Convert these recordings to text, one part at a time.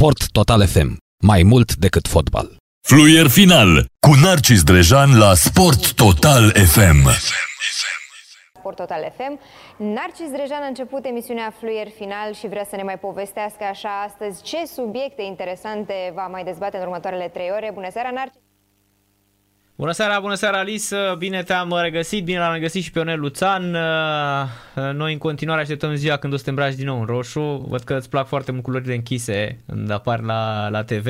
Sport Total FM. Mai mult decât fotbal. Fluier final cu Narcis Drejan la Sport Total FM. Sport Total FM. Narcis Drejan a început emisiunea Fluier Final și vrea să ne mai povestească așa astăzi ce subiecte interesante va mai dezbate în următoarele trei ore. Bună seara, Narcis! Bună seara, bună seara, Alice! Bine te-am regăsit, bine l-am regăsit și pe Ionel Luțan. Noi în continuare așteptăm ziua când o să te îmbraci din nou în roșu. Văd că îți plac foarte mult culorile închise când apar la, la TV.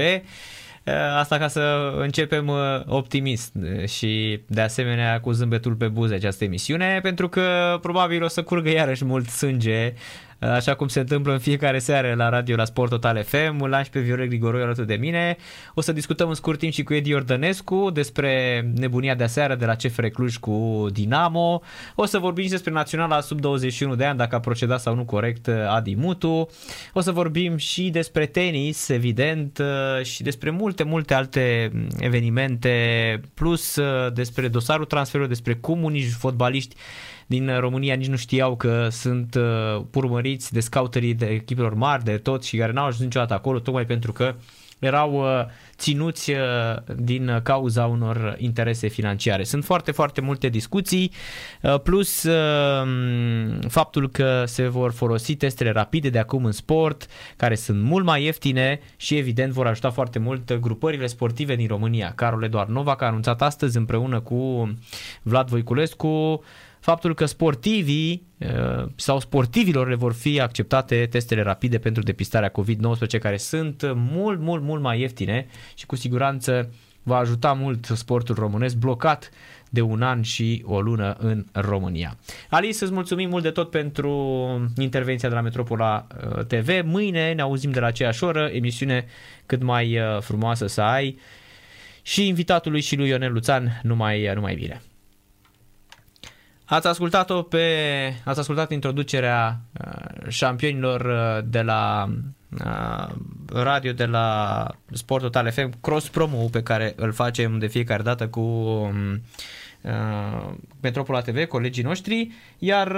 Asta ca să începem optimist și de asemenea cu zâmbetul pe buze această emisiune, pentru că probabil o să curgă iarăși mult sânge așa cum se întâmplă în fiecare seară la radio la Sport Total FM. Îl și pe Viorel Grigoroi alături de mine. O să discutăm în scurt timp și cu Edi Ordănescu despre nebunia de aseară de la CFR Cluj cu Dinamo. O să vorbim și despre naționala sub 21 de ani, dacă a procedat sau nu corect Adi Mutu. O să vorbim și despre tenis, evident, și despre multe, multe alte evenimente, plus despre dosarul transferului, despre cum uniți fotbaliști din România nici nu știau că sunt uh, urmăriți de scouterii de echipelor mari, de tot și care n-au ajuns niciodată acolo, tocmai pentru că erau uh, ținuți uh, din cauza unor interese financiare. Sunt foarte, foarte multe discuții, plus faptul că se vor folosi testele rapide de acum în sport, care sunt mult mai ieftine și evident vor ajuta foarte mult grupările sportive din România. Carol Eduard Novak a anunțat astăzi împreună cu Vlad Voiculescu faptul că sportivii uh, sau sportivilor le vor fi acceptate testele rapide pentru depistarea COVID-19 care sunt mult, mult, mult mai ieftine și cu siguranță va ajuta mult sportul românesc blocat de un an și o lună în România. Alice, îți mulțumim mult de tot pentru intervenția de la Metropola uh, TV. Mâine ne auzim de la aceeași oră, emisiune cât mai uh, frumoasă să ai și invitatului și lui Ionel Luțan numai, numai bine. Ați ascultat-o pe, ați ascultat introducerea uh, șampionilor uh, de la uh, radio de la Sport Total FM, cross promo pe care îl facem de fiecare dată cu um, Metropola TV, colegii noștri, iar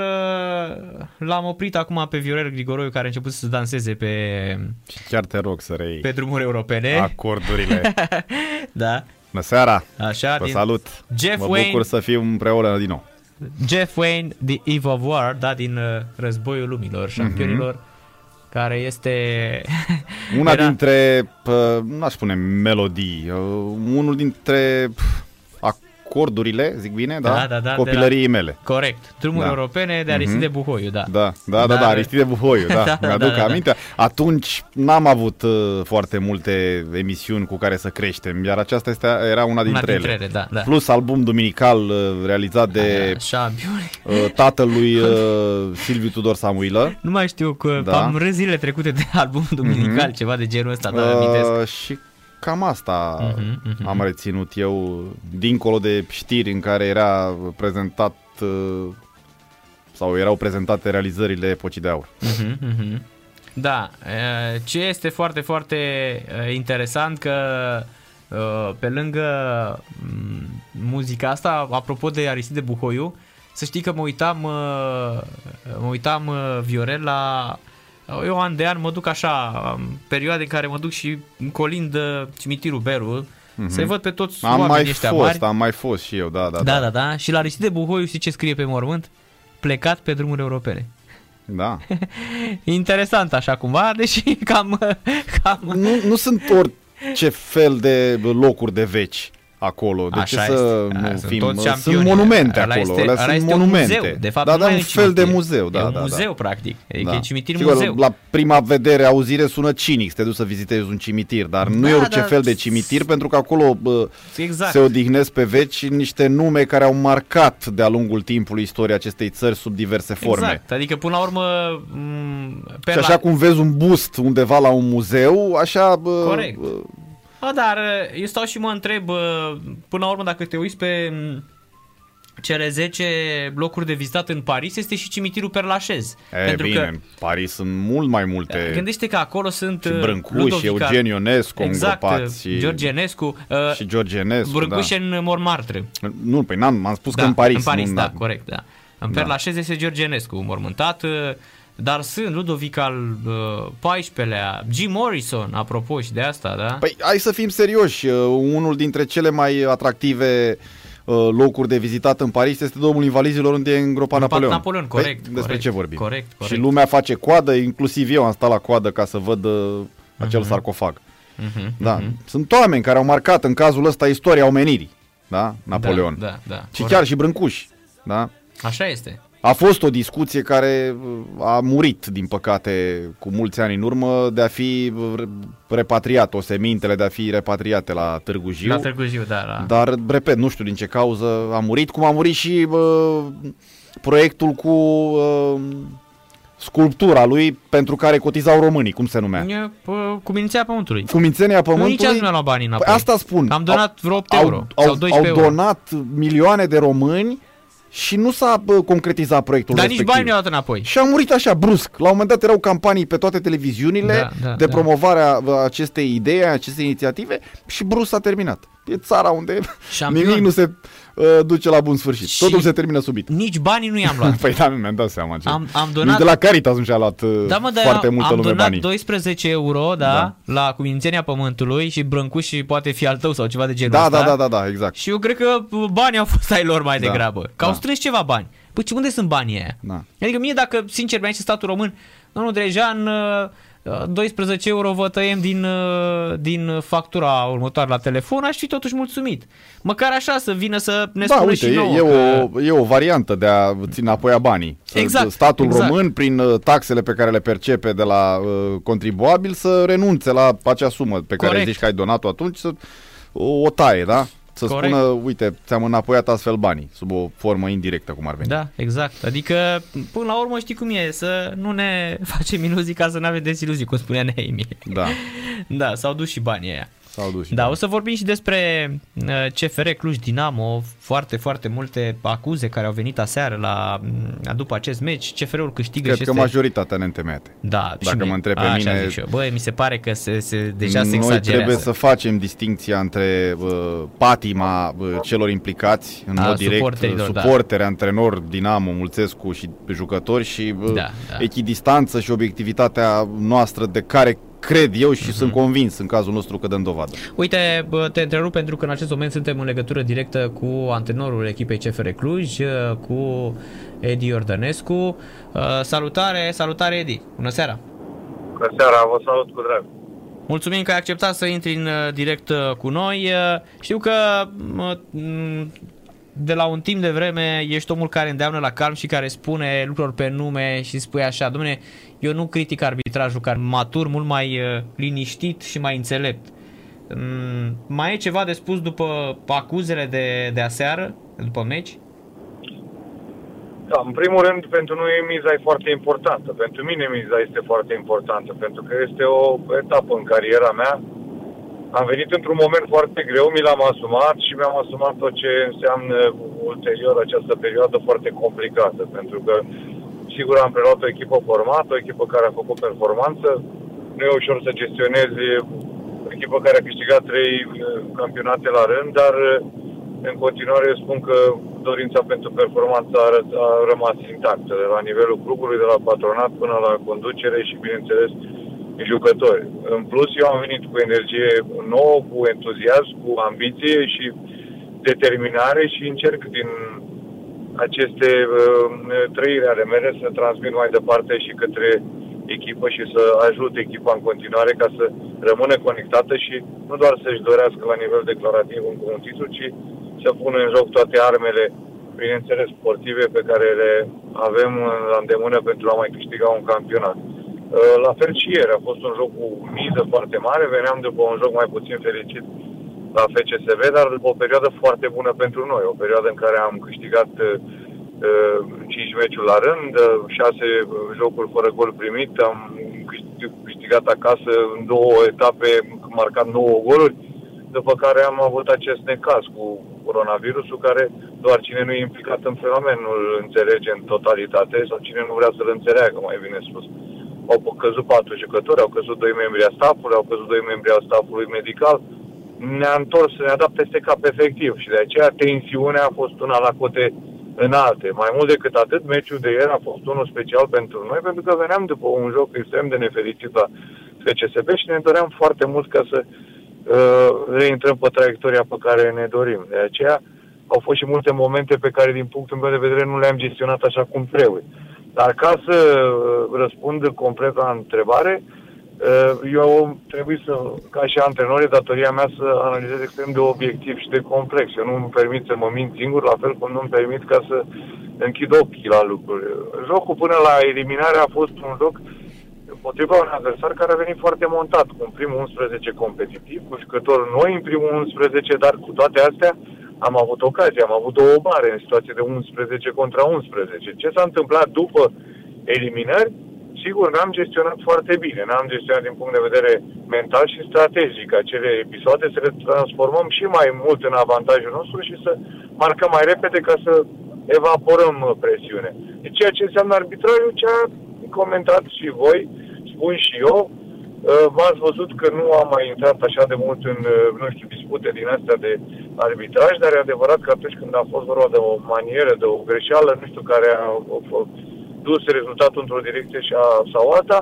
l-am oprit acum pe Viorel Grigoroiu care a început să danseze pe chiar te rog să rei pe drumuri europene. Acordurile. da. Bună seara. Așa, Vă din... salut. Jeff mă Wayne... bucur să fiu împreună din nou. Jeff Wayne, The Eve of War, da, din uh, Războiul Lumilor, mhm. șampionilor, mm-hmm. care este... Una Era... dintre, nu aș spune melodii, uh, unul dintre acordurile, zic bine, da? Da, da, da Copilăriei la... mele. Corect. Drumuri da. europene de Aristide mm-hmm. Buhoiu, da. Da, da, da, da, Aristide Buhoiu, da. da Mi-aduc da, da, aminte. Da. Atunci n-am avut uh, foarte multe emisiuni cu care să creștem, iar aceasta este, era una dintre, una dintre ele. ele da, da. Plus album duminical uh, realizat de uh, tatălui uh, Silviu Tudor Samuilă. Nu mai știu că da. am râs zilele trecute de album duminical, mm-hmm. ceva de genul ăsta, da, uh, Și cam asta uh-huh, uh-huh. am reținut eu, dincolo de știri în care era prezentat uh, sau erau prezentate realizările epocii de aur. Uh-huh, uh-huh. Da, ce este foarte, foarte interesant că pe lângă mm, muzica asta, apropo de Aristide Buhoiu, să știi că mă uitam, mă uitam Viorel la eu an de an mă duc așa, perioade în care mă duc și colind cimitirul Beru, mm-hmm. să-i văd pe toți am mai ăștia fost, mari. Am mai fost și eu, da, da, da. Da, da, da. Și la Aristide Buhoiu, știi ce scrie pe mormânt? Plecat pe drumuri europene. Da. Interesant așa cumva, deși cam... cam... Nu, nu sunt orice fel de locuri de veci acolo. De Așa ce să este. nu fim... Sunt, sunt monumente ala acolo. Este, alea sunt monumente. muzeu. De fapt, da, da, un fel de muzeu. Da, e un da, muzeu, da. practic. Adică da. e cimitir Sigur, muzeu. La prima vedere, auzire sună cinic să te duci să vizitezi un cimitir, dar da, nu e orice da, fel de cimitir, pentru că acolo bă, exact. se odihnesc pe veci niște nume care au marcat de-a lungul timpului istoria acestei țări sub diverse forme. Exact. Adică, până la urmă... Pe și așa la... cum vezi un bust undeva la un muzeu, așa... Bă, Corect. Bă, A, dar eu stau și mă întreb, până la urmă, dacă te uiți pe cele 10 locuri de vizitat în Paris este și cimitirul Perlașez. E, pentru bine, că, în Paris sunt mult mai multe. Gândește că acolo sunt și Brâncuș, și Eugen Ionescu exact, îngropați. George Enescu. Uh, și George Enescu, Brâncuș da. în Montmartre. Nu, păi n-am, am spus da, că în Paris. În Paris, nu, da, corect, da. În da. Perlașez este George Enescu, mormântat. Dar sunt Ludovic al uh, 14-lea, Jim Morrison, apropo și de asta, da? Păi hai să fim serioși, uh, unul dintre cele mai atractive uh, locuri de vizitat în Paris este domnul invalizilor unde e îngropat Napoleon. Napoleon, corect. Păi, despre corect, ce vorbim? Corect, corect. Și lumea face coadă, inclusiv eu am stat la coadă ca să văd uh, acel uh-huh. sarcofag. Uh-huh, da. Uh-huh. Sunt oameni care au marcat în cazul ăsta istoria omenirii, da? Napoleon. Da, da, da. Și corect. chiar și brâncuși, da? Așa este. A fost o discuție care uh, a murit, din păcate, cu mulți ani în urmă, de a fi repatriat, o semintele de a fi repatriate la Târgu Jiu. La Târgu Jiu, da, da. Dar, repet, nu știu din ce cauză a murit, cum a murit și uh, proiectul cu uh, sculptura lui pentru care cotizau românii, cum se numea? E, p- cumințenia pământului. Cumințenia pământului? Nu nici azi nu la banii înapoi. Păi asta spun. Am donat vreo 8 au, euro au, sau 12 au euro. donat milioane de români și nu s-a bă, concretizat proiectul Dar respectiv. nici bani nu au dat înapoi. Și a murit așa, brusc. La un moment dat erau campanii pe toate televiziunile Da, da, de da. promovare a acestei idei, a acestei inițiative și brusc s-a terminat. E țara unde Șampion. nimic nu se uh, duce la bun sfârșit. Și- Totul se termină subit. Nici banii nu i-am luat. Păi da, mi-am dat seama. Ce. Am, am Nici donat de la Caritas nu și-a luat uh, Da, mă, dar foarte am, multă am lume donat banii. 12 euro, da, da. la cumințenia pământului și brâncuș și poate fi al tău sau ceva de genul Da, ăsta. da, da, da, da, exact. Și eu cred că banii au fost ai lor mai Da, degrabă. Că au da. strâns ceva bani. Păi ce- unde sunt banii aia? Da. Adică mie dacă, sincer, mi-a zis statul român, domnul Drejan, uh, uh, 12 euro vă tăiem din, uh, din factura următoare la telefon, aș fi totuși mulțumit. Măcar așa să vină să ne Da, spună uite, și e, nouă. e, că... o, e o variantă de a ține apoi a banii. Să, Exact, Statul exact. român, prin uh, taxele pe care le percepe de la uh, contribuabil, să renunțe la acea sumă pe care Corect. zici că ai donat-o atunci, să o, o taie, da? Să Corect. spună, uite, ți-am înapoiat astfel banii, sub o formă indirectă, cum ar veni. Da, exact. Adică, până la urmă, știi cum e, să nu ne facem iluzii ca să nu avem deziluzii, cum spunea Neimi. Da, Da, s-au dus și banii aia. S-au dus și Da, banii. o să vorbim și despre uh, CFR Cluj Dinamo, foarte, foarte multe acuze care au venit aseară la, mm, după acest meci. CFR-ul câștigă Cred și că este... majoritatea neînțemente. Da, și Dacă mie. mă întreb pe Așa mine- zic și eu. Băi, mi se pare că se, se, deja se Noi exagerează. trebuie să facem distinția între uh, patima uh, celor implicați în A mod direct, suporterilor, da. suporteri, antrenor, Dinamo, Mulțescu și jucători și uh, Da, da. echidistanță și obiectivitatea noastră de care cred eu și Mhm. sunt convins în cazul nostru că dăm dovadă. Uite, bă, te întrerup pentru că în acest moment suntem în legătură directă cu antrenorul echipei CFR Cluj, uh, cu Edi Iordănescu. Uh, Salutare, salutare Edi, bună seara! Bună seara, vă salut cu drag. Mulțumim că ai acceptat să intri în uh, direct uh, cu noi. Uh, Știu că mă, m, de la un timp de vreme ești omul care îndeamnă la calm și care spune lucruri pe nume și spui așa, domne, eu nu critic arbitrajul, care matur, mult mai uh, liniștit și mai înțelept. Mm, Mai e ceva de spus după acuzele de, de aseară, după meci? Da, în primul rând, pentru noi miza e foarte importantă. Pentru mine miza este foarte importantă, pentru că este o etapă în cariera mea. Am venit într-un moment foarte greu, mi l-am asumat și mi-am asumat tot ce înseamnă ulterior această perioadă foarte complicată, pentru că, sigur, am preluat o echipă formată, o echipă care a făcut performanță. Nu e ușor să gestionezi o echipă care a câștigat trei eh, campionate la rând, dar eh, în continuare eu spun că dorința pentru performanță a, ră- a rămas intactă, de la nivelul clubului, de la patronat până la conducere și, bineînțeles, jucători. În plus, eu am venit cu energie nouă, cu entuziasm, cu ambiție și determinare și încerc din aceste uh, trăiri ale mele să transmit mai departe și către echipă și să ajut echipa în continuare ca să rămână conectată și nu doar să-și dorească la nivel declarativ un, un titlu, ci să pună în joc toate armele, bineînțeles, sportive pe care le avem la îndemână pentru a mai câștiga un campionat. Uh, La fel și ieri, a fost un joc cu miză foarte mare, veneam după un joc mai puțin fericit la FCSB, dar după o perioadă foarte bună pentru noi, o perioadă în care am câștigat uh, 5 meciuri la rând, 6 jocuri fără gol primit, am câștig- câștigat acasă în două etape, marcat 9 goluri, după care am avut acest necaz cu coronavirusul, care doar cine nu e implicat în fenomen nu îl înțelege în totalitate sau cine nu vrea să-l înțeleagă, mai bine spus. Au căzut patru jucători, au căzut doi membri a staffului, au căzut doi membri a staffului medical, ne-a întors, ne-a dat peste cap efectiv și de aceea tensiunea a fost una la cote înalte. Mai mult decât atât, meciul de ieri a fost unul special pentru noi, pentru că veneam după un joc extrem de nefericit la FCSB și ne doream foarte mult ca să uh, reintrăm pe traiectoria pe care ne dorim. De aceea au fost și multe momente pe care, din punctul meu de vedere, nu le-am gestionat așa cum trebuie. Dar ca să uh, răspund complet la întrebare, uh, eu trebuie să, ca și antrenor, datoria mea să analizez extrem de obiectiv și de complex. Eu nu îmi permit să mă mint singur, la fel cum nu îmi permit ca să închid ochii la lucruri. Jocul până la eliminare a fost un joc împotriva un adversar care a venit foarte montat, cu un primul 11 competitiv, cu jucători noi în primul 11, dar cu toate astea am avut ocazie, am avut două mare în situație de 11 contra 11. Ce s-a întâmplat după eliminări? Sigur, n-am gestionat foarte bine, n-am gestionat din punct de vedere mental și strategic acele episoade, să le transformăm și mai mult în avantajul nostru și să marcăm mai repede ca să evaporăm presiune. Deci ceea ce înseamnă arbitrariu, ce a comentat și voi, spun și eu, uh, v-ați văzut că nu am mai intrat așa de mult în, uh, nu știu, dispute din astea de arbitraj, dar e adevărat că atunci când a fost vorba de o manieră, de o greșeală, nu știu, care a, a dus rezultatul într-o direcție și a, sau alta,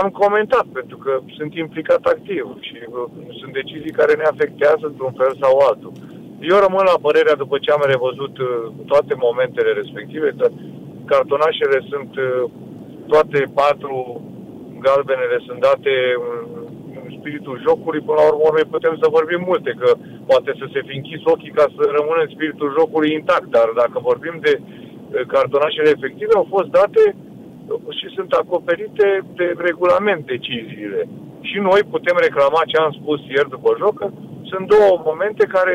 am comentat, pentru că sunt implicat activ și uh, sunt decizii care ne afectează într-un fel sau altul. Eu rămân la părerea, după ce am revăzut uh, toate momentele respective, că cartonașele sunt uh, toate patru galbenele sunt date în spiritul jocului, până la urmă noi putem să vorbim multe, că poate să se fi închis ochii ca să rămână în spiritul jocului intact, dar dacă vorbim de cartonașele efective, au fost date și sunt acoperite de regulament deciziile. Și noi putem reclama ce am spus ieri după joc, că sunt două momente care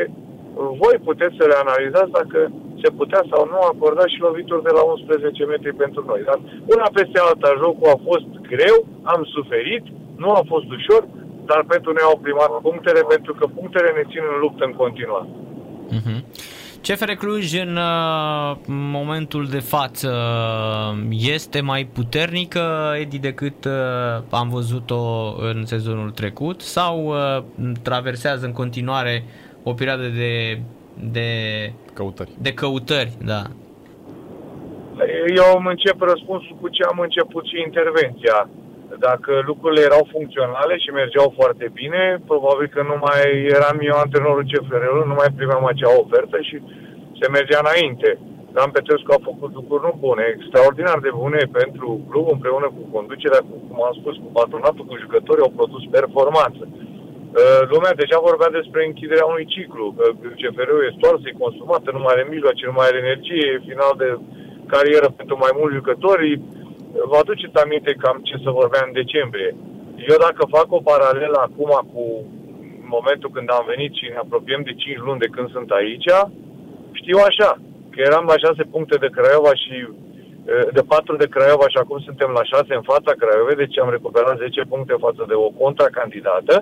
voi puteți să le analizați dacă se putea sau nu acorda și lovituri de la 11 metri pentru noi. Dar una peste alta, jocul a fost greu, am suferit, nu a fost ușor, dar pentru noi au primat punctele, pentru că punctele ne țin în luptă în continuare. Uh-huh. CFR Cluj în uh, momentul de față este mai puternică, Edi, decât uh, am văzut-o în sezonul trecut sau uh, traversează în continuare o perioadă de, de căutări. De căutări, da. Eu am încep răspunsul cu ce am început și intervenția. Dacă lucrurile erau funcționale și mergeau foarte bine, probabil că nu mai eram eu antrenorul CFR-ului, nu mai primeam acea ofertă și se mergea înainte. Dan Petrescu a făcut lucruri nu bune, extraordinar de bune pentru club împreună cu conducerea, cu, cum am spus, cu patronatul, cu jucătorii, au produs performanță. Uh, lumea deja vorbea despre închiderea unui ciclu, că CFR-ul e stoarsă, e consumată, nu mai are mijloace, nu mai are energie, e final de carieră pentru mai mulți jucători. Vă aduceți aminte cam ce să vorbea în decembrie. Eu dacă fac o paralelă acum cu momentul când am venit și ne apropiem de 5 luni de când sunt aici, știu așa, că eram la 6 puncte de Craiova și de 4 de Craiova și acum suntem la 6 în fața Craiovei, deci am recuperat 10 puncte față de o contracandidată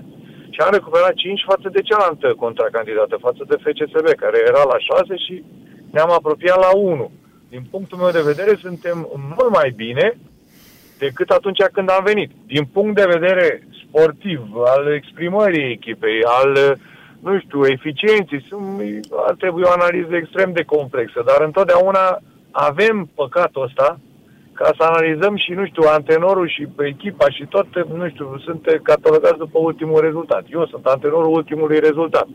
și am recuperat 5 față de cealaltă contracandidată, față de FCSB, care era la 6 și ne-am apropiat la 1. Din punctul meu de vedere, suntem mult mai bine decât atunci când am venit. Din punct de vedere sportiv, al exprimării echipei, al, nu știu, eficienței, ar trebui o analiză extrem de complexă, dar întotdeauna avem păcatul ăsta ca să analizăm și, nu știu, antrenorul și echipa și tot, nu știu, sunt catalogați după ultimul rezultat. Eu sunt antrenorul ultimului rezultat.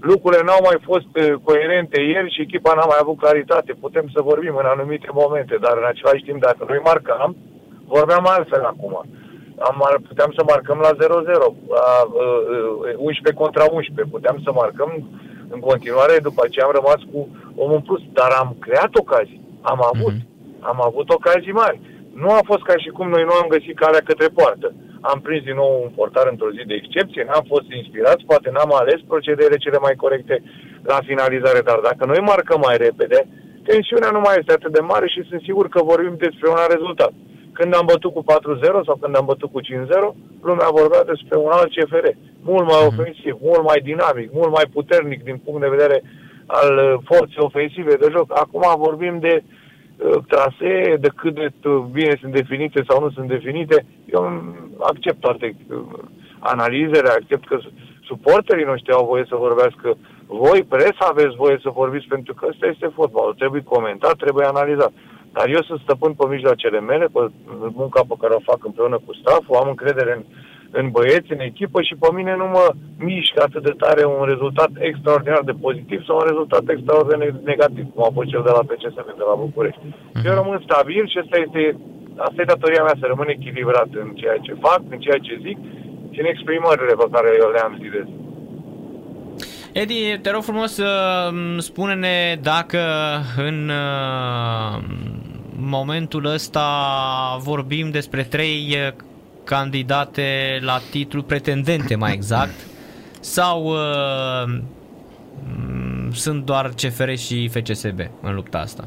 Lucrurile n-au mai fost eh, coerente ieri și echipa n-a mai avut claritate. Putem să vorbim în anumite momente, dar în același timp, dacă noi marcam, vorbeam altfel acum. Am, puteam să marcăm la 0-0, la uh, 11 contra 11, puteam să marcăm în continuare, după ce am rămas cu omul plus, dar am creat ocazii, am avut. Mm-hmm am avut ocazii mari. Nu a fost ca și cum noi nu am găsit calea către poartă. Am prins din nou un portar într-o zi de excepție, n-am fost inspirați, poate n-am ales procedele cele mai corecte la finalizare, dar dacă noi marcăm mai repede, tensiunea nu mai este atât de mare și sunt sigur că vorbim despre un alt rezultat. Când am bătut cu 4-0 sau când am bătut cu 5-0, lumea vorbea despre un alt CFR, mult mai mhm. ofensiv, mult mai dinamic, mult mai puternic din punct de vedere al uh, forței ofensive de joc. Acum vorbim de uh, Uh, trasee, de cât de bine sunt definite sau nu sunt definite, eu accept toate uh, analizele, accept că suporterii noștri au voie să vorbească Voi, presa, aveți voie să vorbiți pentru că ăsta este fotbalul. Trebuie comentat, trebuie analizat. Dar eu sunt stăpân pe mijloacele mele, pe munca pe care o fac împreună cu stafful, am încredere în, în băieți, în echipă și pe mine nu mă mișcă atât de tare un rezultat extraordinar de pozitiv sau un rezultat extraordinar de negativ, cum a fost cel de la PCSM de la București. Uh-huh. Eu rămân stabil și asta este, asta e datoria mea, să rămân echilibrat în ceea ce fac, în ceea ce zic și în exprimările pe care eu le-am zi de zi. Edi, te rog frumos să spune-ne dacă în uh, momentul ăsta vorbim despre trei candidate la titlu, pretendente mai exact, sau uh, sunt doar CFR și FCSB în lupta asta?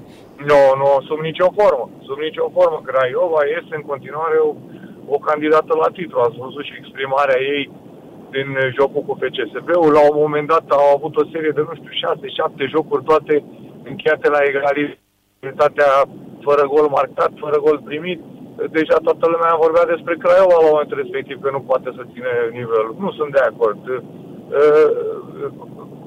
Nu, nu, sub nicio formă. Sub nicio formă. Craiova este în continuare o, o candidată la titlu. Ați văzut și exprimarea ei din jocul cu FCSB-ul. La un moment dat au avut o serie de, nu știu, 6-7 jocuri toate încheiate la egalitatea fără gol marcat, fără gol primit. Deja toată lumea vorbea despre Craiova la momentul respectiv, că nu poate să ține nivelul. Nu sunt de acord. Uh,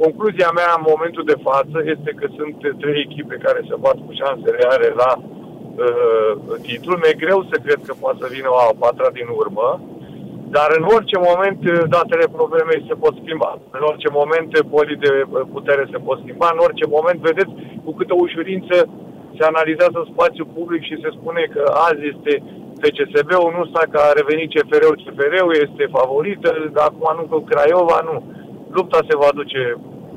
concluzia mea în momentul de față este că sunt trei echipe care se bat cu șanse reale la uh, titlu. Mi-e greu să cred că poate să vină o a patra din urmă. Dar în orice moment uh, datele problemei se pot schimba. În orice moment uh, polii de uh, putere se pot schimba. În orice moment, vedeți, cu câtă ușurință se analizează spațiul public și se spune că azi este FCSB-ul, nu sta că a revenit CFR-ul, CFR-ul este favorită, dar acum nu că Craiova, nu. Lupta se va duce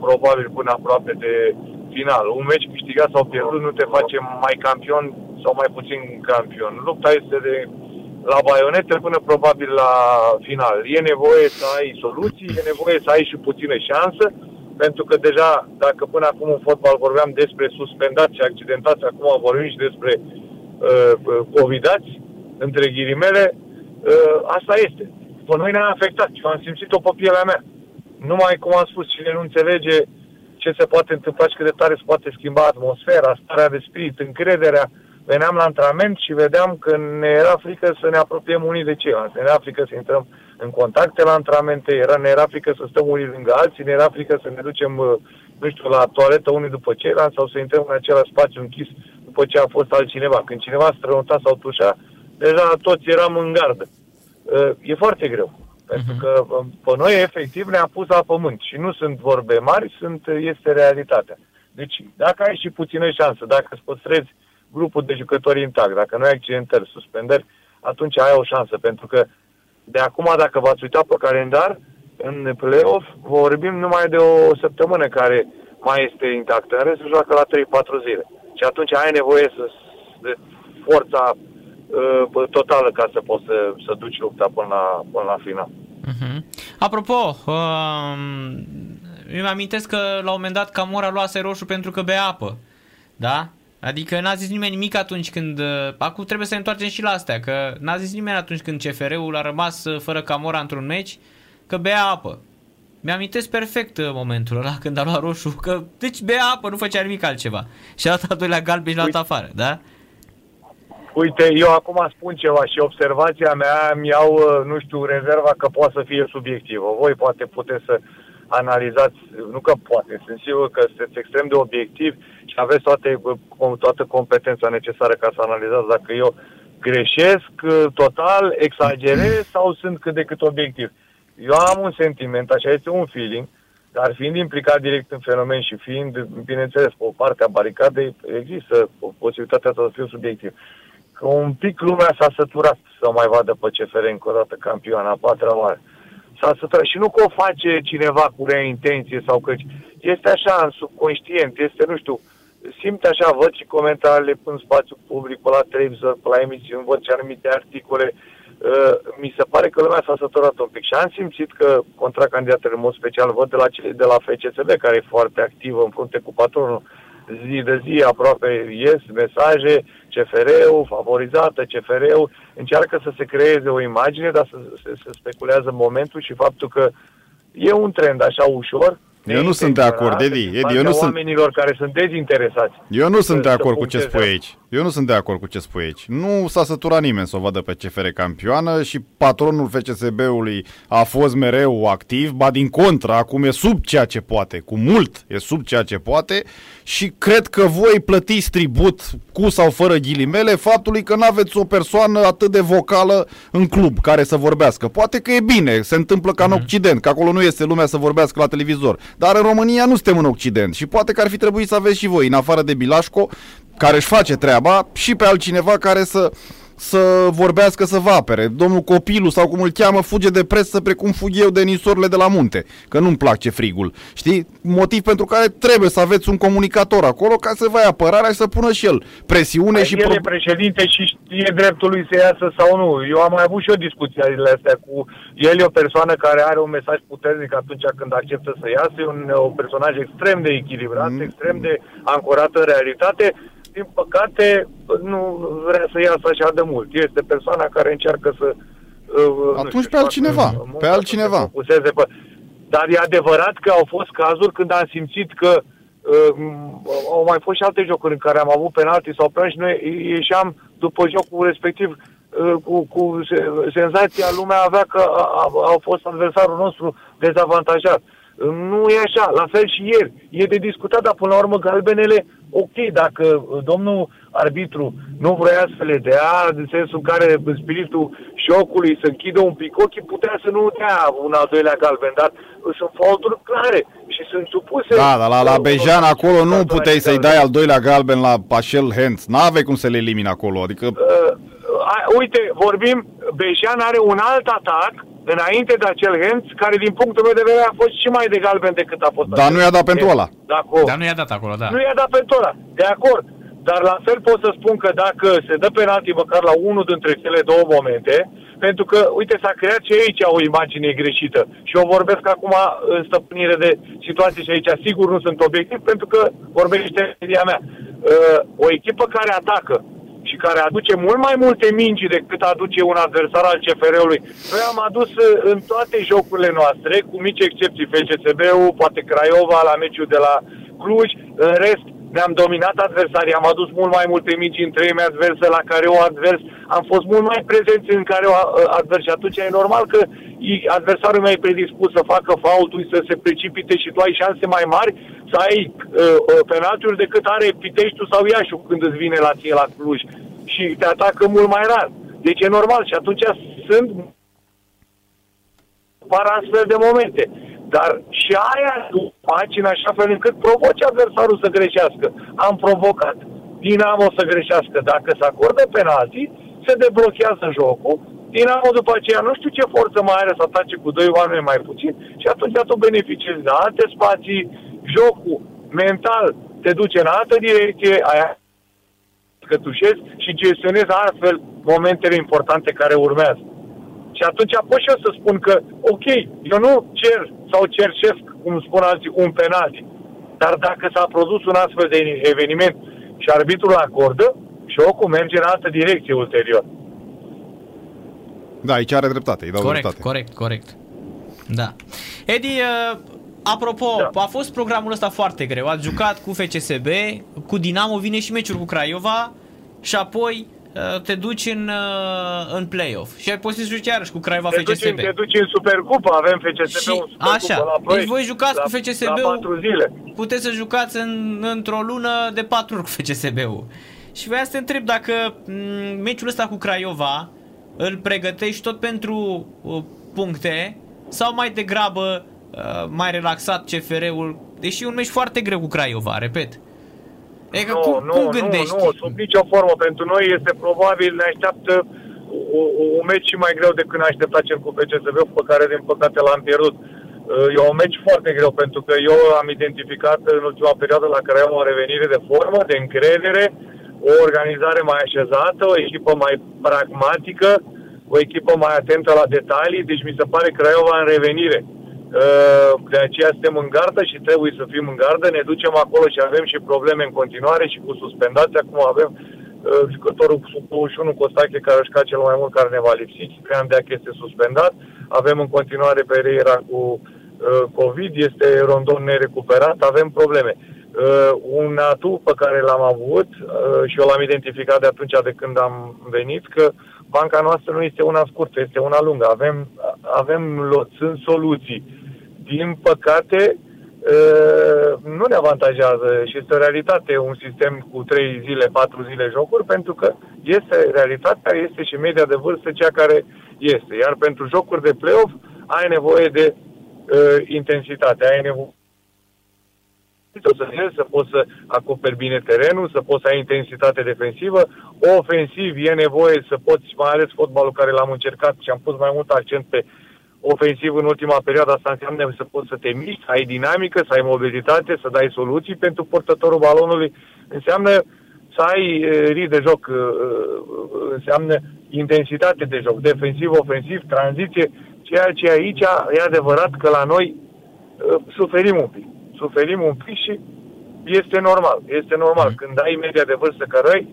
probabil până aproape de final. Un meci câștigat sau pierdut nu te face mai campion sau mai puțin campion. Lupta este de la baionete până probabil la final. E nevoie să ai soluții, e nevoie să ai și puțină șansă, pentru că deja, dacă până acum în fotbal vorbeam despre suspendați și accidentați, acum vorbim și despre uh, covidați, între ghilimele, uh, asta este. Pe noi ne-a afectat și am simțit-o pe pielea mea. Numai, cum am spus, cine nu înțelege ce se poate întâmpla și cât de tare se poate schimba atmosfera, starea de spirit, încrederea, uh, veneam la antrenament și vedeam că ne era frică să ne apropiem unii de ceilalți. Ne era frică să intrăm în contacte la antrenamente, era, ne era frică să stăm unii lângă alții, ne era frică să ne ducem, uh, nu știu, la toaletă unii după ceilalți sau să intrăm în același spațiu închis după ce a fost altcineva. Când cineva strănuta sau tușa, deja toți eram în gardă. Uh, e foarte greu. Pentru mhm. că um, pe noi, efectiv, ne-a pus la pământ. Și nu sunt vorbe mari, sunt, este realitatea. Deci, dacă ai și puțină șansă, dacă îți păstrezi grupul de jucători intact. Dacă nu ai accidentări, suspendări, atunci ai o șansă. Pentru că de acum, dacă v-ați uitat pe calendar, în play-off vorbim numai de o săptămână care mai este intactă. În rest, joacă la 3-4 zile. Și atunci ai nevoie să, de forța uh, totală ca să poți să, să duci lupta până la, până la final. Uh-huh. Apropo, uh, îmi amintesc că la un moment dat Camora luase roșu pentru că bea apă. Da? Adică n-a zis nimeni nimic atunci când... Uh, acum trebuie să ne întoarcem și la astea, că n-a zis nimeni atunci când CFR-ul a rămas uh, fără Camora într-un meci, că bea apă. Mi-amintesc perfect uh, momentul ăla când a luat roșu, că deci bea apă, nu făcea nimic altceva. Și a dat al doilea galben și l-a dat afară, da? Uite, eu acum spun ceva și observația mea mi-au, nu știu, rezerva că poate să fie subiectivă. Voi poate puteți să analizați, nu că poate, sunt sigur că sunteți extrem de obiectiv și aveți toate, toată competența necesară ca să analizați dacă eu greșesc total, exagerez sau sunt cât de cât obiectiv. Eu am un sentiment, așa este un feeling, dar fiind implicat direct în fenomen și fiind, bineînțeles, pe o parte a baricadei, există posibilitatea să fiu subiectiv. Că un pic lumea s-a săturat să mai vadă pe CFR încă o dată campioana, a patra oară s-a săturat. Și nu că o face cineva cu rea intenție sau că este așa în subconștient, este, nu știu, simte așa, văd și comentariile în spațiu public, pe la televizor, pe la emisiuni, văd și anumite articole, uh, mi se pare că lumea s-a săturat un pic și am simțit că contracandidatele în mod special văd de la, de la FCSB, care e foarte activă în frunte cu patronul, zi de zi aproape ies mesaje, CFR-ul, favorizată, CFR-ul, încearcă să se creeze o imagine, dar să se, se speculează momentul și faptul că e un trend așa ușor, eu nu sunt de acord, Edi. Edi, eu nu sunt... oamenilor care sunt dezinteresați. Eu nu sunt de acord cu ce spui aici. Eu nu sunt de acord cu ce spui aici. Nu s-a săturat nimeni să o vadă pe CFR campioană și patronul FCSB-ului a fost mereu activ, ba din contră, acum e sub ceea ce poate, cu mult e sub ceea ce poate și cred că voi plătiți tribut cu sau fără ghilimele faptului că nu aveți o persoană atât de vocală în club care să vorbească. Poate că e bine, se întâmplă ca în mhm. Occident, că acolo nu este lumea să vorbească la televizor, dar în România nu suntem în Occident și poate că ar fi trebuit să aveți și voi, în afară de Bilașco, care își face treaba și pe altcineva care să să vorbească, să vă apere. Domnul Copilu sau cum îl cheamă fuge de presă precum fug eu de nisorile de la munte, că nu-mi place frigul. Știi? Motiv pentru care trebuie să aveți un comunicator acolo ca să vă ia apărarea și să pună și el presiune Ai și... El pro... e președinte și știe dreptul lui să iasă sau nu. Eu am mai avut și o discuție astea cu... El e o persoană care are un mesaj puternic atunci când acceptă să iasă, e un, un personaj extrem de echilibrat, mm. extrem de ancorat în realitate din păcate, nu vrea să iasă așa de mult. Este persoana care încearcă să... Uh, Atunci știu, pe altcineva, pe altcineva. Puseze pe... Dar e adevărat că au fost cazuri când am simțit că uh, au mai fost și alte jocuri în care am avut penalti sau penalti și noi ieșeam după jocul respectiv uh, cu, cu senzația lumea avea că a, a, a fost adversarul nostru dezavantajat. Nu e așa, la fel și ieri. E de discutat, dar până la urmă galbenele ok, dacă uh, domnul arbitru nu vrea să le dea, în sensul în care spiritul șocului să închidă un pic ochii, putea să nu dea un al doilea galben, dar sunt faulturi clare și sunt supuse... Da, dar la, la Bejan acolo nu puteai să-i dai al doilea galben la Pașel Hens. N-avei cum să le elimini acolo, adică... Uh, uite, vorbim, Bejan are un alt atac înainte de acel Hens, care din punctul meu de vedere a fost și mai de galben decât a fost. Dar nu i-a dat pentru ăla. Dar nu i-a dat acolo, da. Nu i-a dat pentru ăla, de acord. Dar la fel pot să spun că dacă se dă penalti măcar la unul dintre cele două momente, pentru că, uite, s-a creat și aici o imagine greșită. Și eu vorbesc acum în stăpânire de situații și aici sigur nu sunt obiectiv, pentru că vorbește media mea. Uh, o echipă care atacă și care aduce mult mai multe mingi decât aduce un adversar al CFR-ului. Noi am adus uh, în toate jocurile noastre, cu mici excepții, FCSB-ul, poate Craiova la meciul de la Cluj, în rest ne-am dominat adversarii, am adus mult mai multe mici în treime adverse la care o advers, am fost mult mai prezenți în care o uh, advers și atunci e normal că adversarul mai predispus să facă faultul, să se precipite și tu ai șanse mai mari să ai uh, uh, penaltiuri decât are Piteștiul sau Iașu când îți vine la ție la Cluj și te atacă mult mai rar. Deci e normal și atunci sunt par astfel de momente. Dar și aia tu faci în așa fel încât provoci adversarul să greșească. Am provocat Dinamo să greșească. Dacă se acordă penalti, se deblochează jocul. Dinamo după aceea nu știu ce forță mai are să atace cu doi oameni mai puțin și atunci tu beneficiezi de alte spații, jocul mental te duce în altă direcție, aia cătușezi și gestionezi astfel momentele importante care urmează. Și atunci pot și eu să spun că, ok, eu nu cer sau cercesc, cum spun alții, un penalti. Dar dacă s-a produs un astfel de eveniment și arbitrul acordă, jocul merge în altă direcție ulterior. Da, aici are dreptate, îi dau corect, dreptate. Corect, corect, Da. Edi, uh, apropo, da. a fost programul ăsta foarte greu. Ați jucat cu FCSB, cu Dinamo, vine și meciul cu Craiova și apoi Uh, te duci în, uh, în play-off și ai poziție să joci iarăși cu Craiova te FCSB. Duci, te duci în Supercupa, avem FCSB și, un Așa, la proiect, deci voi jucați la, cu FCSB la patru zile. puteți să jucați în, într-o lună de patru ori cu FCSB-ul. Și vreau să te întreb dacă m- mm, meciul ăsta cu Craiova îl pregătești tot pentru uh, puncte sau mai degrabă uh, mai relaxat CFR-ul, deși e un meci foarte greu cu Craiova, repet. Adică nu, cum, nu, cum gândești? Nu, nu, sub nicio formă. Pentru noi este probabil, ne așteaptă un meci mai greu decât ne aștepta cel cu PCSB, pe care din păcate l-am pierdut. Uh, e un meci foarte greu pentru că eu am identificat în ultima perioadă la care am o revenire de formă, de încredere, o organizare mai așezată, o echipă mai pragmatică, o echipă mai atentă la detalii, deci mi se pare Craiova în revenire. Uh, de aceea suntem în gardă și trebuie să fim în gardă, ne ducem acolo și avem și probleme în continuare și cu suspendați. Acum avem uh, jucătorul sub 21 Costache care își cel mai mult care ne va lipsi. Ciprian Deac este suspendat. Avem în continuare Pereira cu uh, COVID, este Rondon nerecuperat, avem probleme. Uh, un atu pe care l-am avut uh, și eu l-am identificat de atunci de când am venit, că banca noastră nu este una scurtă, este una lungă. Avem, avem sunt soluții. Din păcate, uh, nu ne avantajează și este o realitate un sistem cu 3 zile, 4 zile jocuri, pentru că este realitatea, este și media de vârstă cea care este. Iar pentru jocuri de play-off ai nevoie de uh, intensitate, ai nevoie să să, să poți să acoperi bine terenul, să poți să ai intensitate defensivă. Ofensiv e nevoie să poți, mai ales fotbalul care l-am încercat și am pus mai mult accent pe ofensiv în ultima perioadă, asta înseamnă să poți să te miști, să ai dinamică, să ai mobilitate, să dai soluții pentru portătorul balonului. Înseamnă să ai rit de joc, înseamnă intensitate de joc, defensiv, ofensiv, tranziție, ceea ce aici e adevărat că la noi suferim un pic suferim un pic și este normal. Este normal. Mm. Când ai media de vârstă care ai,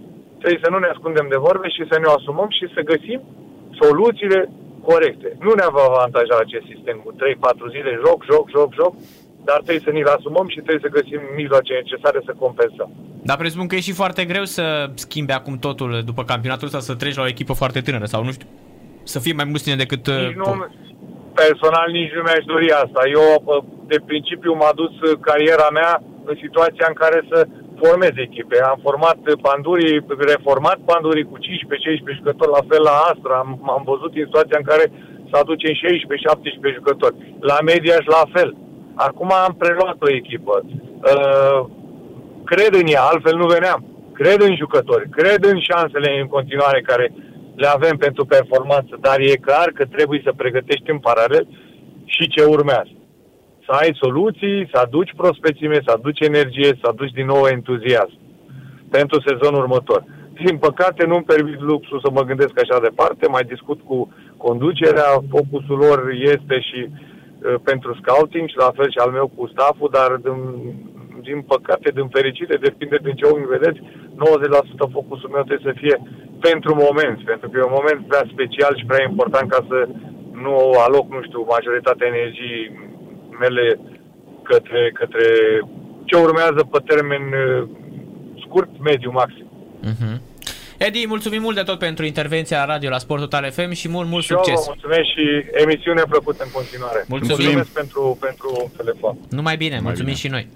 trebuie să nu ne ascundem de vorbe și să ne o asumăm și să găsim soluțiile corecte. Nu ne va avantaja acest sistem cu 3-4 zile, joc, joc, joc, joc, dar trebuie să ne-l asumăm și trebuie să găsim mijloace necesare să compensăm. Dar presupun că e și foarte greu să schimbi acum totul după campionatul ăsta, să treci la o echipă foarte tânără sau nu știu, să fie mai mulți tine decât... Nici nu, personal nici nu mi-aș dori asta. Eu, de principiu, m-a dus cariera mea în situația în care să formez echipe. Am format pandurii, reformat pandurii cu 15-16 jucători, la fel la Astra. Am, am văzut în situația în care să aducem 16-17 jucători. La mediaș și la fel. Acum am preluat o echipă. Uh, cred în ea, altfel nu veneam. Cred în jucători, cred în șansele în continuare care le avem pentru performanță, dar e clar că trebuie să pregătești în paralel și ce urmează. Să ai soluții, să aduci prospețime, să aduci energie, să aduci din nou entuziasm pentru sezonul următor. Din păcate nu-mi permit luxul să mă gândesc așa departe, mai discut cu conducerea, focusul lor este și uh, pentru scouting și la fel și al meu cu stafful, dar din, din păcate, din fericire, depinde din ce ochi vedeți, 90% focusul meu trebuie să fie pentru moment, pentru că e un moment prea special și prea important ca să nu aloc, nu știu, majoritatea energiei mele către, către ce urmează pe termen uh, scurt, mediu, maxim. Uh-huh. Edi, mulțumim mult de tot pentru intervenția la radio la Sport Total FM și mult, mult și succes. Eu mulțumesc și emisiune plăcută în continuare. Mulțumim. Mulțumesc pentru, pentru telefon. Numai bine, Numai mulțumim bine. și noi.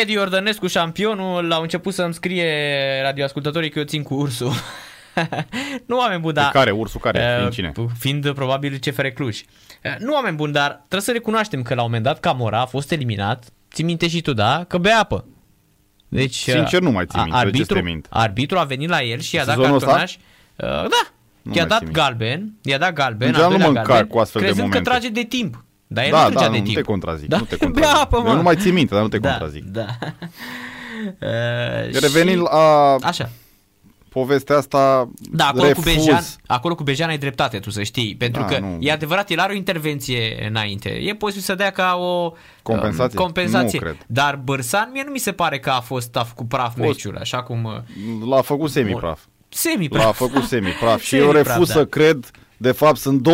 Edi Ordănescu, șampionul, au început să-mi scrie radioascultătorii că eu țin cu ursul. nu oameni buni, dar... Care? Ursul care? Uh, fiind cine? Fiind probabil CFR Cluj. Uh, nu oameni buni, dar trebuie să recunoaștem că la un moment dat Camora a fost eliminat, ți minte și tu, da? Că bea apă. Deci, Sincer nu mai țin minte, arbitru, de ce mint? Arbitru a venit la el și i-a dat cartonaș. Uh, da, nu i-a dat galben, i-a dat galben, nu mă galben, cu astfel crezând de momente. că trage de timp. Dar el da, nu da, de nu, timp. te contrazic, da? nu te contrazic. Bea apă, mă. Eu nu mai țin minte, dar nu te da, contrazic. Da. Uh, Revenind și... la Așa. Povestea asta, Da, acolo refuz. cu, Bejan, acolo cu Bejan ai dreptate, tu să știi. Pentru Da, că nu. e adevărat, el are o intervenție înainte. E posibil să dea ca o Compensație? um, compensație. Nu cred. Dar Bărsan, mie nu mi se pare că a fost a făcut praf meciul, așa cum... uh, l-a făcut semi-praf. Semi-praf. L-a făcut semi-praf și eu Semi-praf, refuz da. să cred de fapt, sunt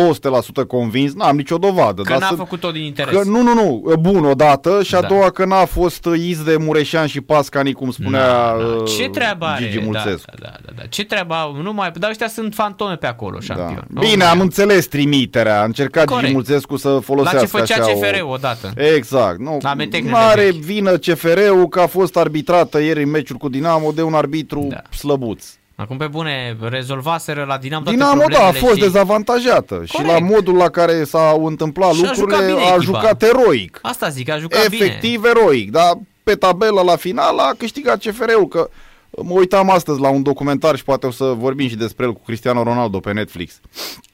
200% convins, n-am nicio dovadă. Că dar n-a sunt, făcut-o din interes. Că, nu, nu, nu, bun, odată și a Da. doua că n-a fost iz de Mureșan și Pascani, cum spunea Da, da. uh, Ce treabă are? Gigi Mulțescu. Da, da, da, da. Ce treabă au? Nu mai... Dar ăștia sunt fantome pe acolo, șampion. Nu Bine, mai am au. înțeles trimiterea. A încercat Corect. Gigi Mulțescu să La folosească ce făcea așa CFR o... odată. Exact. Nu, La metecnele nu are vechi. vină CFR-ul că a fost arbitrată ieri în meciul cu Dinamo de un arbitru Da. slăbuț. Acum pe bune, rezolvaseră la Dinamo toate Dinamo, da, a problemele fost și... dezavantajată și Corect. la modul la care s-au întâmplat Și a jucat lucrurile bine a echipa. jucat eroic. Asta zic, a jucat bine. Efectiv eroic, dar pe tabelă la final a câștigat CFR-ul, că mă uitam astăzi la un documentar și poate o să vorbim și despre el cu Cristiano Ronaldo pe Netflix.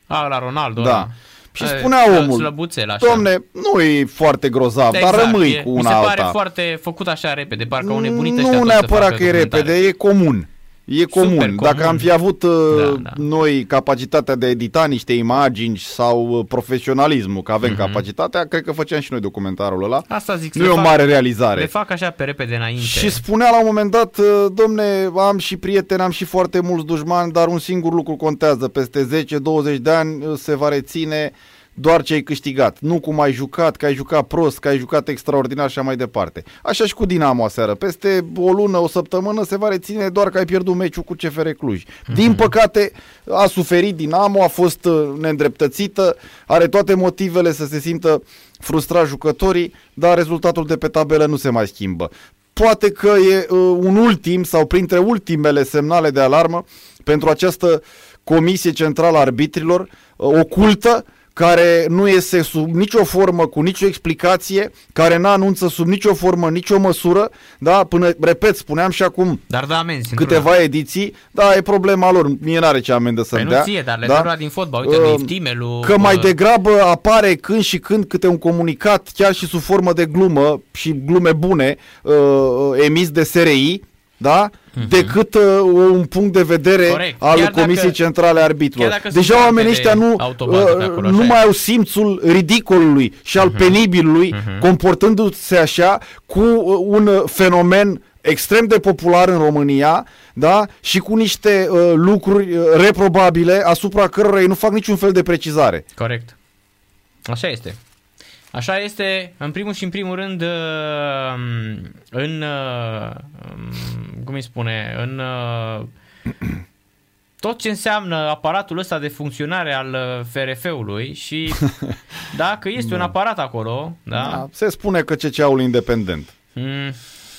A, la Ronaldo. Da. ăla. Și E, spunea slă- omul, Slăbuțel, așa. Domne, nu e foarte grozav, Exact, dar rămâi e, cu Mi una se pare alta. foarte făcut așa repede, parcă o nebunită ăștia Nu tot să neapărat facă că e documentare. repede, e comun. E comun. comun. Dacă am fi avut uh, Da, da. noi capacitatea de a edita niște imagini sau uh, profesionalismul, că avem capacitatea, cred că făceam și noi documentarul ăla. Mhm. Asta zic, să Nu e le o fac- mare realizare. Le fac așa pe repede înainte. Și spunea la un moment dat, uh, domne, am și prieteni, am și foarte mulți dușmani, dar un singur lucru contează. Peste 10-20 de ani uh, se va reține doar ce ai câștigat, nu cum ai jucat, că ai jucat prost, că ai jucat extraordinar și așa mai departe. Așa și cu Dinamo aseară. Peste o lună, o săptămână se va reține doar că ai pierdut meciul cu CFR Cluj. Mm-hmm. Din păcate, a suferit Dinamo, a fost uh, neîndreptățită, are toate motivele să se simtă frustrat jucătorii, dar rezultatul de pe tabelă nu se mai schimbă. Poate că e uh, un ultim sau printre ultimele semnale de alarmă pentru această Comisie Centrală a Arbitrilor, uh, ocultă, care nu este sub nicio formă, cu nicio explicație, care nu anunță sub nicio formă, nicio măsură, da, până, repet, spuneam și acum dar da amenzi, câteva ediții, da, e problema lor, mie n-are ce amendă să-mi păi dea. Ție, dar le da? din fotbal, uite, uh, Iftimelu, Că mai degrabă apare când și când câte un comunicat, chiar și sub formă de glumă și glume bune, uh, emis de SRI, da? Uh-huh. decât uh, un punct de vedere Corect. al chiar Comisiei dacă, Centrale Arbitrilor. Deja oamenii ăștia nu, uh, acolo, nu mai au simțul ridicolului și al uh-huh. penibilului, uh-huh. comportându-se așa cu uh, un fenomen extrem de popular în România, da? Și cu niște uh, lucruri uh, reprobabile asupra cărora ei nu fac niciun fel de precizare. Corect. Așa este. Așa este, în primul și în primul rând, uh, în, uh, um, cum îi spune, în uh, tot ce înseamnă aparatul ăsta de funcționare al FRF-ului și dacă este da. un aparat acolo, da? da se spune că CCA-ul independent. Mm,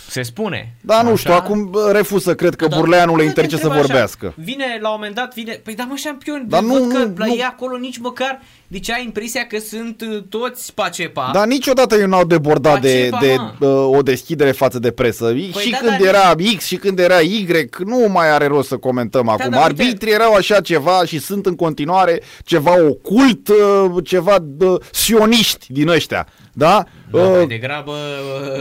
se spune. Da, nu așa? știu, acum refuză, cred că da, Burleanu le interce să vorbească. Așa. Vine la un moment dat, vine, păi da mă șampion, dar nu, văd că nu, la nu. ei acolo nici măcar, deci ai impresia că sunt uh, toți Pacepa. Dar niciodată eu n-au debordat Pacepa, de, de uh, o deschidere față de presă. Păi și da, când era nici... X și când era Y, nu mai are rost să comentăm da, acum. Da, Arbitrii uite... erau așa ceva și sunt în continuare ceva ocult, uh, ceva uh, sioniști din ăștia. Da? Da, uh, mai degrabă,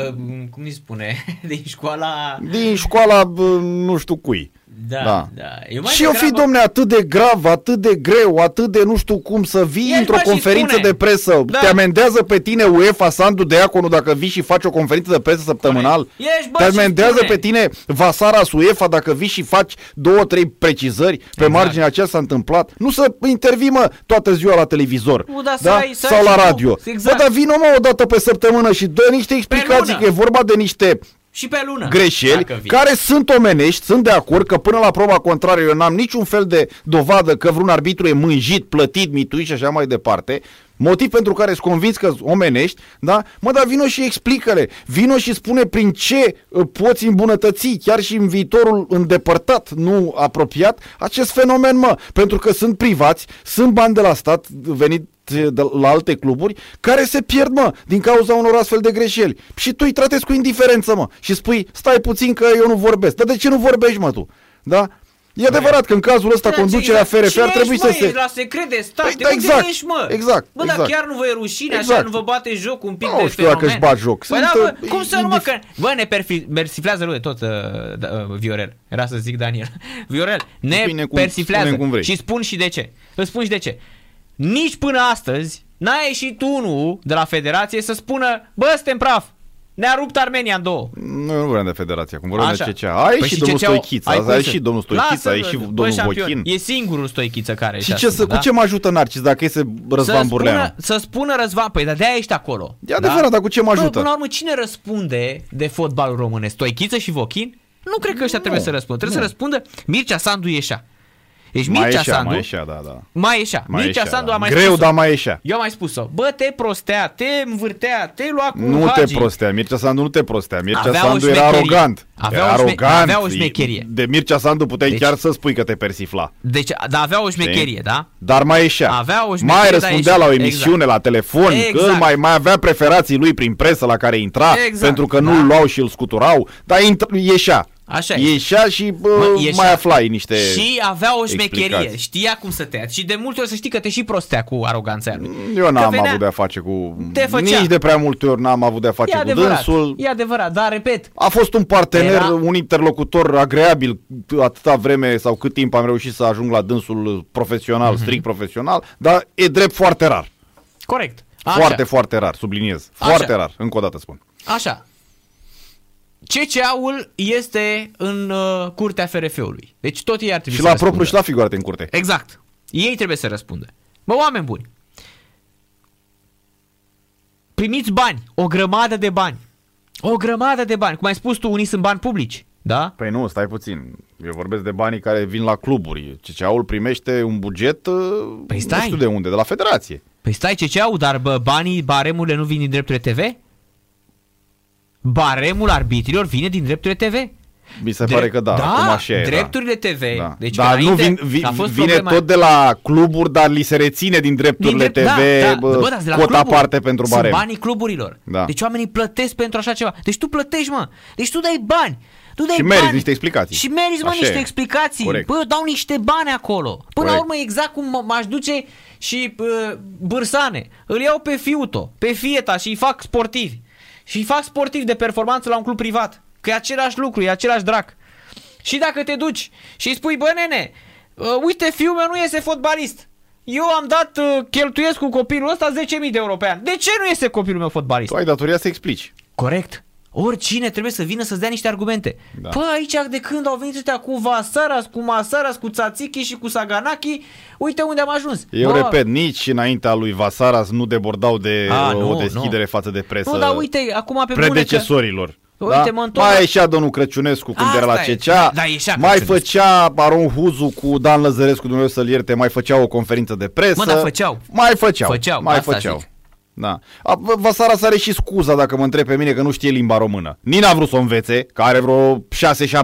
uh, cum îi spune, din școala... Din școala uh, nu știu cui. Da, da. da. Eu mai și degrabă... fi, domne, atât de grav, atât de greu, atât de nu știu cum să vii într-o conferință de presă. Da. Te amendează pe tine UEFA, Sandu Deaconu, dacă vii și faci o conferință de presă săptămânal. Ești, bă, Te amendează pe tine Vasara UEFA dacă vii și faci două, trei precizări exact. pe marginea ce s-a întâmplat. Nu să intervii, mă, toată ziua la televizor. Nu, da, da? Ai, Sau la radio. Exact. Bă, dar vină, mă, o dată pe săptămână și dă niște explicații, că e vorba de niște și pe lună. Greșeli, care sunt omenești, sunt de acord că până la proba contrară eu n-am niciun fel de dovadă că vreun arbitru e mânjit, plătit, mituit și așa mai departe. Motiv pentru care sunt convins că omenești, da? Mă, dar vino și explică-le. Vino și spune prin ce uh, poți îmbunătăți, chiar și în viitorul îndepărtat, nu apropiat, acest fenomen, mă. Pentru că sunt privați, sunt bani de la stat venit de la alte cluburi care se pierd, mă, din cauza unor astfel de greșeli. Și tu îi tratezi cu indiferență, mă, și spui, stai puțin că eu nu vorbesc. Dar de ce nu vorbești, mă, tu? Da? E adevărat că în cazul ăsta conducerea FRF ar trebui să se... la secret de stat, păi, da, exact, ești, mă? Exact, Bă, exact. dar chiar nu vă e rușine exact. așa, nu vă bate joc un pic nu de știu fenomen? dacă își bat joc. Bă, da, bă, cum să nu mă, că... Bă, ne persiflează lui tot uh, da, uh, Viorel. Era să zic Daniel. Viorel, ne Bine, cum, persiflează. Cum vrei. Și spun și de ce. Îți spun și de ce. Nici până astăzi n-a ieșit unul de la federație să spună, bă, suntem praf, ne-a rupt Armenia în două. Nu, nu vrem de federație, acum vorbim de CCA. Ai păi și domnul Stoichița, ai, ai și domnul Stoichița, ai și domnul Vochin. E singurul Stoichiță care Și ce să, da? cu ce mă ajută Narcis dacă este Răzvan Burleanu? Să spună Răzvan, păi dar de-aia ești acolo. E adevărat, da? dar cu ce mă ajută? Până la urmă, cine răspunde de fotbalul românesc? Stoichiță și Vochin? Nu cred că ăștia nu, trebuie să răspundă. Trebuie nu. să răspundă Mircea Sandu Ieșa. Deci mai Mircea ieșea, Sandu... Mai ieșea, da, da. Mai ieșea. Mai Mircea ieșea, Sandu da. a mai Greu, spus dar mai ieșea. Eu am mai spus-o. Bă, te prostea, te învârtea, te lua cu Nu Hagi. te prostea, Mircea Sandu nu te prostea. Mircea avea Sandu era arogant. Avea, era o, șme- arogant. avea o șmecherie. De Mircea Sandu puteai deci, chiar să spui că te persifla. Deci, da, avea o șmecherie, Știi? da? Dar mai ieșea. Avea o șmecherie, mai răspundea la o emisiune, exact. la telefon, exact. că mai, mai avea preferații lui prin presă la care intra, exact. pentru că nu-l da. luau și îl scuturau, dar ieșea. Așa Ieșea și bă, ieșea. mai aflai niște Și avea o șmecherie, explicații. știa cum să te Și de multe ori să știi că te și prostea cu aroganța lui. Eu n-am venea, avut de-a face cu... Te Nici de prea multe ori n-am avut de-a face e cu adevărat, dânsul. E adevărat, dar repet... A fost un partener, era... un interlocutor agreabil atâta vreme sau cât timp am reușit să ajung la dânsul profesional, uh-huh. strict profesional, dar e drept foarte rar. Corect. Așa. Foarte, foarte rar, subliniez. Foarte Așa. rar, încă o dată spun. Așa. CCA-ul este în uh, curtea FRF-ului. Deci tot ei ar trebui și să la propriu și la figurate în curte. Exact. Ei trebuie să răspundă. Bă, oameni buni, primiți bani, o grămadă de bani. O grămadă de bani. Cum ai spus tu, unii sunt bani publici. Da? Păi nu, stai puțin. Eu vorbesc de banii care vin la cluburi. CCA-ul primește un buget, uh, păi stai. nu știu de unde, de la federație. Păi stai, CCA-ul, dar bă, banii, baremurile nu vin din drepturile TV? Baremul arbitrilor vine din drepturile TV. Mi se Drept, pare că da, da acum așa e, drepturile da. TV. Da. Deci dar nu vin, vi, vine problema... tot de la cluburi, dar li se reține din drepturile din drept, TV da, da. Bă, bă, da, de la cota cluburi. parte pentru barem. Sunt banii cluburilor. Da. Deci oamenii plătesc pentru așa ceva. Deci tu plătești, mă. Deci tu dai bani. Tu dai și meriți niște explicații. Și meriți, mă, Așa niște e. explicații. Corect. Bă, dau niște bani acolo. Până Corect. la urmă, exact cum m-aș duce și uh, bârsane. Îl iau pe fiuto, pe fieta și îi fac sportivi. Și îi fac sportivi de performanță la un club privat. Că e același lucru, e același drac. Și dacă te duci și îi spui, bă, nene, uh, uite, fiul meu nu este fotbalist. Eu am dat, uh, cheltuiesc cu copilul ăsta 10.000 de euro pe an. De ce nu este copilul meu fotbalist? Tu ai datoria să explici. Corect. Oricine trebuie să vină să-ți dea niște argumente. Da. Păi aici de când au venit ăștia cu Vasaras, cu Masaras, cu Tsatsiki și cu Saganaki, uite unde am ajuns. Eu Bă, repet, nici înaintea lui Vasaras nu debordau de A, o nu, deschidere nu. față de presă. Nu, dar uite, acum pe predecesorilor. Că... Uite, da? mă mai ieșea domnul Crăciunescu când Asta era la CCA, da, da, mai făcea Aron Huzu cu Dan Lăzărescu, Dumnezeu să-l ierte, mai făcea o conferință de presă. Mă, dar făceau. Mai făceau. făceau mai făceau. Zic. Da. Vasara are și scuza dacă mă întreb pe mine că nu știe limba română. Nina a vrut să o învețe, că are vreo 6-7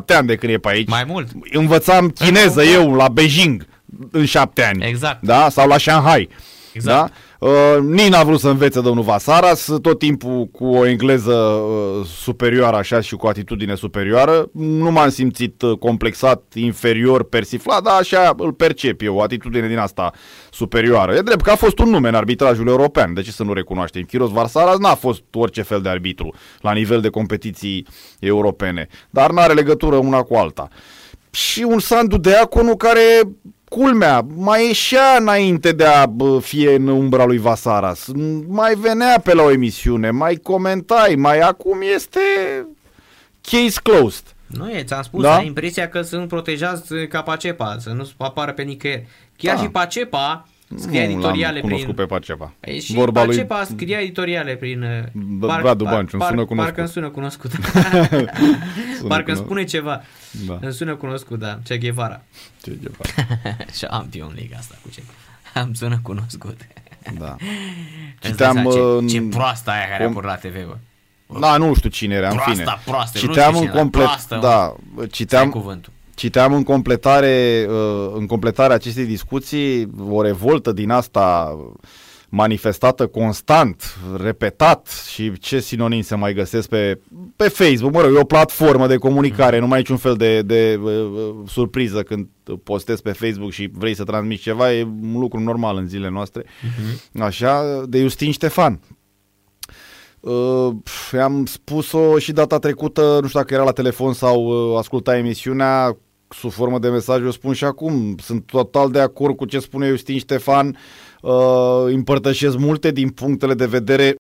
ani de când e pe aici. Mai mult. Învățam chineză eu la Beijing în 7 ani. Exact. Da? Sau la Shanghai. Exact. Da? Uh, Nina a vrut să învețe domnul Vasaras, tot timpul cu o engleză uh, superioară așa și cu o atitudine superioară. Nu m-am simțit uh, complexat, inferior, persiflat, dar așa îl percep eu, o atitudine din asta superioară. E drept că a fost un nume în arbitrajul european, de ce să nu recunoaștem? Chiros Varsaras n-a fost orice fel de arbitru la nivel de competiții europene, dar n-are legătură una cu alta. Și un Sandu Deaconu care culmea, mai ieșea înainte de a fi în umbra lui Vasaras, mai venea pe la o emisiune, mai comentai, mai acum este case closed. Nu e, ți-am spus, da? ai impresia că sunt protejați ca Pacepa, să nu apară pe nicăieri. Chiar da. și Pacepa scria nu, editoriale prin... pe Pacepa. Păi și Vorba Pacepa lui... scria editoriale prin... Par, Radu Banciu, par, îmi sună cunoscut. Parcă îmi sună cunoscut. sună parcă îmi spune ceva. Da. Îmi sună cunoscut, da. Che Guevara. Che Guevara. Champion League asta cu ce... Îmi sună cunoscut. Da. Citeam... Ce, ce proastă aia care a apărut la TV, bă. Da, nu știu cine era, proasta, în fine. Proastă, citeam în complet, proastă, da, citeam, cuvântul. Citeam în completare, uh, în completarea acestei discuții o revoltă din asta manifestată constant, repetat și ce sinonim se mai găsesc pe, pe Facebook. Mă rog, e o platformă de comunicare, mm. nu mai ai niciun fel de, de uh, uh, surpriză când postezi pe Facebook și vrei să transmiți ceva, e un lucru normal în zilele noastre. Mm-hmm. Așa, de Justin Ștefan. Uh, am spus-o și data trecută, nu știu dacă era la telefon sau uh, asculta emisiunea, sub formă de mesaj, eu spun și acum, sunt total de acord cu ce spune Justin Ștefan, uh, împărtășesc multe din punctele de vedere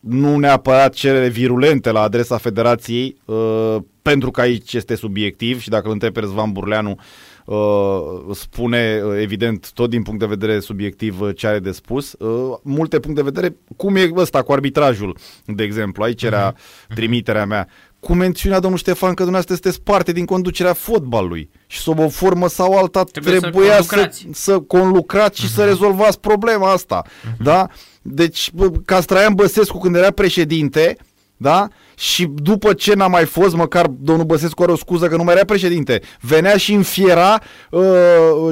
nu neapărat cele virulente la adresa federației, uh, pentru că aici este subiectiv și dacă îl întreb pe Răzvan Burleanu, Uh, spune, uh, evident, tot din punct de vedere subiectiv uh, ce are de spus. Uh, multe puncte de vedere, cum e ăsta cu arbitrajul, de exemplu, aici era uh-huh. trimiterea mea, cu mențiunea domnul Ștefan că dumneavoastră sunteți parte din conducerea fotbalului și sub o formă sau alta Trebuie trebuia să, să, să conlucrați și uh-huh. să rezolvați problema asta. Uh-huh. Da? Deci, Castraian Băsescu, când era președinte, da? și după ce n-a mai fost, măcar domnul Băsescu are o scuză că nu mai era președinte, venea și înfiera uh,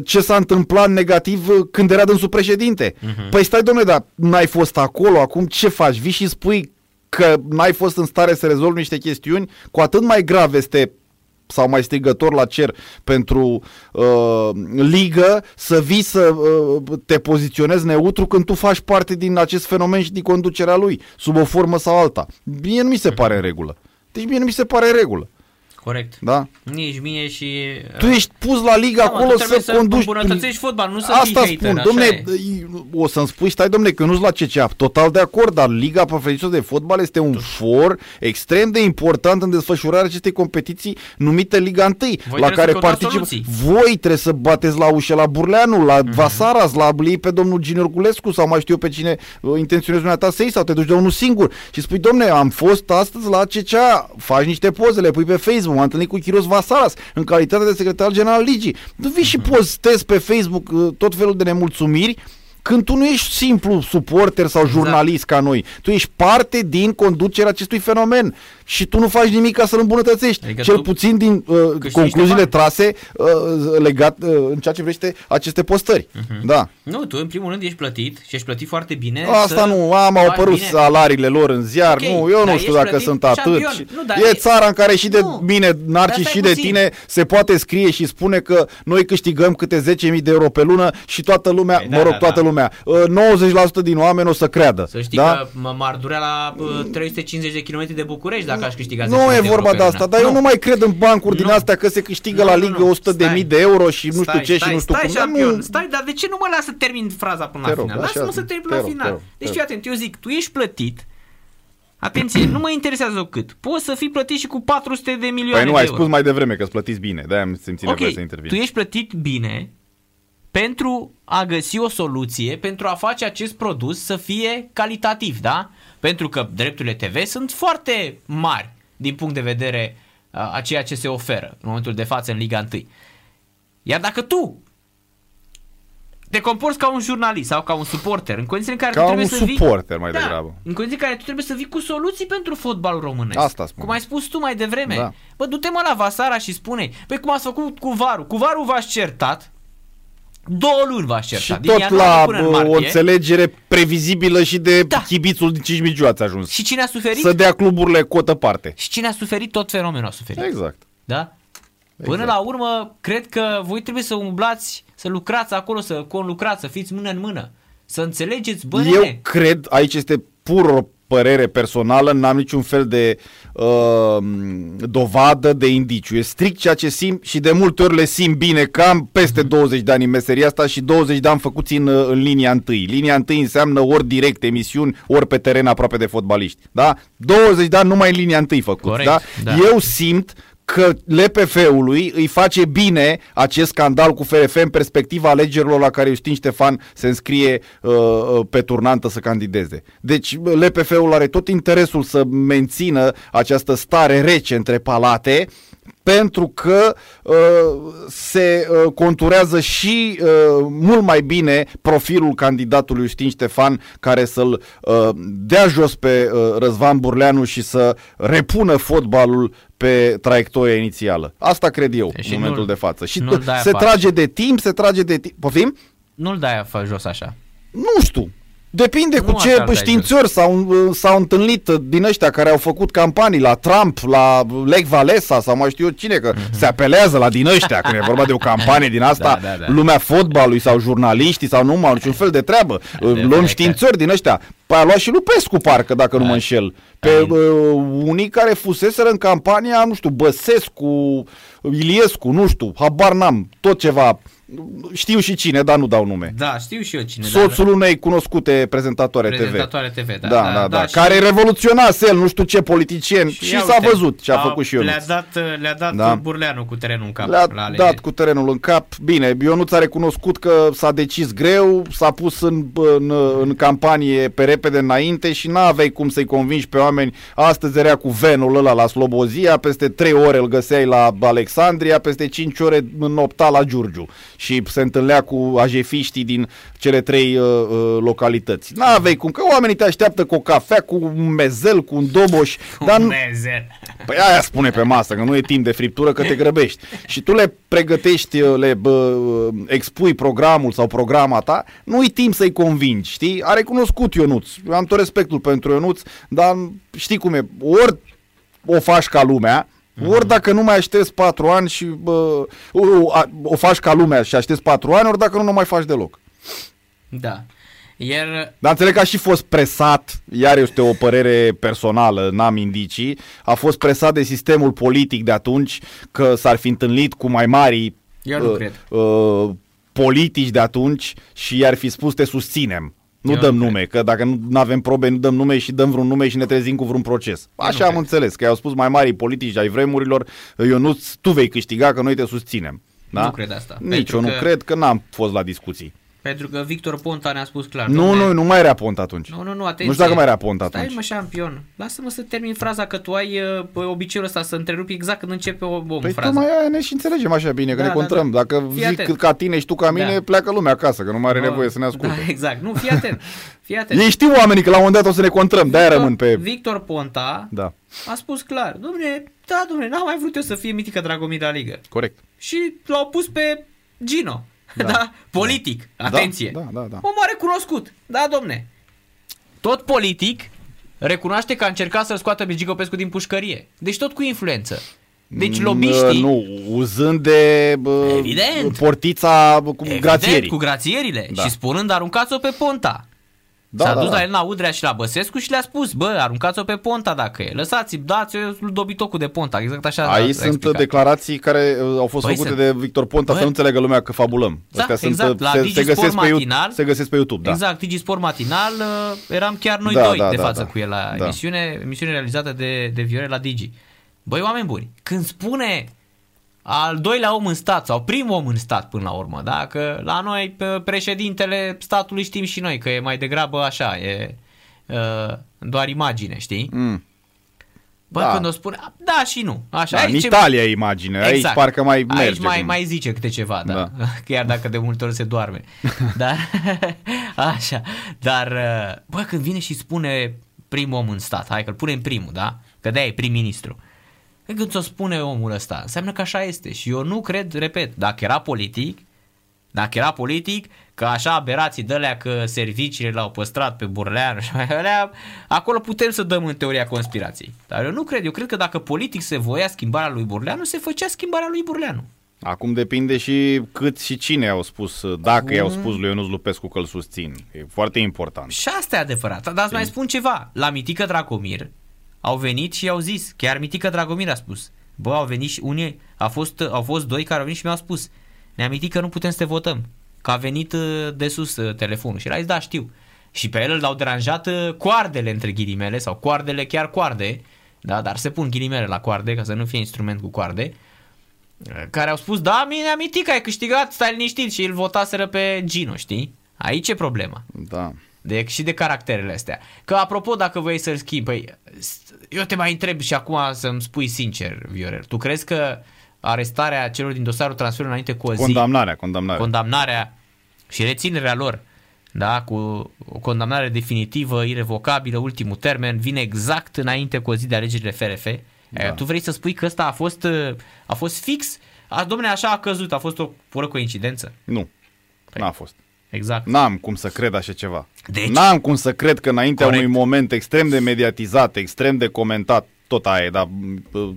ce s-a întâmplat negativ uh, când era dânsul președinte. Uh-huh. Păi stai, domnule, dar n-ai fost acolo, acum ce faci? Vii și spui că n-ai fost în stare să rezolvi niște chestiuni, cu atât mai grav este sau mai strigător la cer pentru uh, ligă să vii să uh, te poziționezi neutru când tu faci parte din acest fenomen și din conducerea lui, sub o formă sau alta. Mie nu mi se pare în regulă. Deci mie nu mi se pare în regulă. Corect. Da? Nici mie și... Tu ești pus la liga da, acolo să, să conduci... îmbunătățești fotbal, nu să Asta fii spun, domne, o să-mi spui, stai domne, că nu la CCA, total de acord, dar Liga Profesionistă de Fotbal este un for extrem de important în desfășurarea acestei competiții numită Liga 1, Voi la care participă. Voi trebuie să bateți la ușă la Burleanu, la mm-hmm. Vasaras, la Blii pe domnul Ginior Gulescu sau mai știu eu pe cine uh, intenționezi dumneata să iei sau te duci de unul singur și spui, domne, am fost astăzi la CCA, faci niște poze, le pui pe Facebook, m-am întâlnit cu Chiros Vasaras în calitate de secretar general ligii. Nu vii și postezi pe Facebook uh, tot felul de nemulțumiri când tu nu ești simplu suporter sau exact. jurnalist exact. ca noi, tu ești parte din conducerea acestui fenomen și tu nu faci nimic ca să-l îmbunătățești. Adică Cel puțin din uh, concluziile trase uh, legat uh, în ceea ce vrește aceste postări. Uh-huh. Da. Nu, tu în primul rând ești plătit și ești plătit foarte bine. Asta să nu, am au apărut bine. salariile lor în ziar, okay, nu, eu nu știu dacă sunt atât. Și, nu, e țara în care și de nu, mine, Narcis, și de puțin. tine se poate scrie și spune că noi câștigăm câte 10.000 de euro pe lună și toată lumea, Ei, păi mă da, rog, da, toată da. lumea, uh, 90% din oameni o să creadă. Să știi da? că m-ar durea la uh, 350 de km de București dacă aș câștiga Nu e vorba de asta, dar nu. eu nu mai cred în bancuri nu. din astea că se câștigă nu, la ligă 100 de mii de euro și nu știu ce stai, și nu știu stai, cum. Champion, nu... Stai, dar de ce nu mă lasă să termin fraza până la final? Lasă-mă să termin până la final. Deci fii atent, eu zic, tu ești plătit Atenție, nu mă interesează cât. Poți să fii plătit și cu 400 de milioane păi nu, de ai euro. spus mai devreme că îți plătiți bine, de-aia am simțit okay, nevoie să intervin. tu ești plătit bine pentru a găsi o soluție, pentru a face acest produs să fie calitativ, da? Pentru că drepturile TV sunt foarte mari din punct de vedere a ceea ce se oferă în momentul de față în Liga 1. Iar dacă tu te comporți ca un jurnalist sau ca un suporter, în condiții în care ca tu trebuie un să suporter vii, mai da, degrabă. În condiții în care tu trebuie să vii cu soluții pentru fotbalul românesc. Asta spun. Cum ai spus tu mai devreme. Da. Bă, du-te mă la Vasara și spune, păi cum ați făcut cu Varul? Cu Varul v-ați certat, Două luni v-aș certa. Și din tot la o înțelegere previzibilă și de da. chibițul din Cismigiu ați ajuns. Și cine a suferit? Să dea cluburile cotă parte. Și cine a suferit? Tot fenomenul a suferit. Exact. Da? Până exact. la urmă, cred că voi trebuie să umblați, să lucrați acolo, să conlucrați, să fiți mână în mână. Să înțelegeți, bă, Eu cred, aici este pur o părere personală, n-am niciun fel de uh, dovadă, de indiciu. E strict ceea ce simt și de multe ori le simt bine, că am peste 20 de ani în meseria asta și 20 de ani făcuți în, în linia întâi. Linia întâi înseamnă ori direct emisiuni, ori pe teren aproape de fotbaliști. Da? 20 de ani numai în linia întâi făcuți. Corect, da? da? Eu simt că LPF-ului îi face bine acest scandal cu FRF în perspectiva alegerilor la care Justin Ștefan se înscrie uh, uh pe turnantă să candideze. Deci LPF-ul are tot interesul să mențină această stare rece între palate pentru că uh, se uh, conturează și uh, mult mai bine profilul candidatului Justin Ștefan care să-l uh, dea jos pe uh, Răzvan Burleanu și să repună fotbalul pe traiectoria inițială. Asta cred eu și în momentul de față. Și se trage de timp, se trage de timp. Poftim? Nu-l dai jos așa. Nu știu. Depinde nu cu ce științări s-au, s-au întâlnit din ăștia care au făcut campanii la Trump, la Lech Walesa sau mai știu eu cine, că mm-hmm. se apelează la din ăștia când e vorba de o campanie din asta, da, da, da. lumea fotbalului sau jurnaliștii sau nu mai niciun fel de treabă. De Luăm științări din ăștia. Păi a luat și Lupescu parcă, dacă da. nu mă înșel. Pe uh, unii care fuseseră în campania, nu știu, Băsescu, Iliescu, nu știu, habar n-am, tot ceva știu și cine, dar nu dau nume. Da, știu și eu cine. Soțul dar... unei cunoscute prezentatoare, prezentatoare TV. TV da, da, da, da, da. Și... Care revoluționase el, nu știu ce politician și, și s-a văzut ce a, a făcut și eu. Le-a dat, le-a dat da. Burleanu cu terenul în cap. Le-a la dat cu terenul în cap. Bine, Ionuț a recunoscut că s-a decis greu, s-a pus în, în, în campanie pe repede înainte și n-aveai cum să-i convingi pe oameni. Astăzi era cu venul ăla la Slobozia, peste 3 ore îl găseai la Alexandria, peste 5 ore în nopta la Giurgiu și se întâlnea cu ajefiștii din cele trei uh, uh, localități. N-avei cum, că oamenii te așteaptă cu o cafea, cu un mezel, cu un doboș. Un dar mezel. Păi aia spune pe masă, că nu e timp de friptură, că te grăbești. Și tu le pregătești, uh, le bă, uh, expui programul sau programa ta, nu e timp să-i convingi, știi? A recunoscut Ionuț. Eu am tot respectul pentru Ionuț, dar știi cum e, ori o faci ca lumea, Mm-hmm. Ori dacă nu mai aștepți patru ani și bă, o, o faci ca lumea și aștepți patru ani, ori dacă nu, nu mai faci deloc. Da. Iar... Dar înțeleg că a și fost presat, iar este o părere personală, n-am indicii, a fost presat de sistemul politic de atunci că s-ar fi întâlnit cu mai mari Eu nu uh, cred. Uh, politici de atunci și i-ar fi spus te susținem. Nu Eu dăm nu nume, cred. că dacă nu avem probe, nu dăm nume și dăm vreun nume și ne trezim cu vreun proces. Așa am cred. înțeles, că i-au spus mai mari politici ai vremurilor, eu nu, tu vei câștiga, că noi te susținem. Da? Nu cred asta. Nici eu nu cred că n-am fost la discuții. Pentru că Victor Ponta ne-a spus clar. Nu, nu, nu mai era Ponta atunci. Nu, nu, nu, atenție. Nu știu dacă mai era Ponta atunci. Stai mă, șampion. Lasă-mă să termin fraza că tu ai uh, obiceiul ăsta să întrerupi exact când începe o, o păi frază. Păi mai ne și înțelegem așa bine, că da, ne contrăm. Da, da. Dacă fii zic atent. ca tine și tu ca mine, da. pleacă lumea acasă, că nu mai are nevoie să ne asculte. Da, exact. Nu, fii atent. Fii atent. Ei știu oamenii că la un moment dat o să ne contrăm, de-aia rămân pe... Victor Ponta da. a spus clar, domne, da, domne, n-am mai vrut eu să fie mitică Dragomir la ligă. Corect. Și l-au pus pe Gino. Da, da? Politic. Da. Atenție. Da, da, da, da. Om a recunoscut. Da, domne. Tot politic recunoaște că a încercat să-l scoată pe Gigopescu din pușcărie. Deci tot cu influență. Deci mm, lobiștii... Nu, uzând de bă, Evident. portița cu Evident, grațierii. cu grațierile da. și spunând aruncați-o pe Ponta. Da, S-a da, dus da. la Elena Udrea și la Băsescu și le-a spus, bă, aruncați-o pe Ponta dacă e. Lăsați, dați-o dobitocul de Ponta, exact așa. Aici sunt explicat. declarații care uh, au fost Băi, făcute se... de Victor Ponta bă. să nu înțelegă lumea că fabulăm. Da, Astea exact, sunt, la se, se, găsesc matinal, pe, se găsesc pe YouTube. Da. Exact, Digi Sport Matinal, uh, eram chiar noi da, doi da, de da, față da, cu el la da. emisiune, emisiune realizată de, de Viore la Digi. Băi, oameni buni, când spune al doilea om în stat sau primul om în stat până la urmă, da? Că la noi pe președintele statului știm și noi că e mai degrabă așa, e uh, doar imagine, știi? Mm. Bă, da. când o spune, da și nu. Așa, da, aici în Italia e imagine, exact. aici parcă mai merge. Aici mai, mai zice câte ceva, da. da. Chiar dacă de multe ori se doarme. Dar, așa, dar, uh, bă, când vine și spune primul om în stat, hai că-l punem primul, da? Că de-aia e prim-ministru. Când ți-o spune omul ăsta, înseamnă că așa este. Și eu nu cred, repet, dacă era politic, dacă era politic, că așa aberații de alea că serviciile l-au păstrat pe Burleanu și mai alea, acolo putem să dăm în teoria conspirației. Dar eu nu cred. Eu cred că dacă politic se voia schimbarea lui Burleanu, se făcea schimbarea lui Burleanu. Acum depinde și cât și cine au spus, dacă Acum... i-au spus lui Ionuț Lupescu că îl susțin. E foarte important. Și asta e adevărat. Dar îți mai spun ceva. La Mitică Dracomir, au venit și au zis, chiar Mitică Dragomir a spus, bă, au venit și unii, a fost, au fost doi care au venit și mi-au spus, ne-a amintit că nu putem să te votăm, că a venit uh, de sus uh, telefonul și el a zis, da, știu. Și pe el l-au deranjat uh, coardele între ghilimele sau coardele chiar coarde, da, dar se pun ghilimele la coarde ca să nu fie instrument cu coarde, care au spus, da, mine amintit că ai câștigat, stai liniștit și îl votaseră pe Gino, știi? Aici e problema. Da. De, și de caracterele astea. Că apropo, dacă vrei să-l schimbi, păi, eu te mai întreb și acum să-mi spui sincer, Viorel, tu crezi că arestarea celor din dosarul transferului înainte cu o zi, condamnarea, condamnarea, condamnarea și reținerea lor, da, cu o condamnare definitivă, irrevocabilă, ultimul termen, vine exact înainte cu o zi de alegerile FRF. Da. Tu vrei să spui că ăsta a fost, a fost fix? A, domne, așa a căzut, a fost o pură coincidență? Nu, păi, n-a fost. Exact. N-am cum să cred așa ceva. Deci, N-am cum să cred că înaintea corect. unui moment extrem de mediatizat, extrem de comentat, tot aia, dar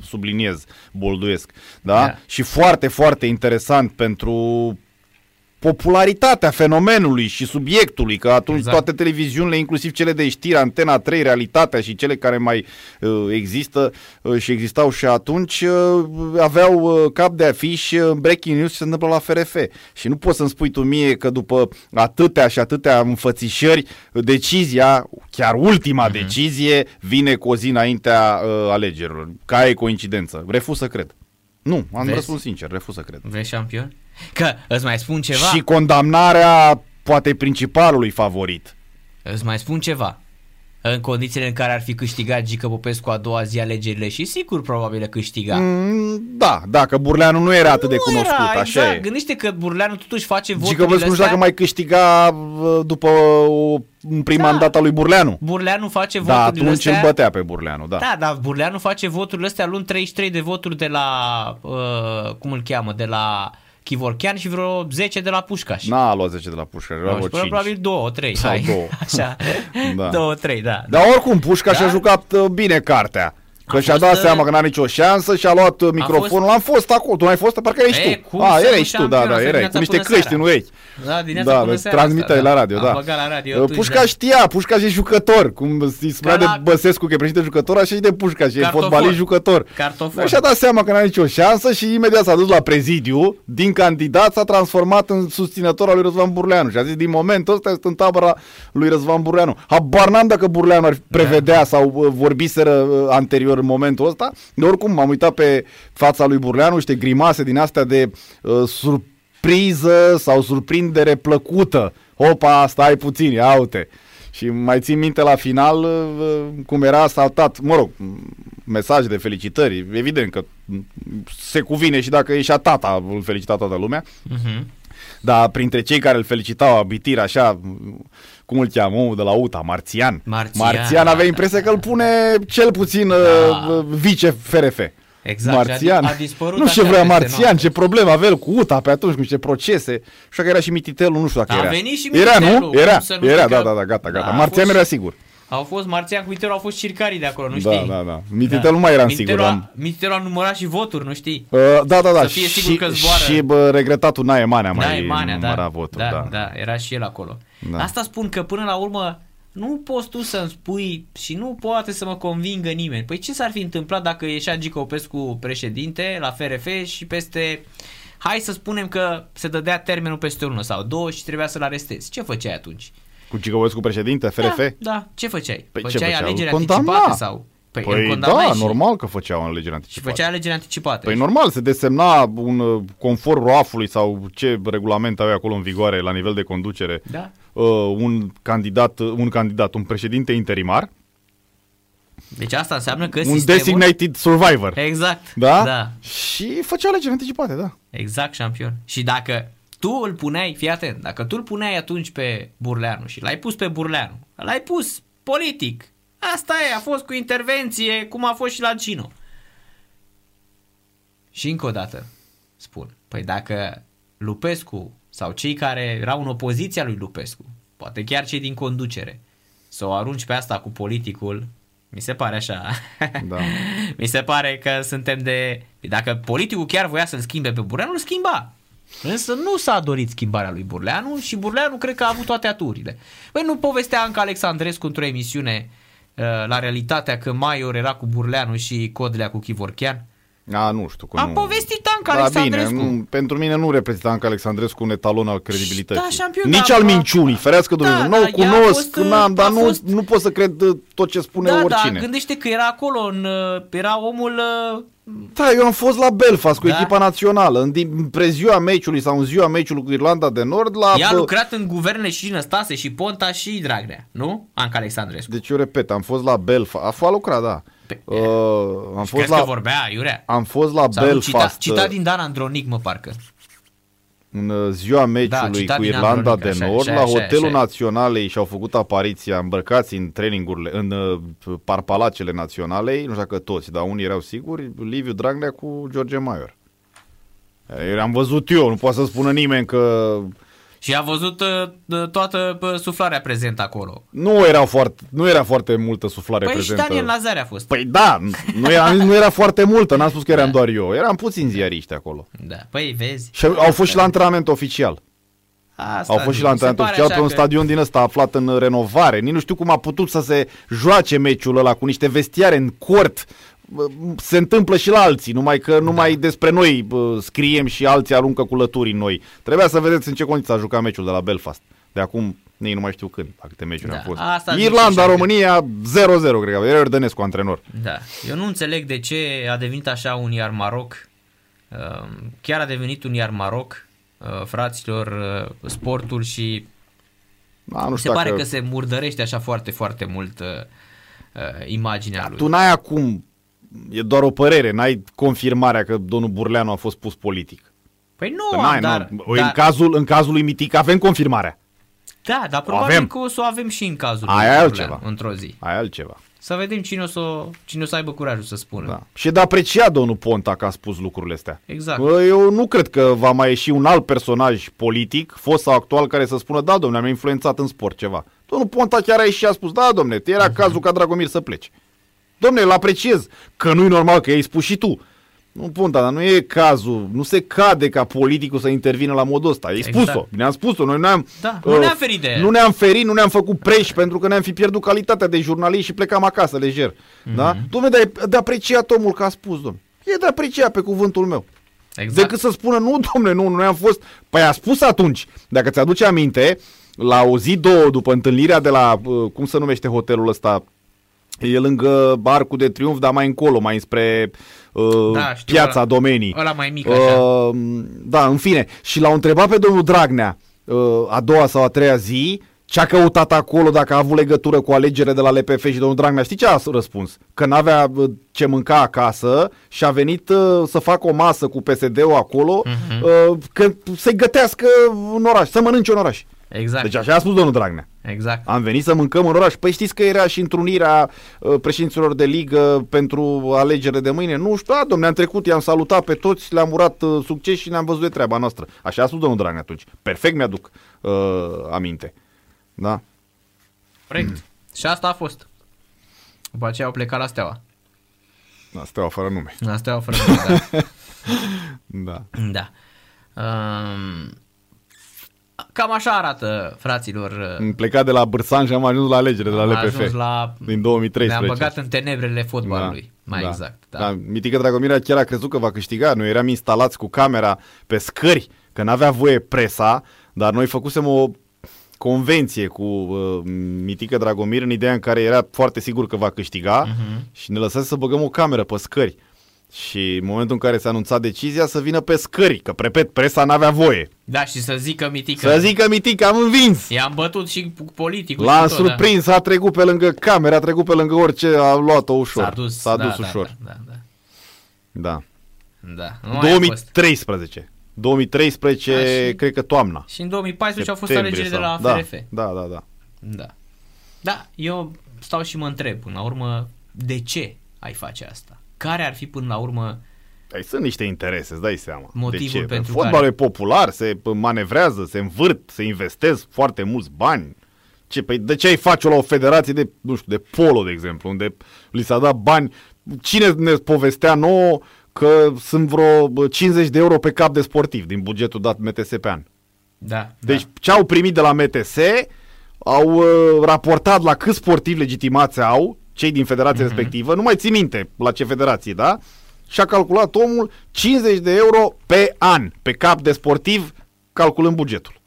subliniez, bolduiesc, da? Yeah. Și foarte, foarte interesant pentru popularitatea fenomenului și subiectului, că atunci exact. toate televiziunile, inclusiv cele de știri, Antena 3, Realitatea și cele care mai uh, există uh, și existau și atunci, uh, aveau uh, cap de afiș uh, breaking news ce se întâmplă la FRF. Și nu poți să-mi spui tu mie că după atâtea și atâtea înfățișări, decizia, chiar ultima uh-huh. decizie, vine cu o zi înaintea uh, alegerilor. Ca e coincidență. Refuz să cred. Nu, am Vezi? răspuns sincer, refuz să cred. Vezi șampion? Că îți mai spun ceva. Și condamnarea poate principalului favorit. Îți mai spun ceva. În condițiile în care ar fi câștigat Gică Popescu a doua zi alegerile și sigur probabil câștiga. Mm, da, da, că Burleanu nu era atât de nu cunoscut, era, așa exact. e. Gândește că Burleanu totuși face voturile Gică Popescu nu știu dacă mai câștiga după o în prima da. mandat al lui Burleanu. Burleanu face da, voturile atunci astea. îl bătea pe Burleanu, da. Da, dar Burleanu face voturile astea luând 33 de voturi de la, uh, cum îl cheamă, de la Chivorchean și vreo 10 de la Pușcaș. N-a luat 10 de la Pușcaș, no, vreo 5. Probabil 2, 3. Sau hai. 2. Așa, da. 2, 3, da. Dar oricum, Pușcaș da? a jucat uh, bine cartea. Că și-a dat seama că n-a nicio șansă și a luat a microfonul. Fost... Am fost acolo, tu n-ai fost? Parcă erai și tu. A, erai și tu, da, da, erai. Cu niște clești în urechi. Da, dimineața da, până seara transmiteai asta, la radio, da. la radio Pușca da. știa, Pușca și jucător. Cum îți spunea de Băsescu că e președinte jucător, așa și de Pușca și e fotbalist jucător. Cartofor. Și-a dat seama că n-a nicio șansă și imediat s-a dus la prezidiu, din candidat s-a transformat în susținător al lui Răzvan Burleanu. Și a zis, din momentul ăsta este în tabăra lui Răzvan Burleanu. Habar n-am dacă Burleanu ar prevedea da. sau uh, vorbiseră uh, anterior în momentul ăsta. De oricum, m-am uitat pe fața lui Burleanu, niște grimase din astea de uh, surpriză sau surprindere plăcută. Opa, stai puțin, ia uite. Și mai țin minte la final uh, cum era saltat, mă rog, mesaj de felicitări. Evident că se cuvine și dacă e și a tata, îl felicita toată lumea. Uh-huh. Dar printre cei care îl felicitau abitir așa, cum îl cheamă, omul de la UTA, Marțian. Marțian, Marțian avea impresia că îl pune cel puțin da. Uh, vice-FRF. Exact, Marțian. A, a dispărut nu știu vrea Marțian, ce problemă avea el cu UTA pe atunci, cu ce procese. Și că era și Mititelul, nu știu dacă a era. A venit și Mititelul. Era, nu? Era, era, da, da, da, gata, gata. Da, Marțian fost... era sigur. Au fost Marțian cu Mititelul, au fost circarii de acolo, nu da, știi? Da, da, da. Mititelul da. nu mai era sigur. A, Mititelul a numărat și voturi, nu știi? Uh, da, da, da. Să fie sigur și, că zboară. Și bă, regretatul Nae Manea mai Nae Manea, da. voturi. Da, da, da, era și el acolo. Da. Asta spun că până la urmă nu poți tu să-mi spui și nu poate să mă convingă nimeni. Păi ce s-ar fi întâmplat dacă ieșea Gica Opescu președinte la FRF și peste... Hai să spunem că se dădea termenul peste unul sau două și trebuia să-l arestezi. Ce făceai atunci? Cu Gica președinte, FRF? Da, da. Ce făceai? Păi făceai ce alegeri anticipate sau... Păi, păi da, și... normal că făceau alegeri anticipate. Și făcea alegeri anticipate. Păi normal, se desemna un uh, conform ROAF-ului sau ce regulament avea acolo în vigoare la nivel de conducere da. uh, un candidat, uh, un candidat, un președinte interimar. Deci asta înseamnă că Un sistemul... designated survivor. Exact. Da? da. Și făcea alegeri anticipate, da. Exact, șampion. Și dacă tu îl puneai, fii atent, dacă tu îl puneai atunci pe Burleanu și l-ai pus pe Burleanu, l-ai pus politic, Asta e, a fost cu intervenție, cum a fost și la Gino. Și încă o dată spun, păi dacă Lupescu sau cei care erau în opoziția lui Lupescu, poate chiar cei din conducere, să o arunci pe asta cu politicul, mi se pare așa. Da. mi se pare că suntem de... Dacă politicul chiar voia să-l schimbe pe Burleanu, îl schimba. Însă nu s-a dorit schimbarea lui Burleanu și Burleanu cred că a avut toate aturile. Păi nu povestea Anca Alexandrescu într-o emisiune uh, Uh, la realitatea că Maior era cu Burleanu și Codlea cu Chivorchean? A, nu știu. Că a nu... povestit Anca da, Alexandrescu. Bine, nu, pentru mine nu reprezintă Anca Alexandrescu un etalon al credibilității. Da, șampion, Nici da, al minciunii, ferească da, Dumnezeu. Da, nu cunosc, fost, n-am, dar fost... nu, nu pot să cred uh, tot ce spune da, oricine. Da, gândește că era acolo, în, uh, era omul... Da, eu am fost la Belfast cu da? echipa națională, în, în preziua meciului sau în ziua meciului cu Irlanda de Nord. La, Ea a lucrat în guvernele și Năstase și Ponta și Dragnea, nu? Anca Alexandrescu. Deci eu repet, am fost la Belfast. A fost lucrat, da. Pe, uh, am fost la, că vorbea, Iurea? Am fost la Sau Belfast. Cita, cita din Dan Andronic, mă parcă. În uh, ziua meciului da, cu Irlanda Andronic, de Nord, așa, la așa, Hotelul așa. Naționalei și-au făcut apariția îmbrăcați în trainingurile, în uh, parpalacele naționalei, nu știu că toți, dar unii erau siguri, Liviu Dragnea cu George Maior. Am văzut eu, nu poate să spună nimeni că și a văzut uh, toată uh, suflarea prezentă acolo. Nu era foarte, nu era foarte multă suflare păi prezentă. Păi și Daniel Lazare a fost. Păi da, nu era, nu era foarte multă, n-am spus că eram da. doar eu. Eram puțini ziariști acolo. Da, păi vezi. Și au fost și la antrenament oficial. Asta au fost și la antrenament oficial pe un că... stadion din ăsta aflat în renovare. Nici nu știu cum a putut să se joace meciul ăla cu niște vestiare în cort se întâmplă și la alții, numai că numai da. despre noi scriem și alții aruncă cu lături în noi. Trebuia să vedeți în ce condiții a jucat meciul de la Belfast. De acum, nici nu mai știu când, la câte meciuri da. au fost. Asta Irlanda, România, 0-0, cred că. Era Ordănescu antrenor. Da. Eu nu înțeleg de ce a devenit așa un iar Maroc. Ehm, chiar a devenit un iar Maroc, uh, fraților, uh, sportul și da, nu se pare că... că se murdărește așa foarte, foarte mult uh, imaginea lui. Tu n-ai acum e doar o părere, n-ai confirmarea că domnul Burleanu a fost pus politic. Păi nu, n-ai, dar, nu. Dar... În, cazul, în cazul lui Mitic avem confirmarea. Da, dar probabil avem. că o să o avem și în cazul Aia lui altceva. într-o zi. Aia altceva. Să vedem cine o să, cine o să aibă curajul să spună. Da. Și de apreciat domnul Ponta că a spus lucrurile astea. Exact. Eu nu cred că va mai ieși un alt personaj politic, fost sau actual, care să spună, da, domnule, am influențat în sport ceva. Domnul Ponta chiar a ieșit și a spus, da, domnule, era uh-huh. cazul ca Dragomir să plece. Domne, îl apreciez, că nu-i normal că ai spus și tu. Nu pun, dar nu e cazul, nu se cade ca politicul să intervină la modul ăsta. Ai exact. spus-o, ne-am spus-o, noi ne-am... Da, uh, nu ne-am ferit de Nu ne-am ferit, nu ne-am făcut preși pentru că ne-am fi pierdut calitatea de jurnalist și plecam acasă lejer. Mm-hmm. Da? Dom'le, dar e de apreciat omul că a spus, domnule. E de apreciat pe cuvântul meu. Exact. Decât să spună, nu, domnule, nu, nu am fost... Păi a spus atunci, dacă ți-aduce aminte, la o zi, două după întâlnirea de la, uh, cum se numește hotelul ăsta, E lângă Arcul de Triunf, dar mai încolo, mai spre uh, da, știu, piața ăla, domenii. Ăla mai mic așa. Uh, da, în fine. Și l-au întrebat pe domnul Dragnea uh, a doua sau a treia zi ce a căutat acolo, dacă a avut legătură cu alegere de la LPF și domnul Dragnea. Știi ce a răspuns? Că n-avea uh, ce mânca acasă și a venit uh, să facă o masă cu PSD-ul acolo, uh-huh. uh, că se gătească în oraș, să mănânce în oraș. Exact. Deci așa a spus domnul Dragnea. Exact. Am venit să mâncăm în oraș. Păi știți că era și întrunirea uh, președinților de ligă pentru alegere de mâine? Nu știu, da, domnule, am trecut, i-am salutat pe toți, le-am urat uh, succes și ne-am văzut de treaba noastră. Așa a spus domnul Dragnea atunci. Perfect mi-aduc uh, aminte. Da. Corect. Mm. Și asta a fost. După aceea au plecat la Steaua. La Steaua fără nume. La Steaua fără nume, da. da. Da. Um, Cam așa arată, fraților. Am plecat de la Bârsan și am ajuns la alegere de la am LPF. Ajuns la... Din 2013. Ne-am băgat în tenebrele fotbalului, da, mai da. exact. Da. Da. Mitică Dragomira chiar a crezut că va câștiga. Noi eram instalați cu camera pe scări, că n-avea voie presa, dar noi făcusem o convenție cu uh, Mitică Dragomir în ideea în care era foarte sigur că va câștiga uh-huh. și ne lăsase să băgăm o cameră pe scări. Și în momentul în care s-a anunțat decizia să vină pe scări, că, repet, presa n-avea voie. Da, și să zică Mitică. Să zică Mitică, am învins. I-am bătut și politicul. L-am și tot, da. surprins, da. a trecut pe lângă camera, a trecut pe lângă orice, a luat-o ușor. S-a dus, s-a da, dus da, ușor. Da, da, da. da. da. 2013. 2013, da, și, cred că toamna. Și în 2014 au fost alegerile de la FRF. Da, da, da, da. Da. Da, eu stau și mă întreb, până la urmă, de ce ai face asta? Care ar fi până la urmă Păi sunt niște interese, îți dai seama. Motivul de ce? pentru Fotbalul care... e popular, se manevrează, se învârt, se investesc foarte mulți bani. Ce, păi de ce ai face la o federație de, nu știu, de polo, de exemplu, unde li s-a dat bani? Cine ne povestea nouă că sunt vreo 50 de euro pe cap de sportiv din bugetul dat MTS pe an? Da. Deci da. ce au primit de la MTS au uh, raportat la câți sportivi legitimați au cei din federația mm-hmm. respectivă, nu mai țin minte la ce federație, da? Și a calculat omul 50 de euro pe an, pe cap de sportiv, calculând bugetul.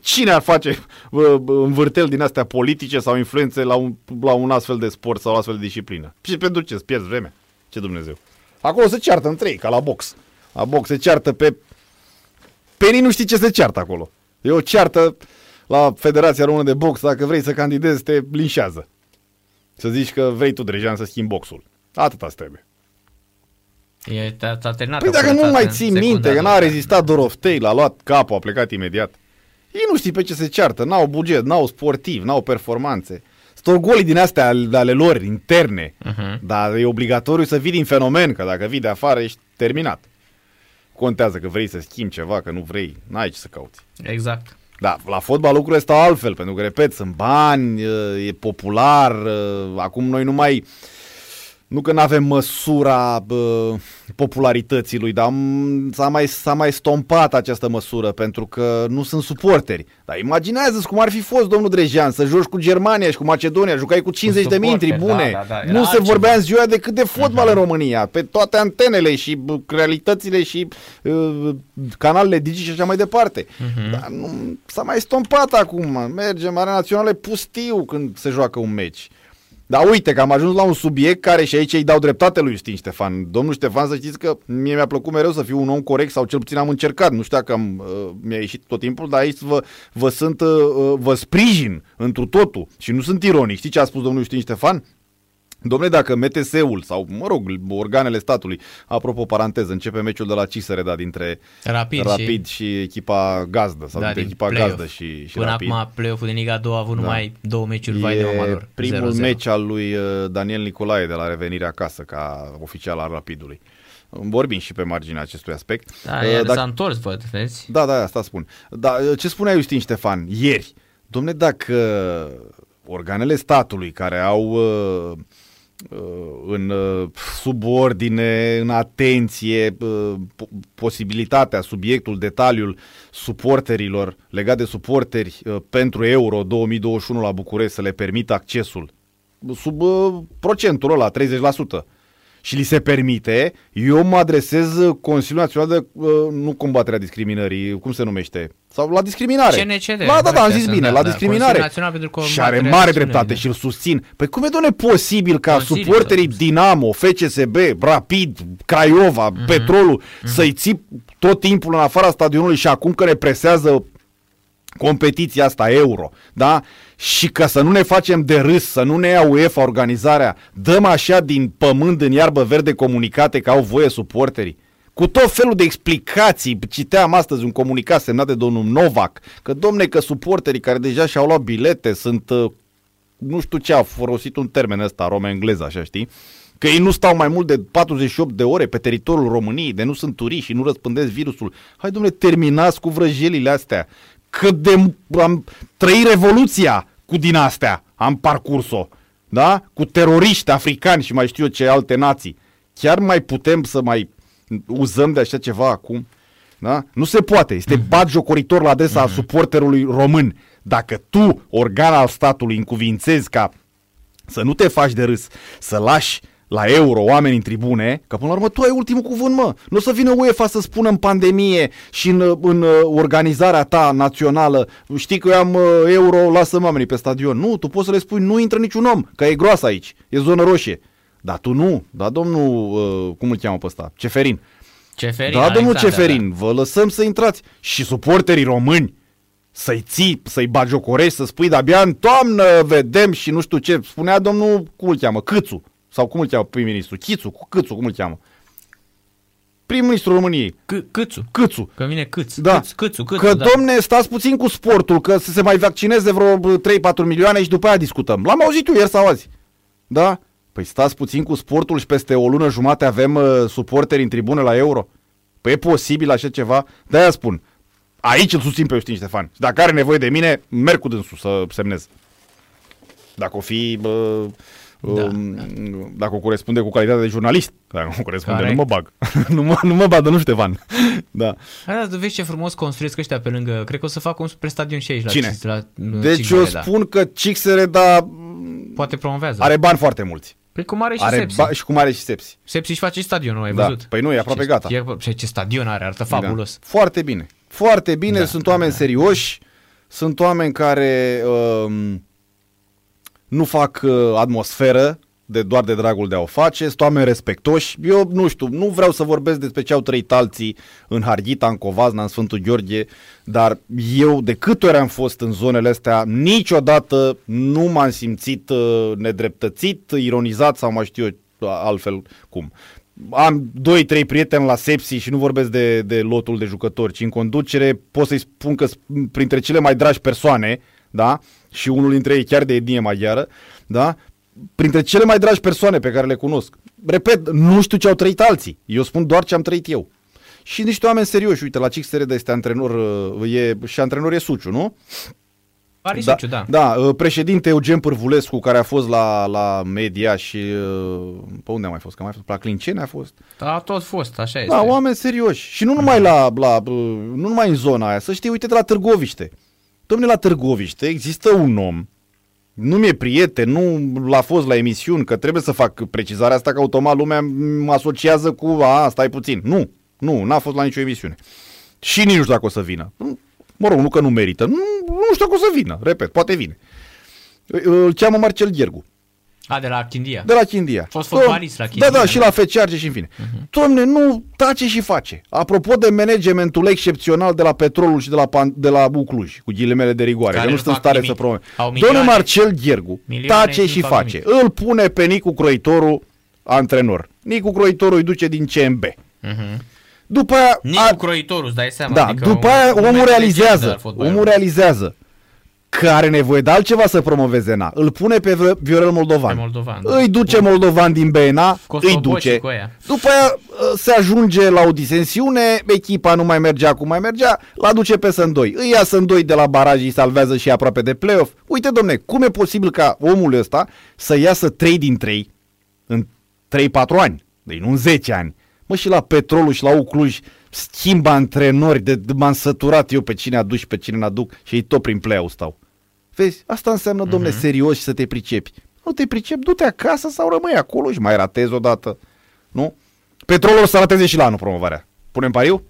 Cine ar face uh, învârtel din astea politice sau influențe la un, la un astfel de sport sau astfel de disciplină? Și pentru ce? Îți pierzi vremea? Ce Dumnezeu? Acolo se ceartă între ei, ca la box. La box se ceartă pe... Pe nici nu știi ce se ceartă acolo. E o ceartă la Federația Română de Box, dacă vrei să candidezi, te linșează. Să zici că vrei tu, Drejan, să schimbi boxul. Atâta trebuie. E, t-a, t-a terminat păi dacă nu mai ții minte, că n-a rezistat Doroftei, l-a luat capul, a plecat imediat. Ei nu știi pe ce se ceartă, n-au buget, n-au sportiv, n-au performanțe. Storgolii din astea ale lor, interne, uh-huh. dar e obligatoriu să vii din fenomen, că dacă vii de afară ești terminat. Contează că vrei să schimbi ceva, că nu vrei, n-ai ce să cauți. Exact. Da, la fotbal lucrurile stau altfel, pentru că, repet, sunt bani, e popular, acum noi nu mai nu că nu avem măsura bă, popularității lui, dar s-a mai, s-a mai stompat această măsură pentru că nu sunt suporteri. Dar imaginează-ți cum ar fi fost domnul Drejean să joci cu Germania și cu Macedonia, jucai cu 50 de mii tribune. Da, da, da. Nu se vorbea în ziua decât de fotbal uh-huh. în România, pe toate antenele și realitățile și uh, canalele digi și așa mai departe. Uh-huh. Dar nu, s-a mai stompat acum. Mergem, Arena Națională pustiu când se joacă un meci. Dar uite că am ajuns la un subiect care și aici îi dau dreptate lui Justin Ștefan. Domnul Ștefan, să știți că mie mi-a plăcut mereu să fiu un om corect sau cel puțin am încercat. Nu știu dacă am, uh, mi-a ieșit tot timpul, dar aici vă, vă sunt, uh, uh vă sprijin întru totul și nu sunt ironic. Știți ce a spus domnul Justin Ștefan? Domnule, dacă MTS-ul sau, mă rog, organele statului, apropo, paranteză, începe meciul de la Cisere, da, dintre Rapid, Rapid și... și echipa gazdă, sau da, dintre echipa play-off. gazdă și, și Până Rapid. acum play-off-ul din Liga 2 a avut da. numai două meciuri, vai de lor. primul 0-0. meci al lui uh, Daniel Nicolae de la revenirea acasă, ca oficial al Rapidului. Vorbim și pe marginea acestui aspect. Da, uh, dacă... s-a întors, văd, vezi? Da, da, asta spun. Da, uh, ce spunea Justin Ștefan ieri? Domne, dacă organele statului care au uh, în subordine, în atenție, posibilitatea, subiectul, detaliul suporterilor legat de suporteri pentru Euro 2021 la București să le permită accesul sub procentul ăla, 30% și li se permite, eu mă adresez Consiliul Național de, uh, nu combaterea discriminării, cum se numește? Sau la discriminare. CNCD. La, da, da, am zis bine, da, la da, discriminare. Și are mare dreptate și îl susțin. Păi cum e, doamne, posibil ca Consiliul suporterii Dinamo, FCSB, Rapid, Craiova, uh-huh. Petrolul, uh-huh. să-i ții tot timpul în afara stadionului și acum că ne presează competiția asta euro, da? Și ca să nu ne facem de râs, să nu ne ia UEFA organizarea, dăm așa din pământ în iarbă verde comunicate că au voie suporterii. Cu tot felul de explicații, citeam astăzi un comunicat semnat de domnul Novak, că domne, că suporterii care deja și-au luat bilete sunt, uh, nu știu ce, a folosit un termen ăsta, romă-engleză, așa știi, că ei nu stau mai mult de 48 de ore pe teritoriul României, de nu sunt turiști și nu răspândesc virusul. Hai, domnule, terminați cu vrăjelile astea cât de am trăit revoluția cu din astea, am parcurs-o, da? Cu teroriști africani și mai știu eu ce alte nații. Chiar mai putem să mai uzăm de așa ceva acum? Da? Nu se poate. Este mm-hmm. bat jocoritor la adresa mm-hmm. suporterului român. Dacă tu, organ al statului, încuvințezi ca să nu te faci de râs, să lași la euro oameni în tribune, că până la urmă tu ai ultimul cuvânt, mă. Nu o să vină UEFA să spună în pandemie și în, în uh, organizarea ta națională, știi că eu am uh, euro, lasă oamenii pe stadion. Nu, tu poți să le spui, nu intră niciun om, că e groasă aici, e zonă roșie. Dar tu nu, da domnul, uh, cum îl cheamă pe ăsta, Ceferin. Ceferin, da, domnul exact, Ceferin, da, da. vă lăsăm să intrați. Și suporterii români, să-i ții, să-i bagiocorești, să spui, de-abia în toamnă vedem și nu știu ce, spunea domnul, cum îl cheamă, Câțu sau cum îl cheamă prim-ministru? Chițu, cu Câțu, cum îl cheamă? Prim-ministrul României. C- Câțu. Câțu. Că vine Câț. Da. Câț, câțu, câțu, că, da. domne, stați puțin cu sportul, că să se mai vaccineze vreo 3-4 milioane și după aia discutăm. L-am auzit eu ieri sau azi. Da? Păi stați puțin cu sportul și peste o lună jumate avem uh, suporteri în tribune la Euro. Păi e posibil așa ceva? De-aia spun. Aici îl susțin pe Justin Ștefan. Dacă are nevoie de mine, merg cu dânsul să semnez. Dacă o fi... Uh, da, um, da. dacă o corespunde cu calitatea de jurnalist. Dacă o corespunde, Corect. nu mă bag. nu, mă, nu mă bagă, nu Ștefan. da. Da, tu vezi ce frumos construiesc ăștia pe lângă. Cred că o să facă un super stadion și aici. La Cine? La, deci Cixere, eu da. spun că Cixere, da... Poate promovează. Are bani foarte mulți. Păi cum are și are Sepsi. Ba- și cum are și Sepsi. Sepsi își face stadionul, ai da. văzut? Păi nu, e aproape ce, gata. E, ce stadion are, arată da. fabulos. Da. Foarte bine. Foarte bine, da, sunt oameni da. serioși, sunt oameni care uh, nu fac uh, atmosferă, de doar de dragul de a o face, sunt oameni respectoși. Eu nu știu, nu vreau să vorbesc despre ce au trăit alții în Harghita, în Covazna, în Sfântul Gheorghe, dar eu de câte ori am fost în zonele astea, niciodată nu m-am simțit uh, nedreptățit, ironizat sau mai știu eu altfel cum. Am doi, trei prieteni la Sepsi și nu vorbesc de, de lotul de jucători, ci în conducere pot să-i spun că printre cele mai dragi persoane, da? Și unul dintre ei chiar de etnie maghiară, da? printre cele mai dragi persoane pe care le cunosc. Repet, nu știu ce au trăit alții. Eu spun doar ce am trăit eu. Și niște oameni serioși. Uite, la de este antrenor, uh, e, și antrenor e Suciu, nu? Pari da, Suciu, da. Da, uh, președinte Eugen Pârvulescu, care a fost la, la media și... Uh, pe unde a mai fost? Că a mai fost? La Clincene a fost? Da, a tot fost, așa da, este. Da, oameni serioși. Și nu numai, la, la, nu numai în zona aia. Să știi, uite de la Târgoviște. Domnule, la Târgoviște există un om nu mi-e prieten, nu l-a fost la emisiuni, că trebuie să fac precizarea asta, că automat lumea mă asociază cu, a, stai puțin. Nu, nu, n-a fost la nicio emisiune. Și nici nu știu dacă o să vină. Mă rog, nu că nu merită, nu, nu știu dacă o să vină, repet, poate vine. Îl cheamă Marcel Ghergu. A, de la Chindia. De la Chindia. Fost fotbalist la Chindia. Da, da, și la FC și în fine. Uh-huh. Domne, nu tace și face. Apropo de managementul excepțional de la Petrolul și de la, de la Ucluj, cu ghilimele de rigoare, Care că nu sunt stare nimic. să promoveze. Domnul Marcel Ghergu tace și face. Nimic. Îl pune pe Nicu Croitorul antrenor. Nicu Croitorul îi duce din CMB. Uh-huh. Mhm. După aia... Nicu a... Croitorul, îți dai seama. Da, adică după aia omul realizează. Omul realizează că are nevoie de altceva să promoveze na. Îl pune pe Viorel Moldovan. Pe Moldovan da. Îi duce Bun. Moldovan din BNA, îi duce. După aia ă, se ajunge la o disensiune, echipa nu mai mergea cum mai mergea, l duce pe Sândoi. Îi ia Sândoi de la baraj, îi salvează și aproape de play-off. Uite, domne, cum e posibil ca omul ăsta să iasă 3 din 3 în 3-4 ani, deci nu în 10 ani. Mă, și la Petrolul și la Ucluj schimbă antrenori, de, de m-am săturat eu pe cine aduc și pe cine n-aduc și ei tot prin play stau. Vezi, asta înseamnă, uh-huh. domne, serios și să te pricepi. Nu te pricepi, du-te acasă sau rămâi acolo și mai ratezi odată. Nu? Petrolul o să rateze și la anul promovarea. Punem pariu?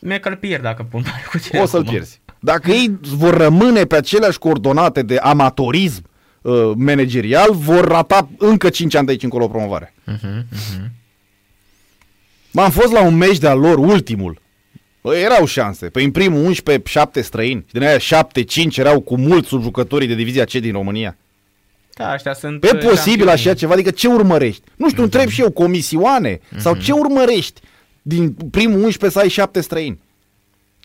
Mi-e că pierd dacă pun pariu cu tine O să-l pierzi. Dacă ei vor rămâne pe aceleași coordonate de amatorism uh, managerial, vor rata încă 5 ani de aici încolo promovare. Uh-huh, uh-huh. M-am fost la un meci de-al lor, ultimul. Bă, erau șanse. Păi în primul 11, 7 străini. Din aia 7-5 erau cu mulți sub jucătorii de divizia C din România. Da, ăștia sunt Pe uh, posibil așa ceva, adică ce urmărești? Nu știu, uh-huh. întreb și eu, comisioane? Uh-huh. Sau ce urmărești din primul 11 să ai 7 străini?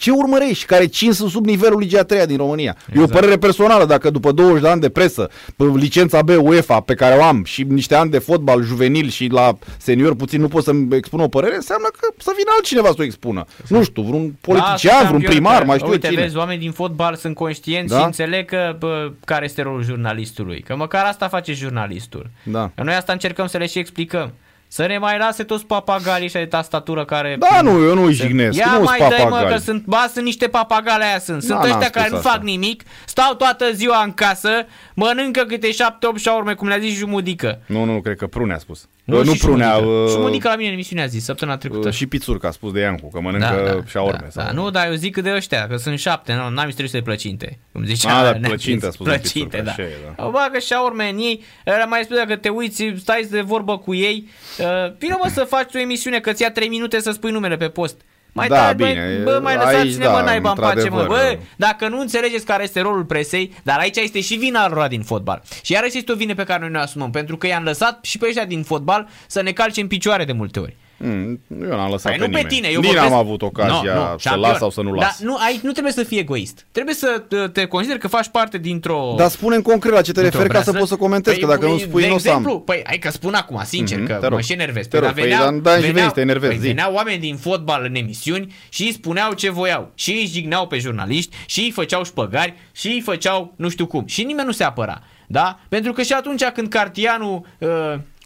Ce urmărești? Care 5 sunt sub nivelul Ligii a 3 din România. Exact. E o exact. părere personală, dacă după 20 de ani de presă, licența B UEFA pe care o am și niște ani de fotbal juvenil și la senior puțin nu pot să-mi expun o părere, înseamnă că să vină altcineva să o expună. Exact. Nu știu, vreun politician, da, vreun primar, mai știu uite, cine. vezi, oameni din fotbal sunt conștienți da? și înțeleg că, bă, care este rolul jurnalistului. Că măcar asta face jurnalistul. Da. Că noi asta încercăm să le și explicăm. Să ne mai lase toți papagalii și de tastatură care... Da, nu, eu nu-i jignesc, Ia nu mai dai, mă, că sunt, ba, sunt niște papagali aia sunt. Sunt da, ăștia care nu fac nimic, stau toată ziua în casă, mănâncă câte 7-8 șaurme, cum le-a zis Jumudică. Nu, nu, cred că Prune a spus. Nu, nu Prunea. Uh, Jumudică la mine în emisiune a zis, săptămâna trecută. Uh, și Pițurca a spus de Iancu, că mănâncă da, da, șaurme. Da, da, nu, dar eu zic că de ăștia, că sunt șapte, nu, n-am să de plăcinte. Cum zicea, a, da, plăcinte a spus plăcinte, da. Așa e, da. O bagă șaurme în ei, mai spus dacă te uiți, stai de vorbă cu ei, uh, vină mă să faci o emisiune, că ți ia 3 minute să spui numele pe post. Mai da, tare, bine. Bă, mai lăsați-ne, da, mă, naiba în pace, mă. Bă, dacă nu înțelegeți care este rolul presei, dar aici este și vina lor din fotbal. Și iarăși este o vină pe care noi ne asumăm, pentru că i-am lăsat și pe ăștia din fotbal să ne calce în picioare de multe ori. Mm, eu n-am lăsat păi pe nu nimeni. pe tine. Eu Nici vorbesc... n-am avut ocazia no, no, să las sau să nu las. Dar nu, aici nu trebuie să fii egoist. Trebuie să te consideri că faci parte dintr-o... Dar spune în concret la ce te referi ca să poți să comentezi, păi, că dacă nu spui, nu o să am. Păi, hai că spun acum, sincer, mm-hmm, că mă și enervez. Te rog, păi, veneau, da, și veneau, te enervezi, păi, veneau oameni din fotbal în emisiuni și îi spuneau ce voiau. Și îi jigneau pe jurnaliști și îi făceau șpăgari și îi făceau nu știu cum. Și nimeni nu se apăra. Da? Pentru că și atunci când Cartianu uh,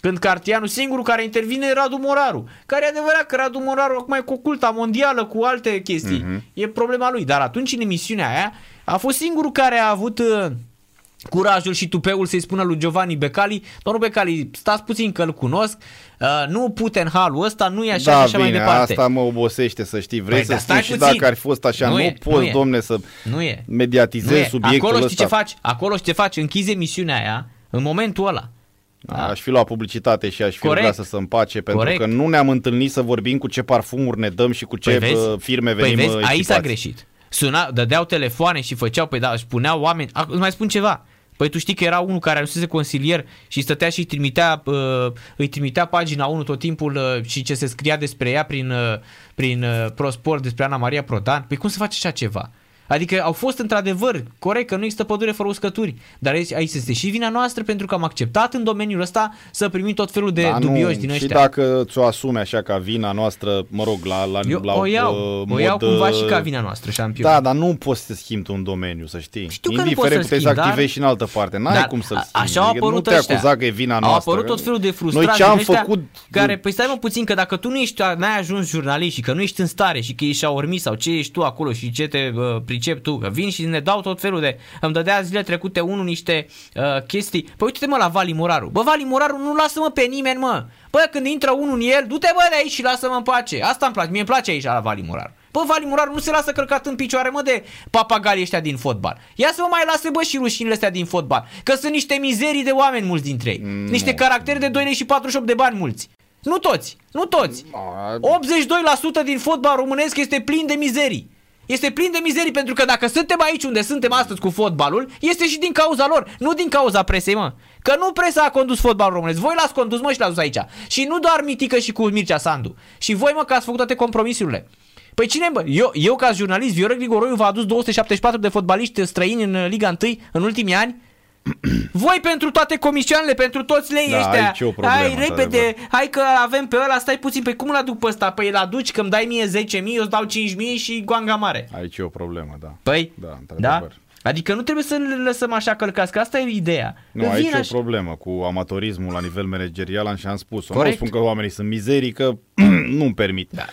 când Cartianu, singurul care intervine e Radu Moraru. Care e adevărat că Radu Moraru acum e cu culta mondială, cu alte chestii. Uh-huh. E problema lui. Dar atunci în emisiunea aia a fost singurul care a avut uh, curajul și tupeul să-i spună lui Giovanni Becali, domnul Becali, stați puțin că-l cunosc, uh, nu pute în halul ăsta, nu e așa da, și așa bine, mai departe. asta mă obosește să știi, vrei păi, să spui și puțin. dacă ar fi fost așa, nu, nu e, poți, nu domne, să nu e. mediatizezi nu e. subiectul Acolo știi ăsta. ce faci? Acolo știi ce faci? Închizi emisiunea aia în momentul ăla. Da. Aș fi luat publicitate și aș fi rugat să se împace, pentru Corect. că nu ne-am întâlnit să vorbim cu ce parfumuri ne dăm și cu ce păi vezi? firme păi venim vezi, aici s-a greșit. Suna, dădeau telefoane și făceau, păi da, își puneau oameni, îți mai spun ceva, Păi tu știi că era unul care ajunsese consilier și stătea și îi trimitea, uh, îi trimitea pagina 1 tot timpul uh, și ce se scria despre ea prin, uh, prin uh, ProSport, despre Ana Maria Prodan. Păi cum se face așa ceva? Adică au fost într-adevăr, corect, că nu există pădure fără uscături, dar aici, aici este și vina noastră pentru că am acceptat în domeniul ăsta să primim tot felul de da, dubioși din ăștia. Și dacă ți-o asume așa ca vina noastră, mă rog, la, la, Eu la o iau, uh, mod, o iau cumva și ca vina noastră, șampion. Da, dar nu poți să schimbi un domeniu, să știi. Știu Indiferent puteți să activezi dar... și în altă parte, n-ai dar cum să-l schimbi. Așa au apărut adică nu te acuza că e vina noastră. Au apărut tot felul de frustrați Noi ce am făcut... Care, păi stai mă puțin, că dacă tu nu ești, n-ai ajuns jurnalist și că nu ești în stare și că ești șaormi sau ce ești tu acolo și ce te uh, pricep tu, că vin și ne dau tot felul de... Îmi dădea zile trecute unul niște uh, chestii. Păi uite-te mă la Vali Moraru. Bă, Vali Moraru nu lasă-mă pe nimeni, mă. Bă, când intră unul în el, du-te bă de aici și lasă-mă în pace. Asta îmi place. Mie îmi place aici la Vali Moraru. Bă, Vali Moraru nu se lasă călcat în picioare, mă, de papagalii ăștia din fotbal. Ia să mă mai lase, bă, și rușinile astea din fotbal. Că sunt niște mizerii de oameni mulți dintre ei. Mm, niște caractere de 2 lei și 48 de bani mulți. Nu toți, nu toți. 82% din fotbal românesc este plin de mizerii. Este plin de mizerii pentru că dacă suntem aici unde suntem astăzi cu fotbalul, este și din cauza lor, nu din cauza presei, mă. Că nu presa a condus fotbalul românesc, voi l-ați condus, mă, și l-ați dus aici. Și nu doar Mitică și cu Mircea Sandu. Și voi, mă, că ați făcut toate compromisurile. Păi cine, bă? Eu, eu ca jurnalist, Viorel Grigoroiu v-a adus 274 de fotbaliști străini în Liga 1 în ultimii ani voi pentru toate comisioanele, pentru toți lei da, ăștia. Aici o problemă, hai repede, hai că avem pe ăla, stai puțin, păi cum îl aduc pe ăsta? Păi îl aduci că-mi dai mie 10.000, eu îți dau 5.000 și goanga mare. Aici e o problemă, da. Păi, da, da? Adică nu trebuie să le lăsăm așa călcați, că asta e ideea. Nu, Că aici vin e o așa- problemă cu amatorismul la nivel managerial, am și am spus. Nu Corect. spun că oamenii sunt mizerii, că nu-mi permit. Da.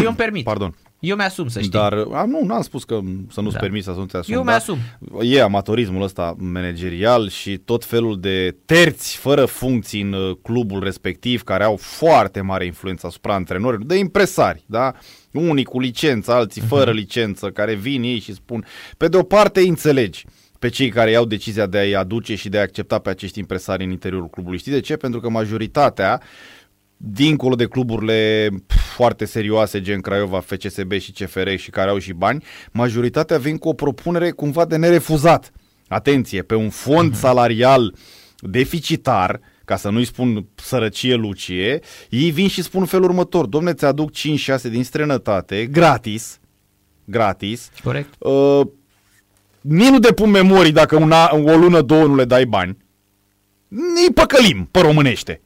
Eu îmi permit. Pardon. Eu mi-asum, să știi. Dar, a, nu, n-am spus că să nu-ți Da. permiți să nu te asumi. Eu dar mi-asum. E amatorismul ăsta managerial și tot felul de terți fără funcții în uh, clubul respectiv, care au foarte mare influență asupra antrenorilor, de impresari, da? Unii cu licență, alții fără licență, care vin ei și spun, pe de o parte îi înțelegi pe cei care iau decizia de a-i aduce și de a accepta pe acești impresari în interiorul clubului. Știi de ce? Pentru că majoritatea dincolo de cluburile foarte serioase, gen Craiova, FCSB și CFR și care au și bani, majoritatea vin cu o propunere cumva de nerefuzat. Atenție, pe un fond salarial deficitar, ca să nu-i spun sărăcie lucie, ei vin și spun în felul următor, domne, ți-aduc 5-6 din străinătate, gratis, gratis, Corect. uh, nici nu depun memorii dacă una, o lună, două nu le dai bani, îi păcălim pe românește.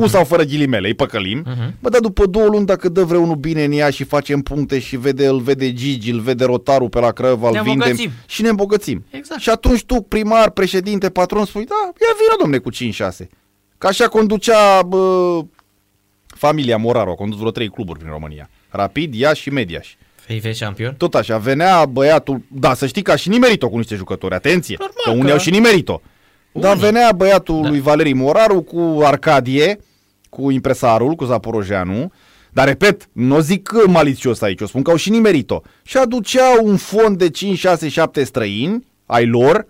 Cu sau fără ghilimele, îi păcălim. Uh-huh. Bă, dar după două luni, dacă dă vreunul bine în ea și facem puncte și vede, îl vede Gigi, îl vede Rotarul pe la Craiova, Ne îl vindem îmbogățim. și ne îmbogățim. Exact. Și atunci tu, primar, președinte, patron, spui, da, ia vină, domne, cu 5-6. Ca așa conducea bă, familia Moraru, a condus vreo trei cluburi prin România. Rapid, Iași și Mediaș. FIF șampion? Tot așa, venea băiatul, da, să știi că a și nimerit-o cu niște jucători, atenție, Normal că unii că- au și nimerit-o. Dar venea băiatul da. lui Valerii Moraru cu Arcadie, cu impresarul, cu Zaporojeanu, dar repet, nu o zic malițios aici, o spun că au și nimerit-o. Și aduceau un fond de 5, 6, 7 străini ai lor,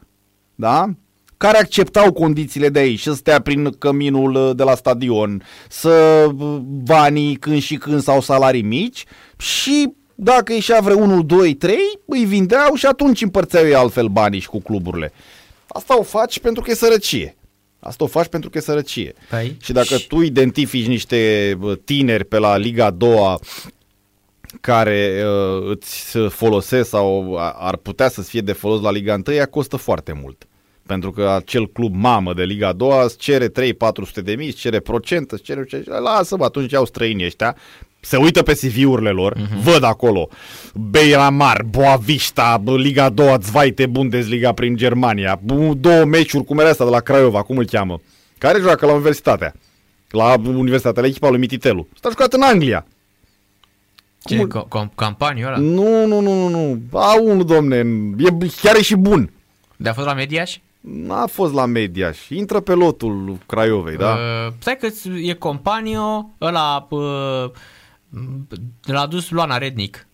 da? care acceptau condițiile de aici, să stea prin căminul uh, de la stadion, să uh, banii când și când sau salarii mici și dacă ieșea vreo 1, 2, 3, îi vindeau și atunci împărțeau ei altfel banii și cu cluburile. Asta o faci pentru că e sărăcie. Asta o faci pentru că e sărăcie. Păi, Și dacă tu identifici niște bă, tineri pe la Liga a doua care uh, îți folosesc sau a- ar putea să fie de folos la Liga 1, ea costă foarte mult. Pentru că acel club mamă de Liga a doua îți cere 3-400 de mii, îți cere procent, îți cere... ce- Lasă-mă, atunci au străinii ăștia, se uită pe CV-urile lor, uh-huh. văd acolo Beiramar, Boavista, Liga a doua, Zweite Bundesliga prin Germania, bu- două meciuri, cum era asta de la Craiova, cum îl cheamă? Care joacă la universitatea? La universitatea, la echipa lui Mititelu. Stă jucat în Anglia. ce, cum- co- com- campaniul ăla? Nu, nu, nu, nu, nu. A, unul, domne, e, chiar e și bun. De a fost la Mediaș? N-a fost la mediaș și intră pe lotul Craiovei, da? Uh, stai că e companio, ăla uh, l-a dus Luana Rednic.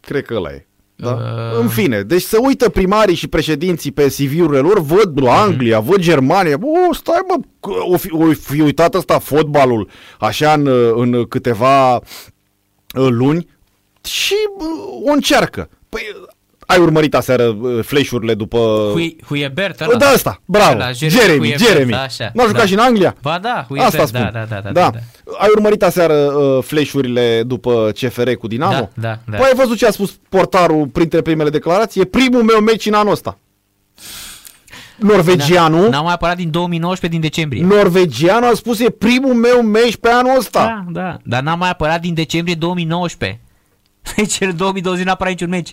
Cred că ăla e. Da? Uh. În fine, deci se uită primarii și președinții pe CV-urile lor, văd la Anglia, văd Germania, o, stai mă, că o fi, o fi uitat ăsta fotbalul așa în, în câteva uh, luni și uh, o încearcă. Păi ai urmărit aseară uh, flash-urile după... Hui, Huiebert ăla? Da, asta, bravo, Ăla, Jeremy, Jeremy Jeremy. Huiebert, așa, N-a jucat da. și în Anglia? Ba da, Huiebert, Asta spun. da, da, da, da, da. da, da. Ai urmărit aseară uh, flash-urile după CFR cu Dinamo? Da, da, da. Păi ai văzut ce a spus portarul printre primele declarații? E primul meu meci în anul ăsta. Norvegianul, N-a mai apărat din 2019, din decembrie. norvegianul a spus e primul meu meci pe anul ăsta. Da, da. Dar n-a mai apărat din decembrie 2019. Deci în 2020 n-a apărat niciun meci.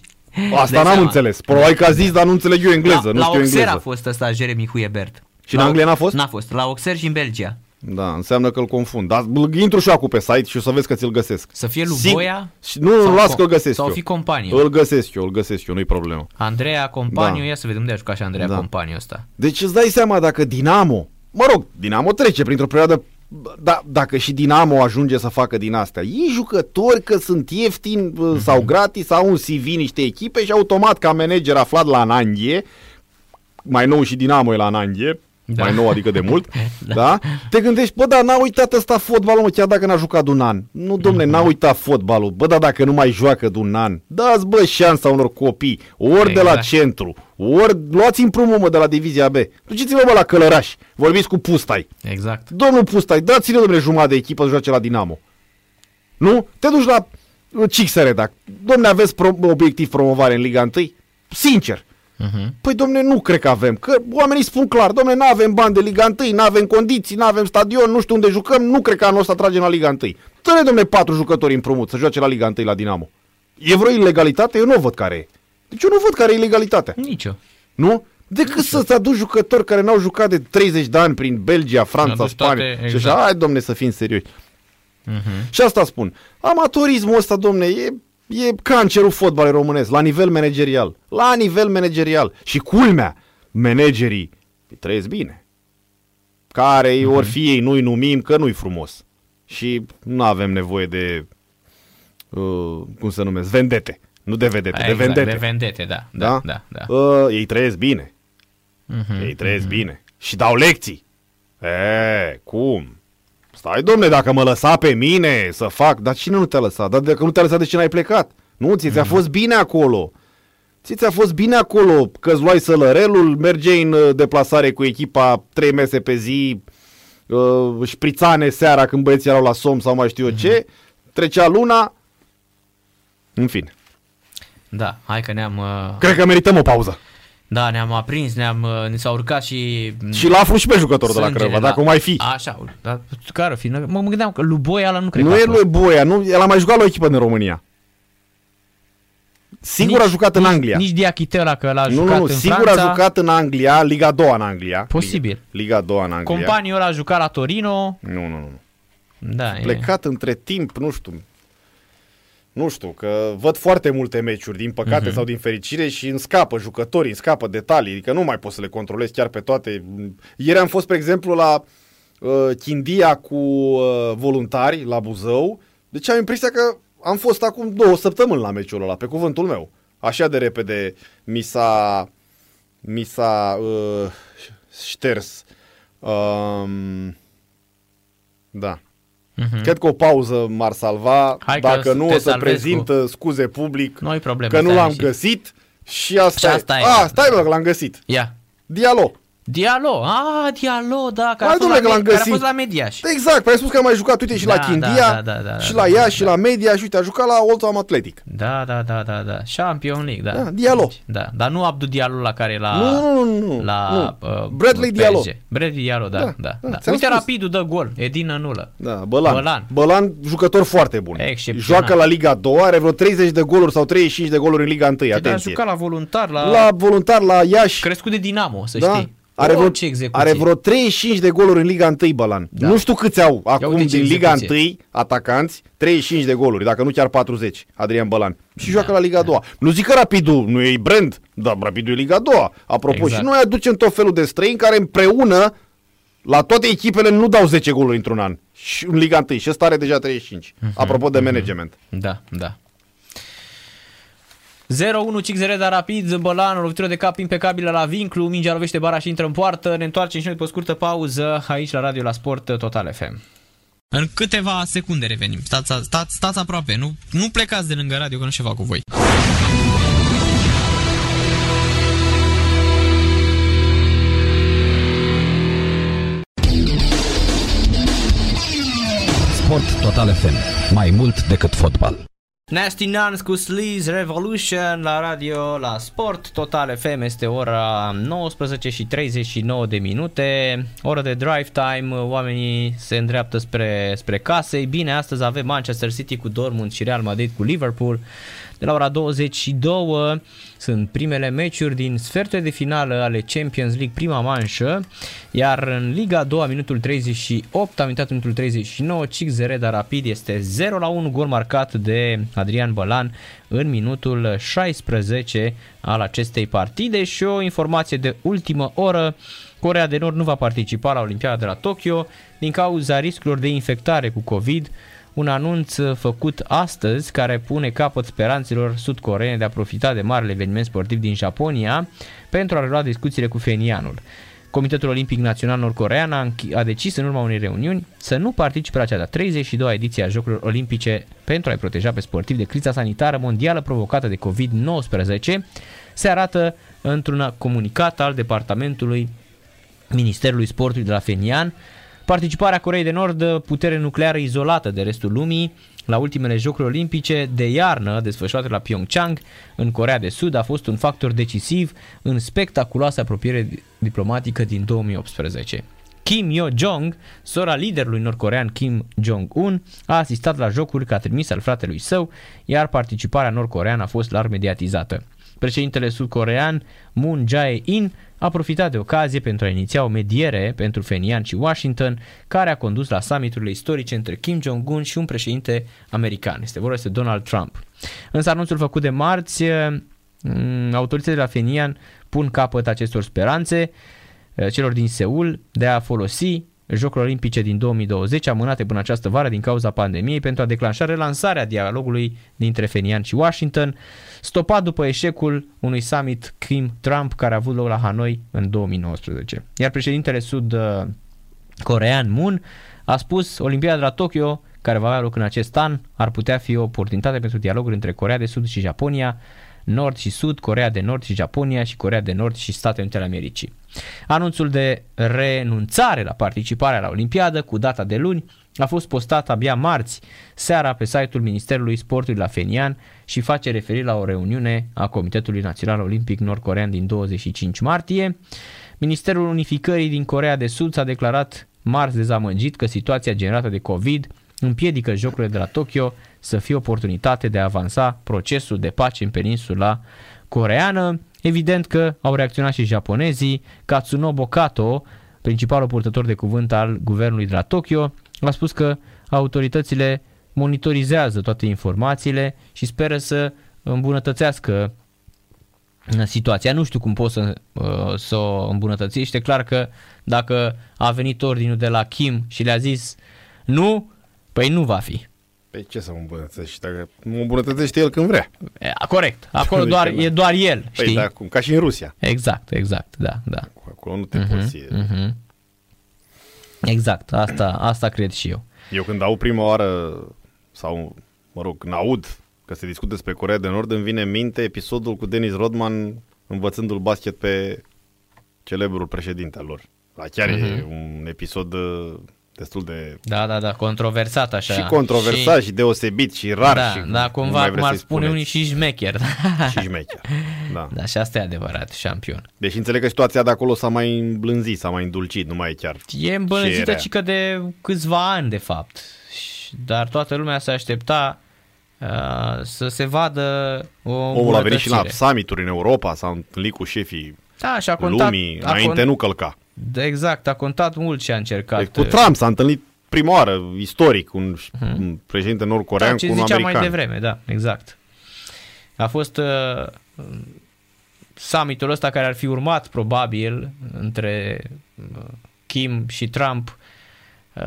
Asta Dai n-am seama. înțeles. Probabil că a zis, dar nu înțeleg eu engleză. la, nu la știu Auxerre engleză. a fost ăsta Jeremy Huiebert. Și în La- Anglia n-a fost? N-a fost. La Auxerre și în Belgia. Da, înseamnă că îl confund. Dar bă, intru și acum pe site și o să vezi că ți-l găsesc. Să fie lui Sig- Boia? Și nu, nu, Sau las co- că îl găsesc sau eu. fi companie. Îl găsesc eu, îl găsesc eu, nu-i problemă. Andreea Companiu, Da. ia să vedem unde a jucat și Andreea Da. Companiu ăsta. Deci îți dai seama dacă Dinamo, mă rog, Dinamo trece printr-o perioadă, da, dacă și Dinamo ajunge să facă din astea, ei jucători că sunt ieftini mm-hmm. sau gratis, au un CV niște echipe și automat ca manager aflat la Ananghie, mai nou și Dinamo e la Ananghie, Da. da. mai nou adică de mult, Da. da. da? Te gândești, bă, da, n-a uitat ăsta fotbalul, mă, chiar dacă n-a jucat de un an. Nu, domne, n-a uitat fotbalul. Bă, da, dacă nu mai joacă de un an, dați, bă, șansa unor copii, ori de la Exact. centru, ori luați împrumut, mă, de la Divizia B. Duceți-vă, bă, la Călăraș, vorbiți cu Pustai. Exact. Domnul Pustai, dați-ne, domnule, jumătate de echipă să joace la Dinamo. Nu? Te duci la uh, CXR, dacă, domne, aveți pro- obiectiv promovare în Liga 1? Sincer. Uh-huh. Păi, domne, nu cred că avem. Că oamenii spun clar, domne, nu avem bani de Liga 1, nu avem condiții, nu avem stadion, nu știu unde jucăm, nu cred că anul ăsta tragem la Liga 1. Dă-ne, domne, patru jucători împrumut să joace la Liga 1 la Dinamo. E vreo ilegalitate? Eu nu văd care e. Deci eu nu văd care e ilegalitatea. Nicio. Nu? Decât să-ți aduci jucători care n-au jucat de 30 de ani prin Belgia, Franța, Spania. Toate, exact. Și așa, exact. hai domne să fim serioși. Uh-huh. Și asta spun. Amatorismul ăsta, domne, e, e cancerul fotbalului românesc, la nivel managerial. La nivel managerial. Și culmea, managerii trăiesc bine. Care uh-huh. ori fi ei, nu-i numim, că nu-i frumos. Și nu avem nevoie de, uh, cum să numesc, vendete. Nu de vedete, exact, de vendete. De vendete, da. da, da? da, da. Uh, ei trăiesc bine. Uh-huh, ei trăiesc uh-huh. bine. Și dau lecții. E, cum? Stai, domne, dacă mă lăsa pe mine să fac... Dar cine nu te-a lăsat? Dar dacă nu te-a lăsat, de ce n-ai plecat? Nu, ți ți-a uh-huh. fost bine acolo. Ți ți-a fost bine acolo că îți luai sălărelul, mergeai în uh, deplasare cu echipa trei mese pe zi, uh, șprițane seara când băieții erau la som sau mai știu eu uh-huh. ce, trecea luna, în fine. Da, hai că ne-am... Uh... Cred că merităm o pauză. Da, ne-am aprins, ne-am, uh, ne s-a urcat și... Și l-a aflu și pe jucătorul de la Crăva, dacă mai fi. Așa, dar care fi? Mă gândeam că lui Boia ăla nu cred Nu e lui Boia, nu, el a mai jucat la o echipă din România. Sigur nici, a jucat nici, în Anglia. Nici Diachitela că l-a nu, jucat nu, nu, în sigur Franța. a jucat în Anglia, Liga 2 în Anglia. Posibil. Liga 2 în Anglia. Companiul ăla a jucat la Torino. Nu, nu, nu. Da, Plecat e. între timp, nu știu, nu știu, că văd foarte multe meciuri, din păcate uh-huh. sau din fericire, și îmi scapă jucătorii, îmi scapă detalii, adică nu mai pot să le controlez chiar pe toate. Ieri am fost, pe exemplu, la uh, Chindia cu uh, voluntari la Buzău, deci am impresia că am fost acum două săptămâni la meciul ăla, pe cuvântul meu. Așa de repede mi s-a, mi s-a uh, șters. Um, da. Uh-huh. Cred că o pauză m-ar salva. Hai Dacă nu, o să prezint cu... scuze public nu probleme, că nu l-am și... găsit. Și asta, și asta e. Ah, stai bă, că l-am găsit. Ia. Dialog. Dialo, ah, Dialo, da, care, a fost, la, că l-am găsit. care a fost la Mediaș. Exact, păi ai spus că am mai jucat, uite, și da, la Chindia, da, da, da, da, și la ea, da, și la Mediaș, și uite, a jucat la Oldham Athletic. Da, da, da, da, da, Champion League, da. da Dialo. Deci, da, dar nu Abdu Dialo la care la... Nu, nu, nu, la, nu. Uh, Bradley PSG. Dialo. Bradley Dialo, da, da. da, da. Uite, spus. Rapidul dă gol, Edina nulă. Da, Bălan. Bălan. Bălan, jucător foarte bun. Joacă la Liga 2, are vreo 30 de goluri sau 35 de goluri în Liga 1, atenție. a jucat la voluntar, la... La voluntar, la Iași. Crescut de Dinamo, să da? știi. Are vreo, are vreo 35 de goluri în Liga 1, Balan. Da. Nu știu câți au acum din Liga 1 atacanți, 35 de goluri, dacă nu chiar 40, Adrian Balan. Și da, joacă la Liga da. 2. Nu zic că Rapidul nu e brand, dar Rapidul e Liga 2. Apropo, exact. și noi aducem tot felul de străini care împreună la toate echipele nu dau 10 goluri într-un an. Și în Liga 1 și ăsta are deja 35. Uh-huh, mhm, Apropo de uh-huh. management. Da, da. 0-1 Cixere de rapid, Bălan, o lovitură de cap impecabilă la vinclu, mingea lovește bara și intră în poartă, ne întoarcem și noi pe o scurtă pauză aici la Radio La Sport Total FM. În câteva secunde revenim. Stați, stați, stați aproape, nu, nu plecați de lângă radio că nu ce fac cu voi. Sport Total FM. Mai mult decât fotbal. Nasty Nuns cu Sleaze Revolution la radio, la Sport Total FM este ora 19 și 39 de minute, oră de drive time, oamenii se îndreaptă spre, spre case. Bine, astăzi avem Manchester City cu Dortmund și Real Madrid cu Liverpool. De la ora 22 sunt primele meciuri din sferturile de finală ale Champions League, prima manșă, iar în Liga 2, minutul 38, am intrat minutul 39, Cix Zereda Rapid este 0 la 1 gol marcat de Adrian Bălan în minutul 16 al acestei partide. Și o informație de ultimă oră, Corea de Nord nu va participa la Olimpiada de la Tokyo din cauza riscurilor de infectare cu COVID un anunț făcut astăzi care pune capăt speranțelor sudcoreene de a profita de marele eveniment sportiv din Japonia pentru a relua discuțiile cu Fenianul. Comitetul Olimpic Național Nord-Corean a, a decis în urma unei reuniuni să nu participe la cea de-a 32-a ediție a Jocurilor Olimpice pentru a-i proteja pe sportivi de criza sanitară mondială provocată de COVID-19, se arată într-un comunicat al Departamentului Ministerului Sportului de la Fenian, Participarea Coreei de Nord, putere nucleară izolată de restul lumii, la ultimele Jocuri Olimpice de iarnă desfășurate la Pyeongchang, în Corea de Sud, a fost un factor decisiv în spectaculoasa apropiere diplomatică din 2018. Kim Yo-jong, sora liderului nordcorean Kim Jong-un, a asistat la jocuri ca trimis al fratelui său, iar participarea nordcoreană a fost larg mediatizată. președintele sud-corean Moon Jae-in a profitat de ocazie pentru a iniția o mediere pentru Fenian și Washington, care a condus la summiturile istorice între Kim Jong-un și un președinte american. Este vorba de Donald Trump. Însă anunțul făcut de marți, mm, autoritățile de la Fenian pun capăt acestor speranțe eh, celor din Seul de a folosi Jocurile Olimpice din 2020 amânate până această vară din cauza pandemiei pentru a declanșa relansarea dialogului dintre Fenian și Washington, stopat după eșecul unui summit Kim-Trump care a avut loc la Hanoi în 2019. Iar președintele sud-corean Moon a spus Olimpiada de la Tokyo, care va avea loc în acest an, ar putea fi o oportunitate pentru dialoguri între Corea de Sud și Japonia, Nord și Sud, Corea de Nord și Japonia și Corea de Nord și Statele Unite ale Americii. Anunțul de renunțare la participarea la Olimpiadă cu data de luni a fost postat abia marți seara pe site-ul Ministerului Sportului la Fenian și face referire la o reuniune a Comitetului Național Olimpic Nord-Corean din 25 martie. Ministerul Unificării din Corea de Sud s-a declarat marți dezamăgit că situația generată de COVID împiedică jocurile de la Tokyo să fie oportunitate de a avansa procesul de pace în peninsula coreană. Evident că au reacționat și japonezii. Katsunobu Kato, principalul purtător de cuvânt al guvernului de la Tokyo, a spus că autoritățile monitorizează toate informațiile și speră să îmbunătățească situația. Nu știu cum poți să, uh, să o îmbunătățești. E clar că dacă a venit ordinul de la Kim și le-a zis nu, păi nu va fi. Pe ce să mă îmbunătățești? Dacă mă îmbunătățește el când vrea. E, corect. Acolo doar, e doar el, păi, știi? Da, cum, ca și în Rusia. Exact, exact, da, da. Acolo nu te uh-huh, poți... Uh-huh. Exact, asta, asta cred și eu. Eu când au prima oară, sau mă rog, când aud că se discută despre Corea de Nord, îmi vine în minte episodul cu Denis Rodman învățându-l basket pe celebrul președinte al lor. La chiar uh-huh. e un episod destul de... Da, da, da, controversat așa. Și controversat și, și deosebit și rar. Da, și da cumva cum ar spune unii și șmecher. și șmecher, da. Da, și asta e adevărat, șampion. Deci înțeleg că situația de acolo s-a mai îmblânzit, s-a mai îndulcit, nu mai e chiar E îmbălățită cică de câțiva ani, de fapt. Dar toată lumea se aștepta uh, să se vadă o Omul a venit și la summituri în Europa, s-a întâlnit cu șefii da, și a contat, lumii, a înainte cont... nu călca. Da, exact, a contat mult și a încercat. Deci, cu Trump s-a întâlnit prima oară, istoric, un, hmm. un președinte nord-corean da, cu un american. mai devreme, da, exact. A fost uh, summitul ăsta care ar fi urmat probabil între uh, Kim și Trump. Uh,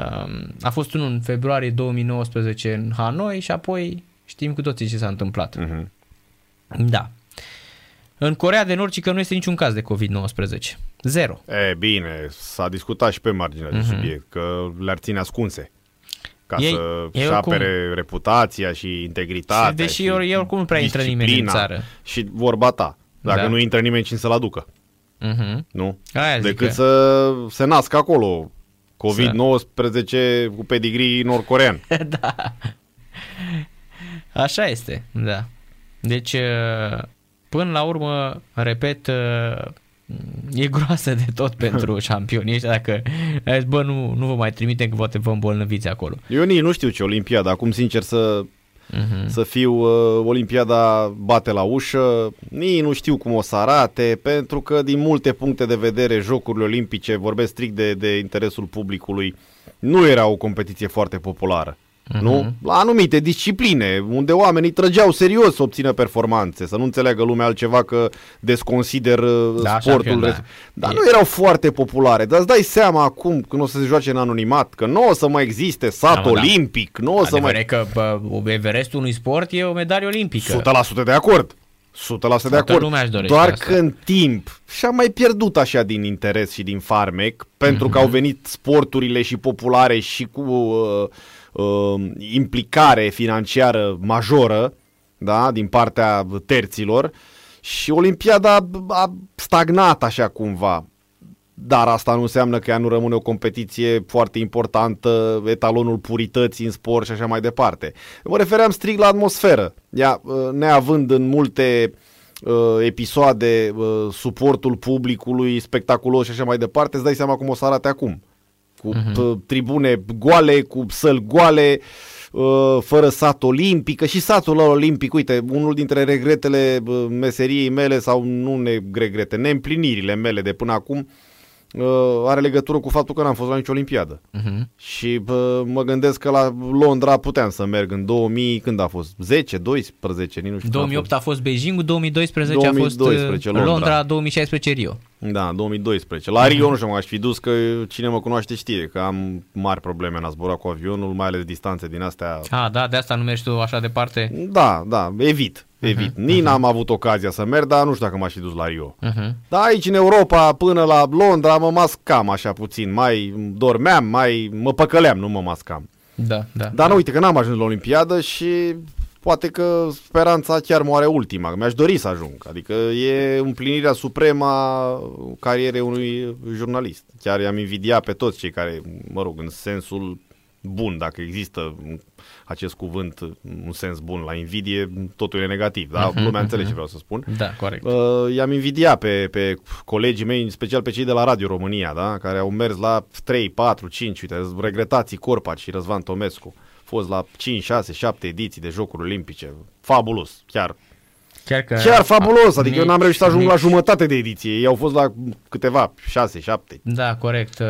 a fost unul în februarie 2019 în Hanoi și apoi știm cu toții ce s-a întâmplat. Uh-huh. Da. În Corea de Nord, că nu este niciun caz de COVID-19. Zero. E, bine, s-a discutat și pe marginea uh-huh. de mhm. subiect, că le-ar ține ascunse ca ei, să-și apere oricum... reputația și integritatea Deși și ei oricum nu prea intră nimeni în țară. Și vorba ta. Dacă da. nu intră nimeni, cine să-l aducă? Uh-huh. Nu? Aia Decât că... să se nască acolo COVID-19 cu pedigrii nord-corean. da. Așa este, da. Deci, până la urmă, repet, e groasă de tot pentru șampionii ăștia dacă ai zis, bă, nu, nu vă mai trimitem că poate vă îmbolnăviți acolo. Eu nici nu știu ce Olimpiada, acum sincer să, uh-huh. să fiu uh, Olimpiada bate la ușă, nici nu știu cum o să arate, pentru că din multe puncte de vedere Jocurile Olimpice, vorbesc strict de, de interesul publicului, nu era o competiție foarte populară. Uh-huh. Nu? La anumite discipline, unde oamenii trăgeau serios să obțină performanțe, să nu înțeleagă lumea altceva că desconsider uh, da, sportul. Da. Dar e... nu erau foarte populare. Dar îți dai seama acum, când o să se joace în anonimat, că nu o să mai existe sat da, olimpic, da. nu o să mai... că bă, Everestul unui sport e o medalie olimpică. 100% de acord. 100% de acord. Doar asta. că în timp și-a mai pierdut așa din interes și din farmec, pentru mm-hmm. că au venit sporturile și populare și cu... Uh, uh, implicare financiară majoră da, din partea terților și Olimpiada a stagnat așa cumva. Dar asta nu înseamnă că ea nu rămâne o competiție foarte importantă, etalonul purității în sport și așa mai departe. Mă refeream strict la atmosferă. Ea, uh, neavând în multe uh, episoade uh, suportul publicului spectaculos și așa mai departe, îți dai seama cum o să arate acum cu uh-huh. tribune goale, cu săli goale, uh, fără sat olimpic, și satul olimpic, uite, unul dintre regretele uh, meseriei mele sau nu ne regrete, neîmplinirile mele de până acum, uh, are legătură cu faptul că n-am fost la nicio olimpiadă. Uh-huh. Și uh, mă gândesc că la Londra puteam să merg în 2000, când a fost? 10, 12, nici nu știu. 2008 a fost, a fost Beijing, 2012, 2012 a fost uh, Londra. Londra, 2016 Rio. Da, 2012. La Rio uh-huh. nu știu, aș fi dus că cine mă cunoaște știe că am mari probleme în a zbura cu avionul, mai ales distanțe din astea. Ah, da, de asta nu mergi tu așa departe? Da, da, evit evit. Uh-huh, Nici uh-huh. n-am avut ocazia să merg, dar nu știu dacă m-aș fi dus la Rio. Uh-huh. Dar aici în Europa, până la Londra, mă mascam așa puțin. Mai dormeam, mai mă păcăleam, nu mă mascam. Da, da. Dar da. nu, uite că n-am ajuns la Olimpiadă și poate că speranța chiar moare ultima. Mi-aș dori să ajung. Adică e împlinirea supremă a carierei unui jurnalist. Chiar i-am invidiat pe toți cei care, mă rog, în sensul bun, dacă există acest cuvânt un sens bun la invidie, totul e negativ, dar uh-huh, lumea uh-huh. înțelege ce vreau să spun. Da, corect. Uh, i-am invidiat pe, pe colegii mei, în special pe cei de la Radio România, da? care au mers la 3, 4, 5, uite, regretații Corpaci și Răzvan Tomescu. Fost la 5, 6, 7 ediții de Jocuri Olimpice. Fabulos, chiar Chiar, că Chiar fabulos, adică nici, eu n-am reușit să ajung nici... la jumătate de ediție, ei au fost la câteva, 6, 7. Da, corect.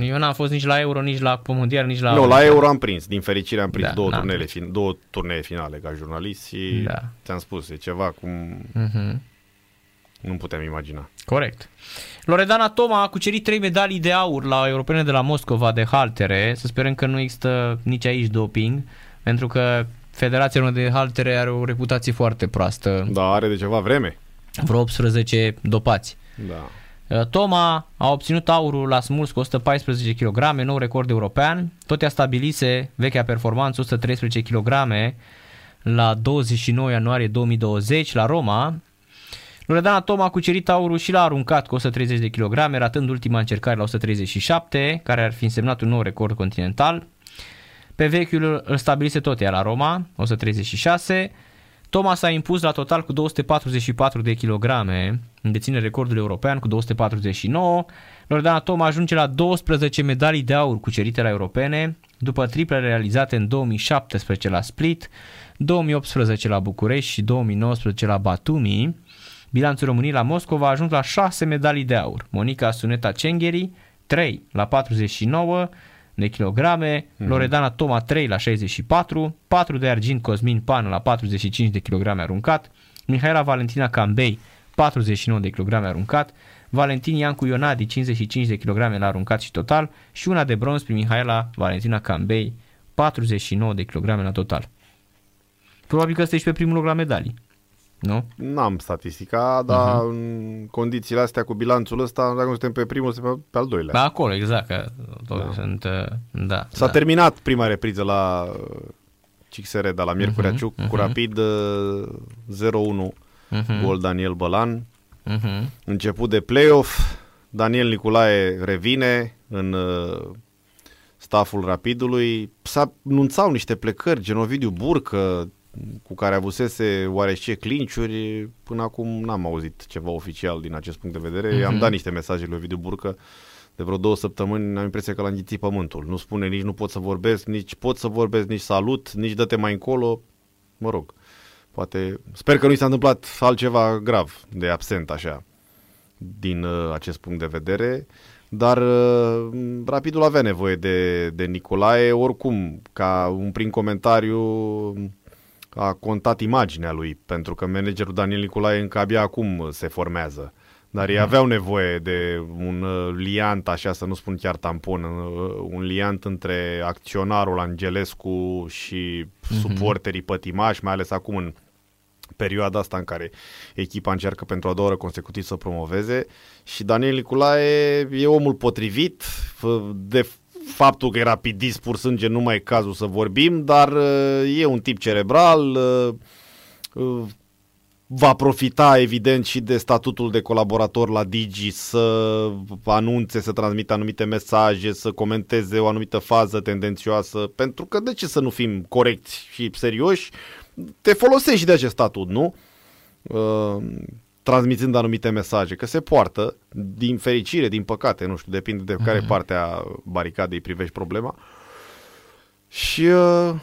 Eu n-am fost nici la Euro, nici la Mondial, nici la... Nu, la Euro am prins. Din fericire am prins da, două, turnele, fin, două turnee finale ca jurnalist și da. ți-am spus, e ceva cum uh-huh. Nu putem imagina. Corect. Loredana Toma a cucerit trei medalii de aur la europene de la Moscova de haltere. Să sperăm că nu există nici aici doping, pentru că Federația de Haltere are o reputație foarte proastă. Da, are de ceva vreme. Vreo 18 dopați. Da. Uh, Toma a obținut aurul la smuls cu 114 kg, nou record european. Tot ea stabilise vechea performanță 113 kg la 29 ianuarie 2020 la Roma. Loredana Toma a cucerit aurul și l-a aruncat cu 130 de kg, ratând ultima încercare la 137, care ar fi însemnat un nou record continental. Pe vechiul îl stabilise tot ea la Roma, 136. Thomas a impus la total cu 244 de kilograme, deține recordul european cu 249. Loredana Toma ajunge la 12 medalii de aur cucerite la europene, după triple realizate în 2017 la Split, 2018 la București și 2019 la Batumi. Bilanțul României la Moscova a ajuns la 6 medalii de aur. Monica Suneta Cengheri, 3 la 49, de kilograme, mm-hmm. Loredana Toma 3 la 64, 4 de argint Cosmin Pan la 45 de kilograme aruncat, Mihaela Valentina Cambei 49 de kilograme aruncat, Valentin Iancu Ionadi 55 de kilograme la aruncat și total și una de bronz prin Mihaela Valentina Cambei 49 de kilograme la total. Probabil că ăsta ești pe primul loc la medalii. Nu? N-am statistica, dar uh-huh. în condițiile astea cu bilanțul ăsta, dacă suntem pe primul, suntem pe, pe al doilea. Da, acolo, exact. Că da. Sunt, uh, da, S-a da. terminat prima repriză la CXR, dar la Miercurea uh-huh, Ciuc, uh-huh. cu rapid 0-1, uh-huh. gol Daniel Bălan. Uh-huh. Început de play-off, Daniel Niculae revine în uh, staful Rapidului. S-a anunțau niște plecări, Genovidiu Burcă, cu care avusese oarește clinciuri, până acum n-am auzit ceva oficial din acest punct de vedere. Mm-hmm. Am dat niște mesaje lui Ovidiu Burcă de vreo două săptămâni, am impresia că l-a înghițit pământul. Nu spune nici nu pot să vorbesc, nici pot să vorbesc, nici salut, nici dă-te mai încolo. Mă rog, poate... Sper că nu i s-a întâmplat altceva grav de absent așa din uh, acest punct de vedere. Dar uh, Rapidul avea nevoie de, de Nicolae, oricum, ca un prin comentariu a contat imaginea lui, pentru că managerul Daniel Nicolae încă abia acum se formează. Dar ei aveau nevoie de un uh, liant, așa să nu spun chiar tampon, uh, un liant între acționarul Angelescu și mm-hmm. suporterii pătimași, mai ales acum în perioada asta în care echipa încearcă pentru a doua oră consecutiv să promoveze și Daniel Nicolae e omul potrivit, de faptul că e rapidist pur sânge nu mai e cazul să vorbim, dar uh, e un tip cerebral, uh, uh, va profita evident și de statutul de colaborator la Digi să anunțe, să transmită anumite mesaje, să comenteze o anumită fază tendențioasă, pentru că de ce să nu fim corecți și serioși? Te folosești de acest statut, nu? Transmițând anumite mesaje, că se poartă, din fericire, din păcate, nu știu, depinde de care uh-huh. parte a baricadei privești problema. Și uh,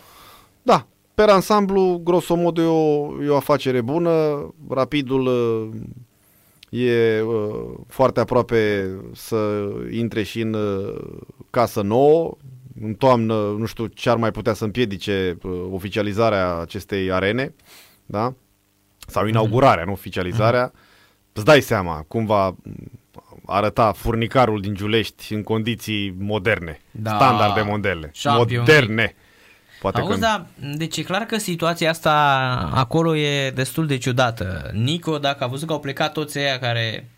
da, pe ansamblu, grosomod, e o, e o afacere bună. Rapidul uh, e uh, foarte aproape să intre și în casă nouă. În toamnă, nu știu ce ar mai putea să împiedice oficializarea acestei arene, da? Sau inaugurarea, nu oficializarea. Mm-hmm. Îți dai seama cum va arăta furnicarul din Giulești în condiții moderne, da. standarde modele, moderne. Poate Auzi, că... da, deci e clar că situația asta acolo e destul de ciudată. Nico, dacă a văzut că au plecat toți aia care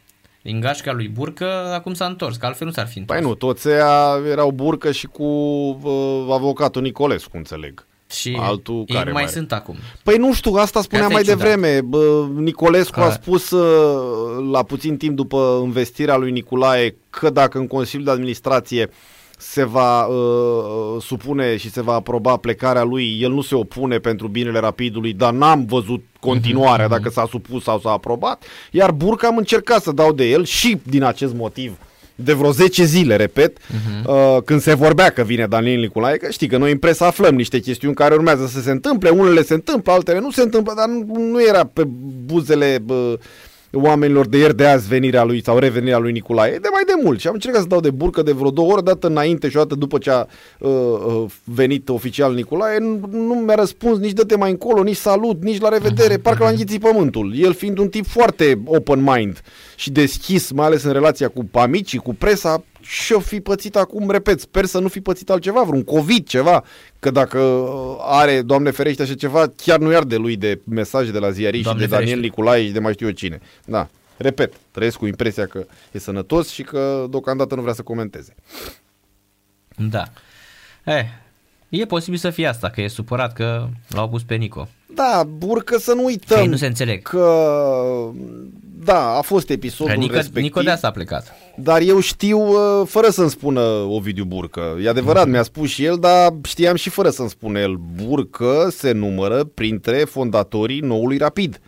din gașca lui Burcă, acum s-a întors, că altfel nu s-ar fi întors. Păi nu, toți aia erau Burcă și cu uh, avocatul Nicolescu, înțeleg. Și Altul ei care mai, mai sunt acum. Păi nu știu, asta spunea mai devreme. Bă, Nicolescu a spus uh, la puțin timp după investirea lui Nicolae că dacă în Consiliul de Administrație se va uh, supune și se va aproba plecarea lui, el nu se opune pentru binele rapidului, dar n-am văzut continuarea uh-huh. dacă s-a supus sau s-a aprobat, iar Burca am încercat să dau de el și din acest motiv de vreo 10 zile, repet, uh-huh. uh, când se vorbea că vine Daniel Nicolae, că știi că noi în presă aflăm niște chestiuni care urmează să se întâmple, unele se întâmplă, altele nu se întâmplă, dar nu, nu era pe buzele uh, oamenilor de ieri de azi venirea lui sau revenirea lui Nicolae, de mai de mult. Și am încercat să dau de burcă de vreo două ori, dată înainte și o dată după ce a uh, uh, venit oficial Nicolae, nu, nu mi-a răspuns nici dă-te mai încolo, nici salut, nici la revedere, parcă l-a înghițit pământul. El fiind un tip foarte open mind și deschis, mai ales în relația cu amicii, cu presa, și-o fi pățit acum, repet, sper să nu fi pățit altceva, vreun COVID, ceva, că dacă uh, are, Doamne ferește, așa ceva, chiar nu iar de lui de mesaje de la ziariști și de ferește. Daniel Nicolae și de mai știu eu cine. Da, repet, trăiesc cu impresia că e sănătos și că deocamdată nu vrea să comenteze. Da. Eh, e posibil să fie asta, că e supărat că l-au pus pe Nico. Da, burcă să nu uităm Fei, nu se înțeleg. că da, a fost episodul Nico, respectiv. Nico de asta a plecat. Dar eu știu uh, fără să-mi spună Ovidiu Burcă. E adevărat, mm-hmm. mi-a spus și el, dar știam și fără să-mi spună el. Burcă se numără printre fondatorii noului Rapid.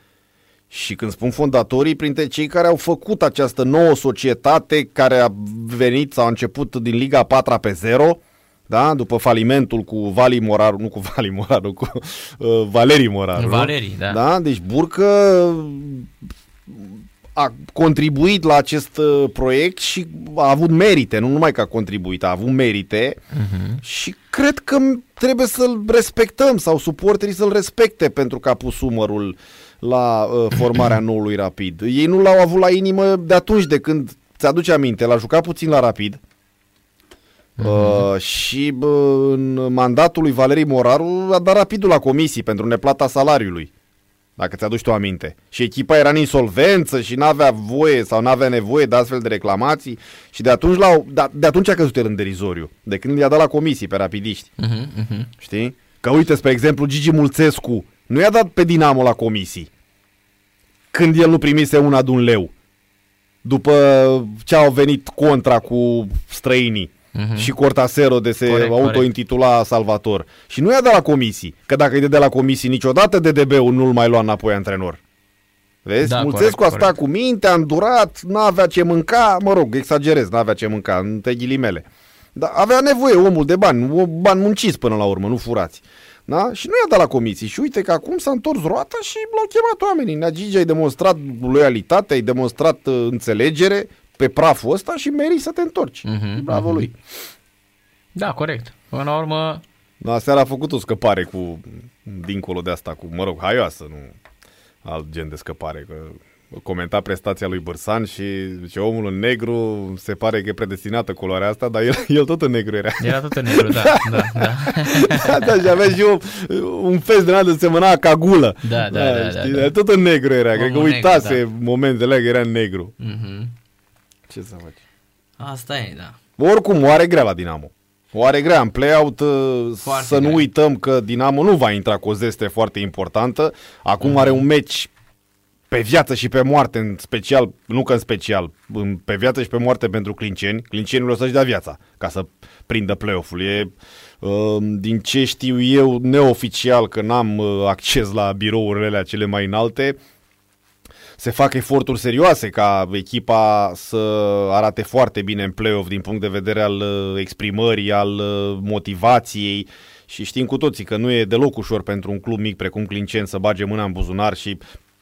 Și când spun fondatorii, printre cei care au făcut această nouă societate care a venit sau a început din Liga 4 pe 0, da? după falimentul cu Vali Moraru, nu cu Vali Moraru, cu uh, Valerii Moraru. Valerii, da. da. Deci Burcă a contribuit la acest uh, proiect și a avut merite, nu numai că a contribuit, a avut merite uh-huh. și cred că trebuie să-l respectăm sau suporterii să-l respecte pentru că a pus umărul la uh, formarea noului Rapid. Ei nu l-au avut la inimă de atunci de când, ți-aduce aminte, l-a jucat puțin la Rapid, Uh-huh. Uh, și bă, în mandatul lui Valerii Moraru a dat rapidul la comisii pentru neplata salariului. Dacă ți-aduci tu aminte. Și echipa era în insolvență și n-avea voie sau n-avea nevoie de astfel de reclamații și de atunci, la, de, de atunci a căzut el în derizoriu. De când i-a dat la comisii pe rapidiști. Uh-huh, uh-huh. Știi? Că uite, spre exemplu, Gigi Mulțescu nu i-a dat pe Dinamo la comisii. Când el nu primise una de un leu. După ce au venit contra cu străinii uh-huh. și Cortasero de se corect, autointitula corect. Salvator. Și nu i-a dat la comisii, că dacă îi de la comisii niciodată DDB-ul nu-l mai lua înapoi antrenor. Vezi? Da, Mulțescu a stat cu minte, a îndurat, n-avea ce mânca, mă rog, exagerez, n-avea ce mânca, între ghilimele. Dar avea nevoie omul de bani, bani munciți până la urmă, nu furați. Da? Și nu i-a dat la comisii. Și uite că acum s-a întors roata și l-au chemat oamenii. Nea Gigi ai demonstrat loialitate, ai demonstrat uh, înțelegere pe praful ăsta și meri să te întorci. Uh-huh, Bravo uh-huh. lui. Da, corect. Până la urmă... Da, seara a făcut o scăpare cu, dincolo de asta, cu, mă rog, haioasă, nu alt gen de scăpare, că comenta prestația lui Bărsan și zice, omul în negru se pare că e predestinată culoarea asta, dar el, el tot în negru era. Era tot în negru, da. da, da. da, da și avea și eu un fez de de semăna ca gulă. Da, da, da. da, știi? da, da. Tot în negru era, omul cred că uitase negru, da. momentele că era în negru. Uh-huh. Ce să faci? Asta e, da. Oricum, o are grea la Dinamo. O are grea în play-out, uh, foarte să grea. nu uităm că Dinamo nu va intra cu o zeste foarte importantă. Acum mm. are un meci pe viață și pe moarte, în special, nu că în special, pe viață și pe moarte pentru clinceni. Clincienii o să-și dea viața ca să prindă play-off-ul. E, uh, din ce știu eu, neoficial, că n-am uh, acces la birourile cele mai înalte, se fac eforturi serioase ca echipa să arate foarte bine în play-off din punct de vedere al uh, exprimării, al uh, motivației. Și știm cu toții că nu e deloc ușor pentru un club mic precum Clincen să bage mâna în buzunar și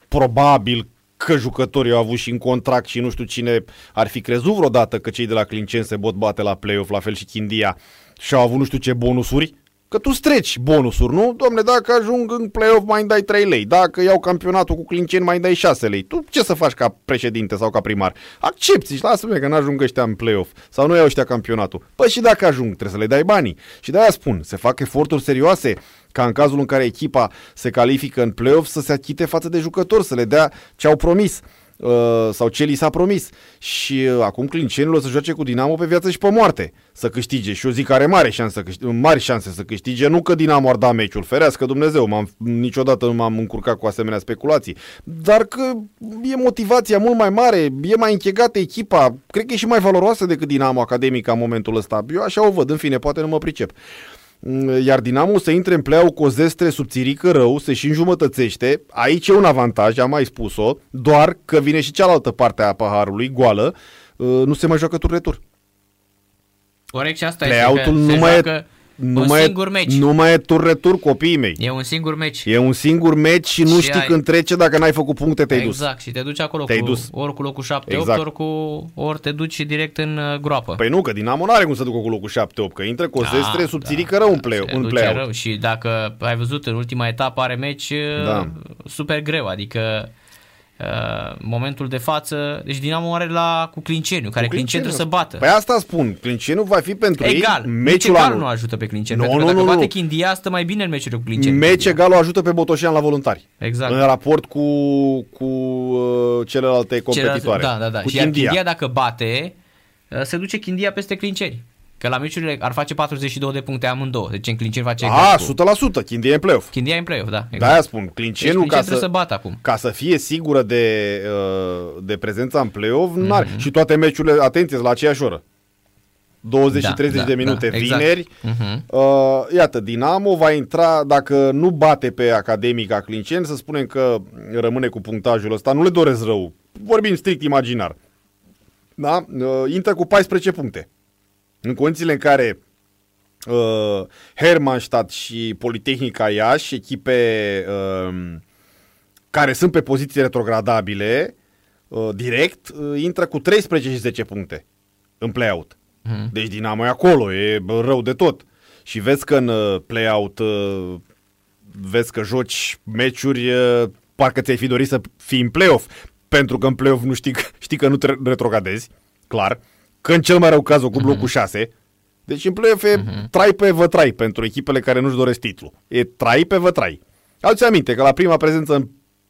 probabil că jucătorii au avut și în contract și nu știu cine ar fi crezut vreodată că cei de la Clincen se pot bate la play-off, la fel și Chindia, și au avut nu știu ce bonusuri Că tu streci bonusuri, nu? Domne, dacă ajung în play-off mai îmi dai 3 lei, dacă iau campionatul cu Clinceni mai îmi dai 6 lei. Tu ce să faci ca președinte sau ca primar? Accepti și lasă-mă că n-ajung ăștia în play-off sau nu iau ăștia campionatul. Păi și dacă ajung, trebuie să le dai banii. Și de-aia spun, se fac eforturi serioase ca în cazul în care echipa se califică în play-off să se achite față de jucători, să le dea ce au promis. Uh, sau ce li s-a promis. Și uh, acum Clincenul o să joace cu Dinamo pe viață și pe moarte să câștige. Și eu zic că are mare șanse, mari șanse să câștige. Nu că Dinamo ar da meciul, ferească Dumnezeu, m-am, niciodată nu m-am încurcat cu asemenea speculații. Dar că e motivația mult mai mare, e mai închegată echipa, cred că e și mai valoroasă decât Dinamo Academica în momentul ăsta. Eu așa o văd, în fine, poate nu mă pricep. Mm, iar Dinamo să intre în play cu o zestre subțirică rău, se și înjumătățește, aici e un avantaj, am mai spus-o, doar că vine și cealaltă parte a paharului, goală, uh, nu se mai joacă tur-retur. Corect și asta Play-out-ul nu mai joacă... e nu un mai singur meci. Nu mai e tur-retur copiii mei. E un singur meci. E un singur meci și nu și știi ai... când trece dacă n-ai făcut puncte, te-ai exact, dus. Exact, și te duci acolo te-ai cu, dus. ori cu locul 7-8, exact. ori, cu, ori te duci direct în uh, groapă. Păi nu, că Dinamo nu are cum să ducă cu locul 7-8, că intră cu o da, zestre subțirică da, rău în play, da, un play rău. Și dacă ai văzut în ultima etapă are meci uh, da. super greu, adică Uh, momentul de față, deci Dinamo are la cu Clinceniu, care Clinceniu trebuie să bată. Păi asta spun, Clinceniu va fi pentru egal. ei meciul Meci egal nu ajută pe Clinceniu, no, pentru că nu, dacă nu, bate Chindia, stă mai bine în meciurile cu Clinceniu. Meci egal o ajută pe Botoșan la voluntari. Exact. În raport cu, cu uh, celelalte competitoare. Celelalte, da, da, da. Cu și Chindia. Chindia dacă bate, uh, se duce Chindia peste Clinceni. Că la meciurile ar face 42 de puncte amândouă. Deci în Clinceni face A, 100%. Chindia e în play-off. Chindia e în play-off, da. Exact. Da, spun. Clincenul deci, ca să, să bată acum. Ca să fie sigură de, uh, de prezența în play-off, mm-hmm. n-are. Și toate meciurile, atenție, la aceeași oră. 20 da, și 30 da, de minute da, exact. vineri. Uh-huh. Uh, iată, Dinamo va intra, dacă nu bate pe Academica Clincen, să spunem că rămâne cu punctajul ăsta. Nu le doresc rău. Vorbim strict imaginar. Da? Uh, intră cu 14 puncte. În condițiile în care uh, Hermannstadt și Politehnica Iași, echipe uh, care sunt pe poziții retrogradabile, uh, direct, uh, intră cu 13 și 10 puncte în play-out. Hmm. Deci Dinamo e acolo, e rău de tot. Și vezi că în uh, play-out uh, vezi că joci meciuri, uh, parcă ți-ai fi dorit să fii în play-off, pentru că în play-off nu știi, știi că nu te retrogradezi, clar. Uh, că în cel mai rău caz ocup uh-huh. locul 6. Deci în play-off e uh-huh. trai pe vă trai pentru echipele care nu-și doresc titlu. E trai pe vă trai. Ați aminte că la prima prezență în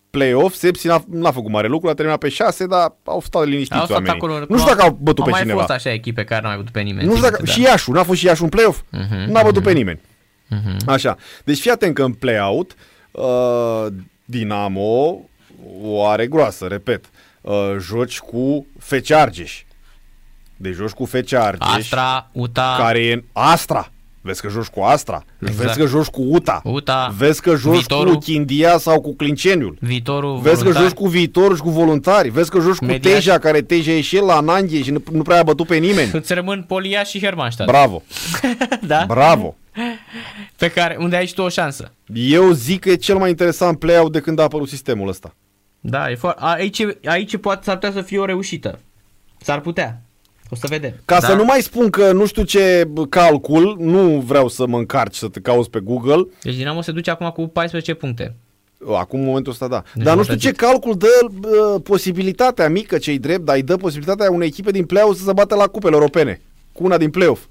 play-off, Sepsi n-a, n-a făcut mare lucru, a terminat pe 6, dar au stat liniștiți au stat oamenii. Acolo, nu știu dacă au bătut au pe cineva. Au mai fost așa echipe care nu au mai bătut pe nimeni. Nu știu dacă, da. și Iașu, n-a fost și Iașu în play-off? Uh-huh, n-a bătut uh-huh. pe nimeni. Uh-huh. Așa. Deci fii atent că în play-out uh, Dinamo o are groasă, repet. Uh, joci cu FC Argeș de joci cu FC Argeș. Astra, UTA. Care e Astra. Vezi că joci cu Astra. Exact. Vezi că joci cu UTA. UTA. Vezi că joci viitorul, cu Chindia sau cu Clinceniul. Viitorul Vezi voluntari. că joci cu viitorul și cu voluntari. Vezi că joci Mediaș. cu Teja, care Teja e și el la Nanghe și nu, nu prea a bătut pe nimeni. Îți rămân Polia și Hermannstadt. Bravo. da? Bravo. Pe care, unde ai și tu o șansă. Eu zic că e cel mai interesant play-out de când a apărut sistemul ăsta. Da, e fo- aici, aici poate s-ar putea să fie o reușită. S-ar putea. O să vedem. Ca da? să nu mai spun că nu știu ce calcul, nu vreau să mă încarci să te cauți pe Google. Deci Dinamo se duce acum cu 14 puncte. Acum, în momentul ăsta, da. Deci dar nu știu ce calcul dă uh, posibilitatea mică, cei drept, dar îi dă posibilitatea unei echipe din play-off să se bată la cupele europene. Cu una din play-off.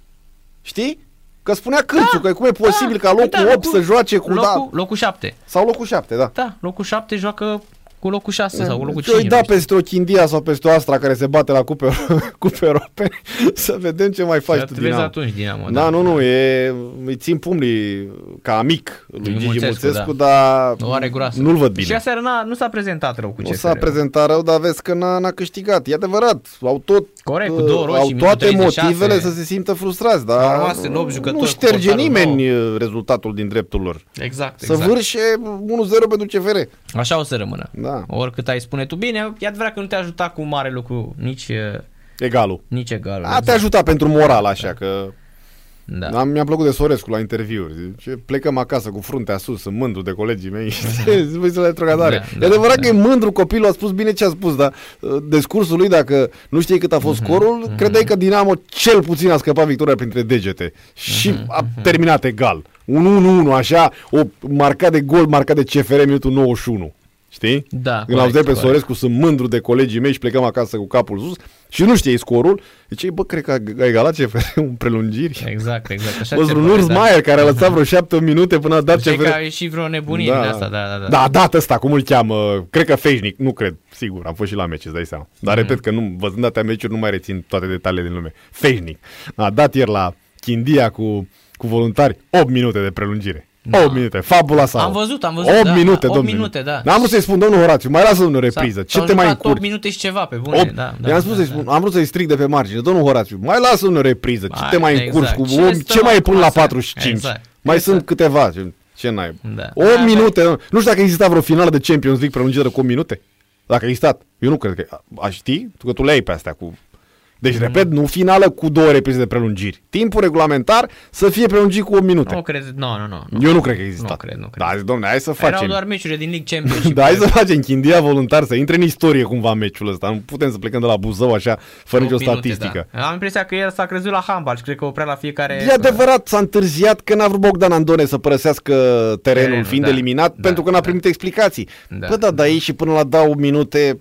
Știi? Că spunea Cârțu, da, că cum e posibil da, ca locul da, 8 locul, să joace cu... Locul, da, locul 7. Sau locul 7, da. Da, locul 7 joacă cu locul 6 sau cu locul 5. da peste o Chindia sau peste o Astra care se bate la cupe, cupe europene să vedem ce mai faci tu, Dinamo. atunci, Dinamo. Da, da, nu, nu, e, îi țin pumnii ca amic lui Gigi Mulțescu, Mulțescu da. dar o are groasă. nu-l văd bine. Și aseară nu s-a prezentat rău cu CSR. Nu s-a prezentat rău, dar vezi că n-a, n-a câștigat. E adevărat, au tot Corect, cu două roșii, au toate 36. motivele să se simtă frustrați, dar Au rămas în opt jucători nu cu șterge portarul nimeni uh, rezultatul din dreptul lor. Exact, Să exact. vârșe 1-0 pentru CFR. Așa o să rămână. Da. Oricât ai spune tu bine, e adevărat că nu te ajuta cu mare lucru nici, uh, Egalul. nici egal. A te ajuta pentru moral, așa, că Da. da. mi-a plăcut de Sorescu la interviuri. Zice, plecăm acasă cu fruntea sus, sunt mândru de colegii mei. Zice, la retrogradare. Da, e da, adevărat da. că e mândru copilul, a spus bine ce a spus, dar uh, discursul lui, dacă nu știi cât a fost Mhm, scorul, credeai că Dinamo cel puțin a scăpat victoria printre degete. Și Mhm, a terminat egal. Un 1-1, așa, o marcat de gol, marcat de CFR minutul 91. Știi? Da, Când corect, auzeai pe corect. Sorescu, sunt mândru de colegii mei și plecăm acasă cu capul sus și nu știai scorul, ziceai, bă, cred că a a egalat CFR în prelungiri. Exact, exact. Așa Bă, se un pare, Urs da. Maier care a lăsat vreo șapte minute până a dat Știi CFR. că a ieșit vreo nebunie din asta, da, da, da. Da, a dat ăsta, cum îl cheamă, cred că Fejnic, nu cred, sigur, am fost și la meci, îți dai seama. Dar repet că nu, văzând atâtea meciuri, nu mai rețin toate detaliile din lume. Fejnic. A dat ieri la Chindia cu, cu voluntari 8 minute de prelungire. 8 minute, fabula sa. Am văzut, am văzut, 8 da, minute, opt domnule. minute, da. N-am vrut să-i spun, domnul Horațiu, mai lasă o repriză. Ce S-au te mai jucat opt încurci? minute și ceva pe bune, 8, da. da I-am spus da, să-i da. spun, am vrut să-i stric de pe margine. Domnul Horațiu, mai lasă o repriză. Ce Mai, te mai exact. încurci cu Ce om? stăm Ce mai e acum până la să- 45? Exact. Mai Exact. sunt câteva. Ce- Ce n-ai? Da. 8 Da, minute. Nu știu dacă exista vreo finală de Champions League prelungită cu 8 minute. Dacă a existat. Eu nu cred că... A ști? Tu că tu le ai pe astea cu... Deci, repet, nu finală cu două reprize de prelungiri. Timpul regulamentar să fie prelungit cu 8 minute. Nu cred, nu, nu, nu. nu. Eu nu cred că există. Nu cred, nu cred. Da, zic, domne, hai să Erau facem. doar meciurile din League Championship. Da, hai să facem chindia voluntar, să intre în istorie cumva meciul ăsta. Nu putem să plecăm de la Buzău așa, fără nicio Opt minute, statistică. Da. Am impresia că el s-a crezut la handbal și cred că oprea la fiecare... E adevărat, s-a întârziat că n-a vrut Bogdan Andone să părăsească terenul, Terenul, fiind da. eliminat, Da, pentru că n-a da. primit explicații. Da. Bă, da, dar ei și până la dau minute,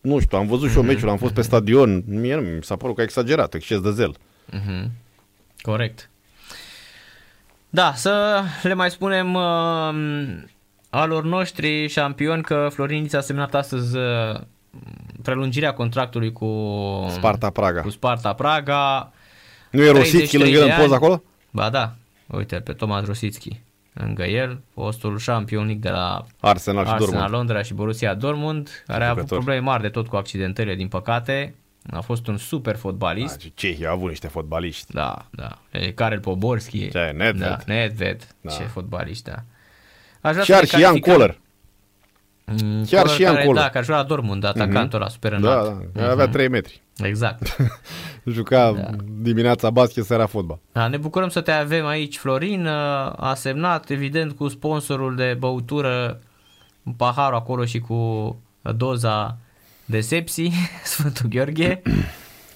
nu știu, am văzut și Mhm. eu meciul, am fost pe stadion, mie nu mi s-a părut că a exagerat, exces de zel. Mhm. Corect. Da, să le mai spunem uh, alor noștri șampioni că Florin Nița a semnat astăzi uh, prelungirea contractului cu Sparta Praga. Cu Sparta Praga. Nu e Rosicki 33 lângă el de în poză ani. acolo? Ba da, uite pe Tomas Rosicki lângă el, fostul șampion league de la Arsenal și Arsenal Dortmund. Londra și Borussia Dortmund, care a avut jucător. probleme mari de tot cu accidentările, din păcate. A fost un super fotbalist. Da, și Cehia au avut niște fotbaliști. Da, da. E Karel Poborski. Ce, Nedved. Da, Nedved. Da. Ce fotbaliști, da. Aș vrea Chiar să și ne Ian calificăm- Kohler. Mm, Chiar Kohler și Ian care, Kohler. Da, care juca la Dortmund, atacantul ăla super înalt. Da, da, avea 3 metri. Exact. Juca Da. dimineața basket, seara fotbal. Da, ne bucurăm să te avem aici, Florin. A semnat, evident, cu sponsorul de băutură, un pahar acolo și cu doza de sepsi, Sfântul Gheorghe.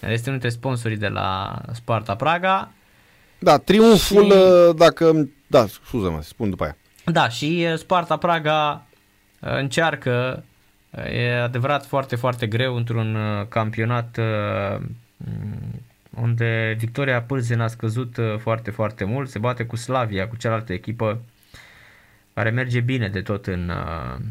Este unul dintre sponsorii de la Sparta Praga. Da, triumful, Și- uh, dacă... Da, scuză-mă, spun după aia. Da, și uh, Sparta Praga uh, încearcă, uh, e adevărat foarte, foarte greu într-un uh, campionat uh, m, unde Victoria Pârzen a scăzut uh, foarte, foarte mult, se bate cu Slavia, cu cealaltă echipă care merge bine de tot în, uh,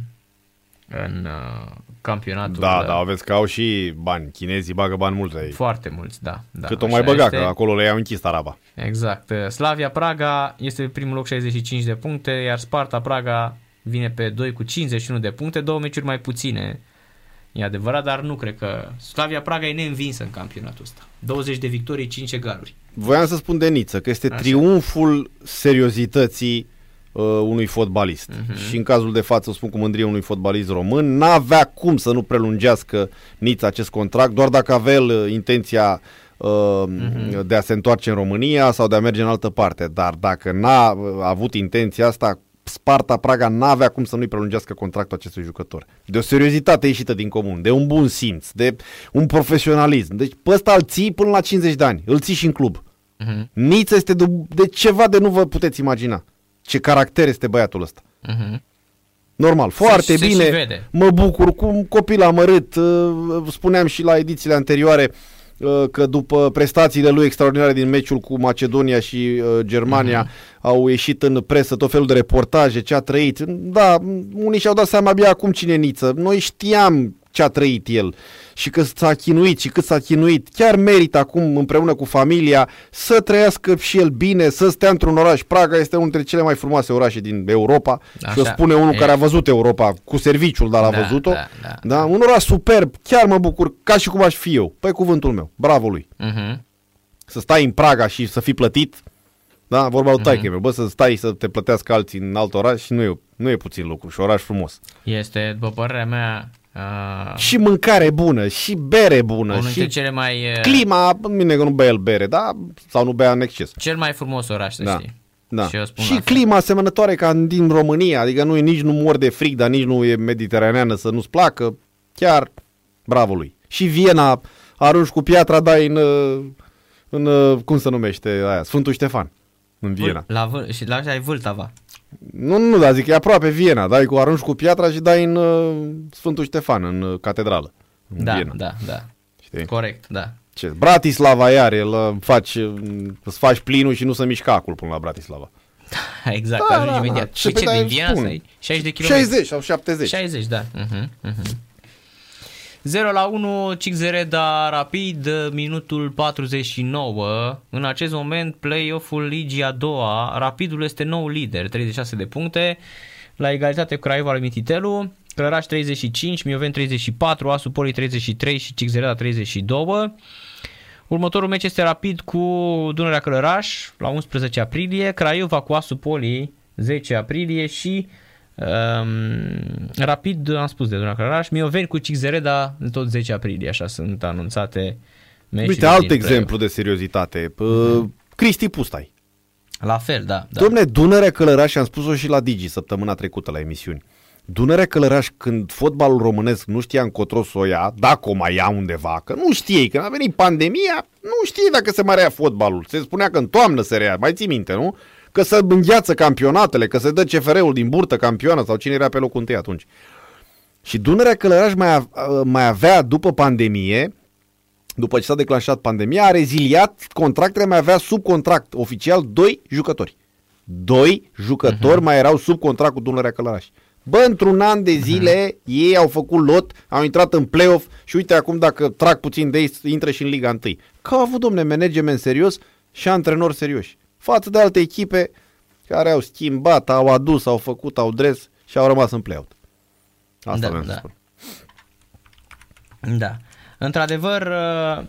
în uh, campionatul. Da, uh, da, aveți că au și bani. Chinezii bagă bani mulți aici. Foarte mulți, da. da Cât o așa mai băga, este. că acolo le iau închis taraba. Exact. Slavia Praga este pe primul loc 65 de puncte, iar Sparta Praga vine pe 2 cu 51 de puncte, două meciuri mai puține. E adevărat, dar nu cred că Slavia Praga e neînvinsă în campionatul ăsta. 20 de victorii, 5 egaluri. Voiam să spun de Niță, că este Așa. triumful seriozității uh, unui fotbalist. Mhm. Și în cazul de față, o spun cu mândrie, unui fotbalist român, n-avea cum să nu prelungească Niță acest contract, doar dacă avea el uh, intenția uh, Mhm. de a se întoarce în România sau de a merge în altă parte. Dar dacă n-a uh, avut intenția asta, Sparta Praga n-avea cum să nu-i prelungească contractul acestui jucător. De o seriozitate ieșită din comun, de un bun simț, de un profesionalism. Deci pe ăsta îl ții până la 50 de ani, îl ții și în club. Mhm. Niță este de, de ceva de nu vă puteți imagina. Ce caracter este băiatul ăsta. Mhm. Normal, foarte se bine. și vede. Mă bucur cu un copil amărât. uh, Spuneam și la edițiile anterioare uh, că după prestațiile lui extraordinare din meciul cu Macedonia și uh, Germania au ieșit în presă tot felul de reportaje, ce a trăit. Da, unii și-au dat seama abia acum cine e Niță. Noi știam ce a trăit el și că s-a chinuit și cât s-a chinuit, chiar merită acum împreună cu familia să trăiască și el bine, să stea într-un oraș. Praga este unul dintre cele mai frumoase orașe din Europa Așa. și o spune unul e. care a văzut Europa cu serviciul, dar a da, văzut-o. Da, da, da. Un oraș superb, chiar mă bucur, ca și cum aș fi eu, pe cuvântul meu. Bravo lui. Uh-huh. Să stai în Praga și să fii plătit, da, vorba lui uh-huh. taică meu, bă, să stai să te plătească alții în alt oraș și nu e, nu e puțin lucru și oraș frumos. Este, după părerea mea, Uh, și mâncare bună, și bere bună, unul și cele mai, uh, clima, bine că nu bea el bere, da? Sau nu bea în exces. Cel mai frumos oraș, să da. știi. Da. Și, și clima asemănătoare ca din România, adică nu e nici nu mor de frig, dar nici nu e mediteraneană să nu-ți placă, chiar bravo lui. Și Viena, arunci cu piatra, dai în, în, cum se numește aia, Sfântul Ștefan, în Viena. La, și la ai Vâltava. Nu, nu, dar zic, e aproape Viena, dai cu arunci cu piatra și dai în uh, Sfântul Ștefan, în uh, catedrală. În da, Viena. da, da. Știi? Corect, da. Ce? Bratislava iar, el uh, faci, uh, îți faci plinul și nu se mișcă acul până la Bratislava. exact, da, da, imediat. Da. Și ce, din Viena? 60 de kilometri? 60 sau 70. 60, da. Uh-huh, uh-huh. 0 la 1, Cixereda Rapid, minutul 49. În acest moment, play-off-ul Ligii a doua. Rapidul este nou lider, 36 de puncte. La egalitate cu Craiova lui Mititelu. Clăraș 35, Mioven 34, Asupoli 33 și Cixereda 32. Următorul meci este Rapid cu Dunărea Clăraș la 11 aprilie, Craiova cu Asupoli 10 aprilie și Um, rapid, am spus de Dunărea Clăraș, Mioveni cu Cixereda tot 10 aprilie, așa sunt anunțate Uite, alt exemplu de seriozitate. Uh-huh. Cristi Pustai. La fel, da. da. Domne, Dunărea Călăraș, am spus-o și la Digi săptămâna trecută la emisiuni. Dunărea Călăraș, când fotbalul românesc nu știa încotro să o ia, dacă o mai ia undeva, că nu știe, când a venit pandemia, nu știe dacă se mai rea fotbalul. Se spunea că în toamnă se rea, mai ții minte, nu? Că să îngheață campionatele, că se dă CFR-ul din burtă campioană sau cine era pe locul întâi atunci. Și Dunărea Călăraș mai, mai avea, după pandemie, după ce s-a declanșat pandemia, a reziliat contractele, mai avea sub contract oficial doi jucători. Doi jucători uh-huh. mai erau sub contract cu Dunărea Călăraș. Bă, într-un an de zile, uh-huh. ei au făcut lot, au intrat în play-off și uite acum dacă trag puțin de ei, intră și în Liga 1. Că au avut, domne, management serios și antrenori serioși față de alte echipe care au schimbat, au adus, au făcut, au dres și au rămas în play-out. Asta da, da. spun. Da. Într-adevăr, uh,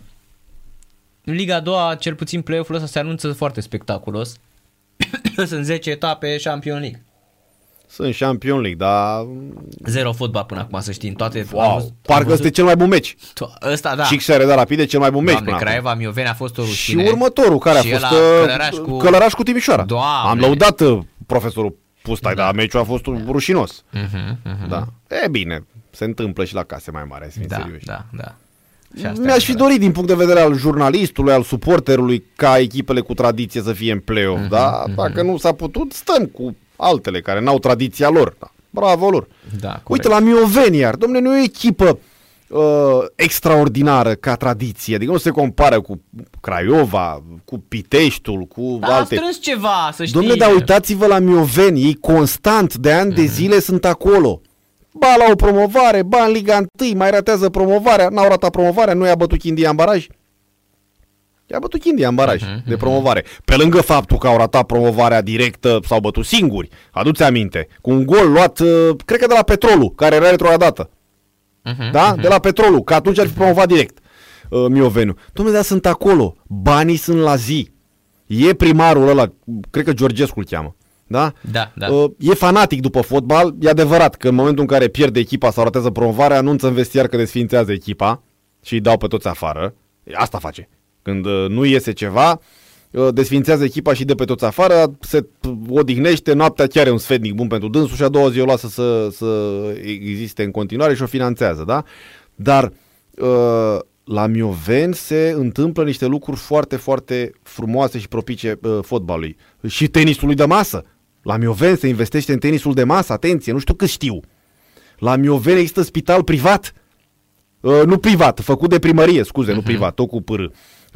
Liga 2, cel puțin play-off-ul ăsta se anunță foarte spectaculos. Sunt 10 etape Champions League. Sunt Champion League, dar... Zero fotbal până acum, să știi, în toate... Wow, am văzut, parcă ăsta e cel mai bun meci. Ăsta, da. Și XR de Rapid e cel mai bun meci Doamne, Craiova, Mioveni a fost o rușine. Și următorul, care și a fost Călăraș cu... Călăraș cu Timișoara. Doamne. Am lăudat uh, profesorul Pustai, da. dar meciul a fost da. rușinos. Uh-huh, uh-huh. Da. E bine, se întâmplă și la case mai mari, să da, serioși. Da, da. Mi-aș fi dorit din punct de vedere al jurnalistului, al suporterului, ca echipele cu tradiție să fie în play-off, uh-huh, da? Uh-huh. Dacă nu s-a putut, stăm cu altele care n-au tradiția lor. Da. Bravo lor. Da, Uite la Mioveni iar, domne, nu e o echipă uh, extraordinară ca tradiție, adică nu se compară cu Craiova, cu Piteștiul, cu da, alte... strâns ceva, să știi. Domne, dar uitați-vă la Mioveni, ei constant, de ani mm-hmm. de mhm. zile sunt acolo. Ba la o promovare, ba în Liga 1, mai ratează promovarea, n-au ratat promovarea, nu i-a bătut Chindia în baraj. I-a bătut Chindia în baraj uh-huh, de promovare. Pe lângă faptul că au ratat promovarea directă, s-au bătut singuri. Aduți aminte. Cu un gol luat, uh, cred că de la Petrolul, care era retrogradată. Uh-huh, da? Uh-huh. De la Petrolul, că atunci ar fi promovat direct uh, Mioveniu. Domnule, dar sunt acolo. Banii sunt la zi. E primarul ăla, cred că Georgescu îl cheamă. Da? Da, da. Uh, e fanatic după fotbal. E adevărat că în momentul în care pierde echipa sau ratează promovarea, anunță în vestiar că desfințează echipa și îi dau pe toți afară. Asta face. Când uh, nu iese ceva, uh, desfințează echipa și de pe toți afară, se odihnește, noaptea chiar e un sfetnic bun pentru dânsul și a doua zi o lasă să, să existe în continuare și o finanțează, da? Dar uh, la Mioven se întâmplă niște lucruri foarte, foarte frumoase și propice fotbalului. Și tenisului de masă. La Mioven se investește în tenisul de masă, atenție, nu știu cât știu. La Mioven există spital privat. Uh, nu privat, făcut de primărie, scuze, uh-huh. nu mhm. privat, tot cu pârâ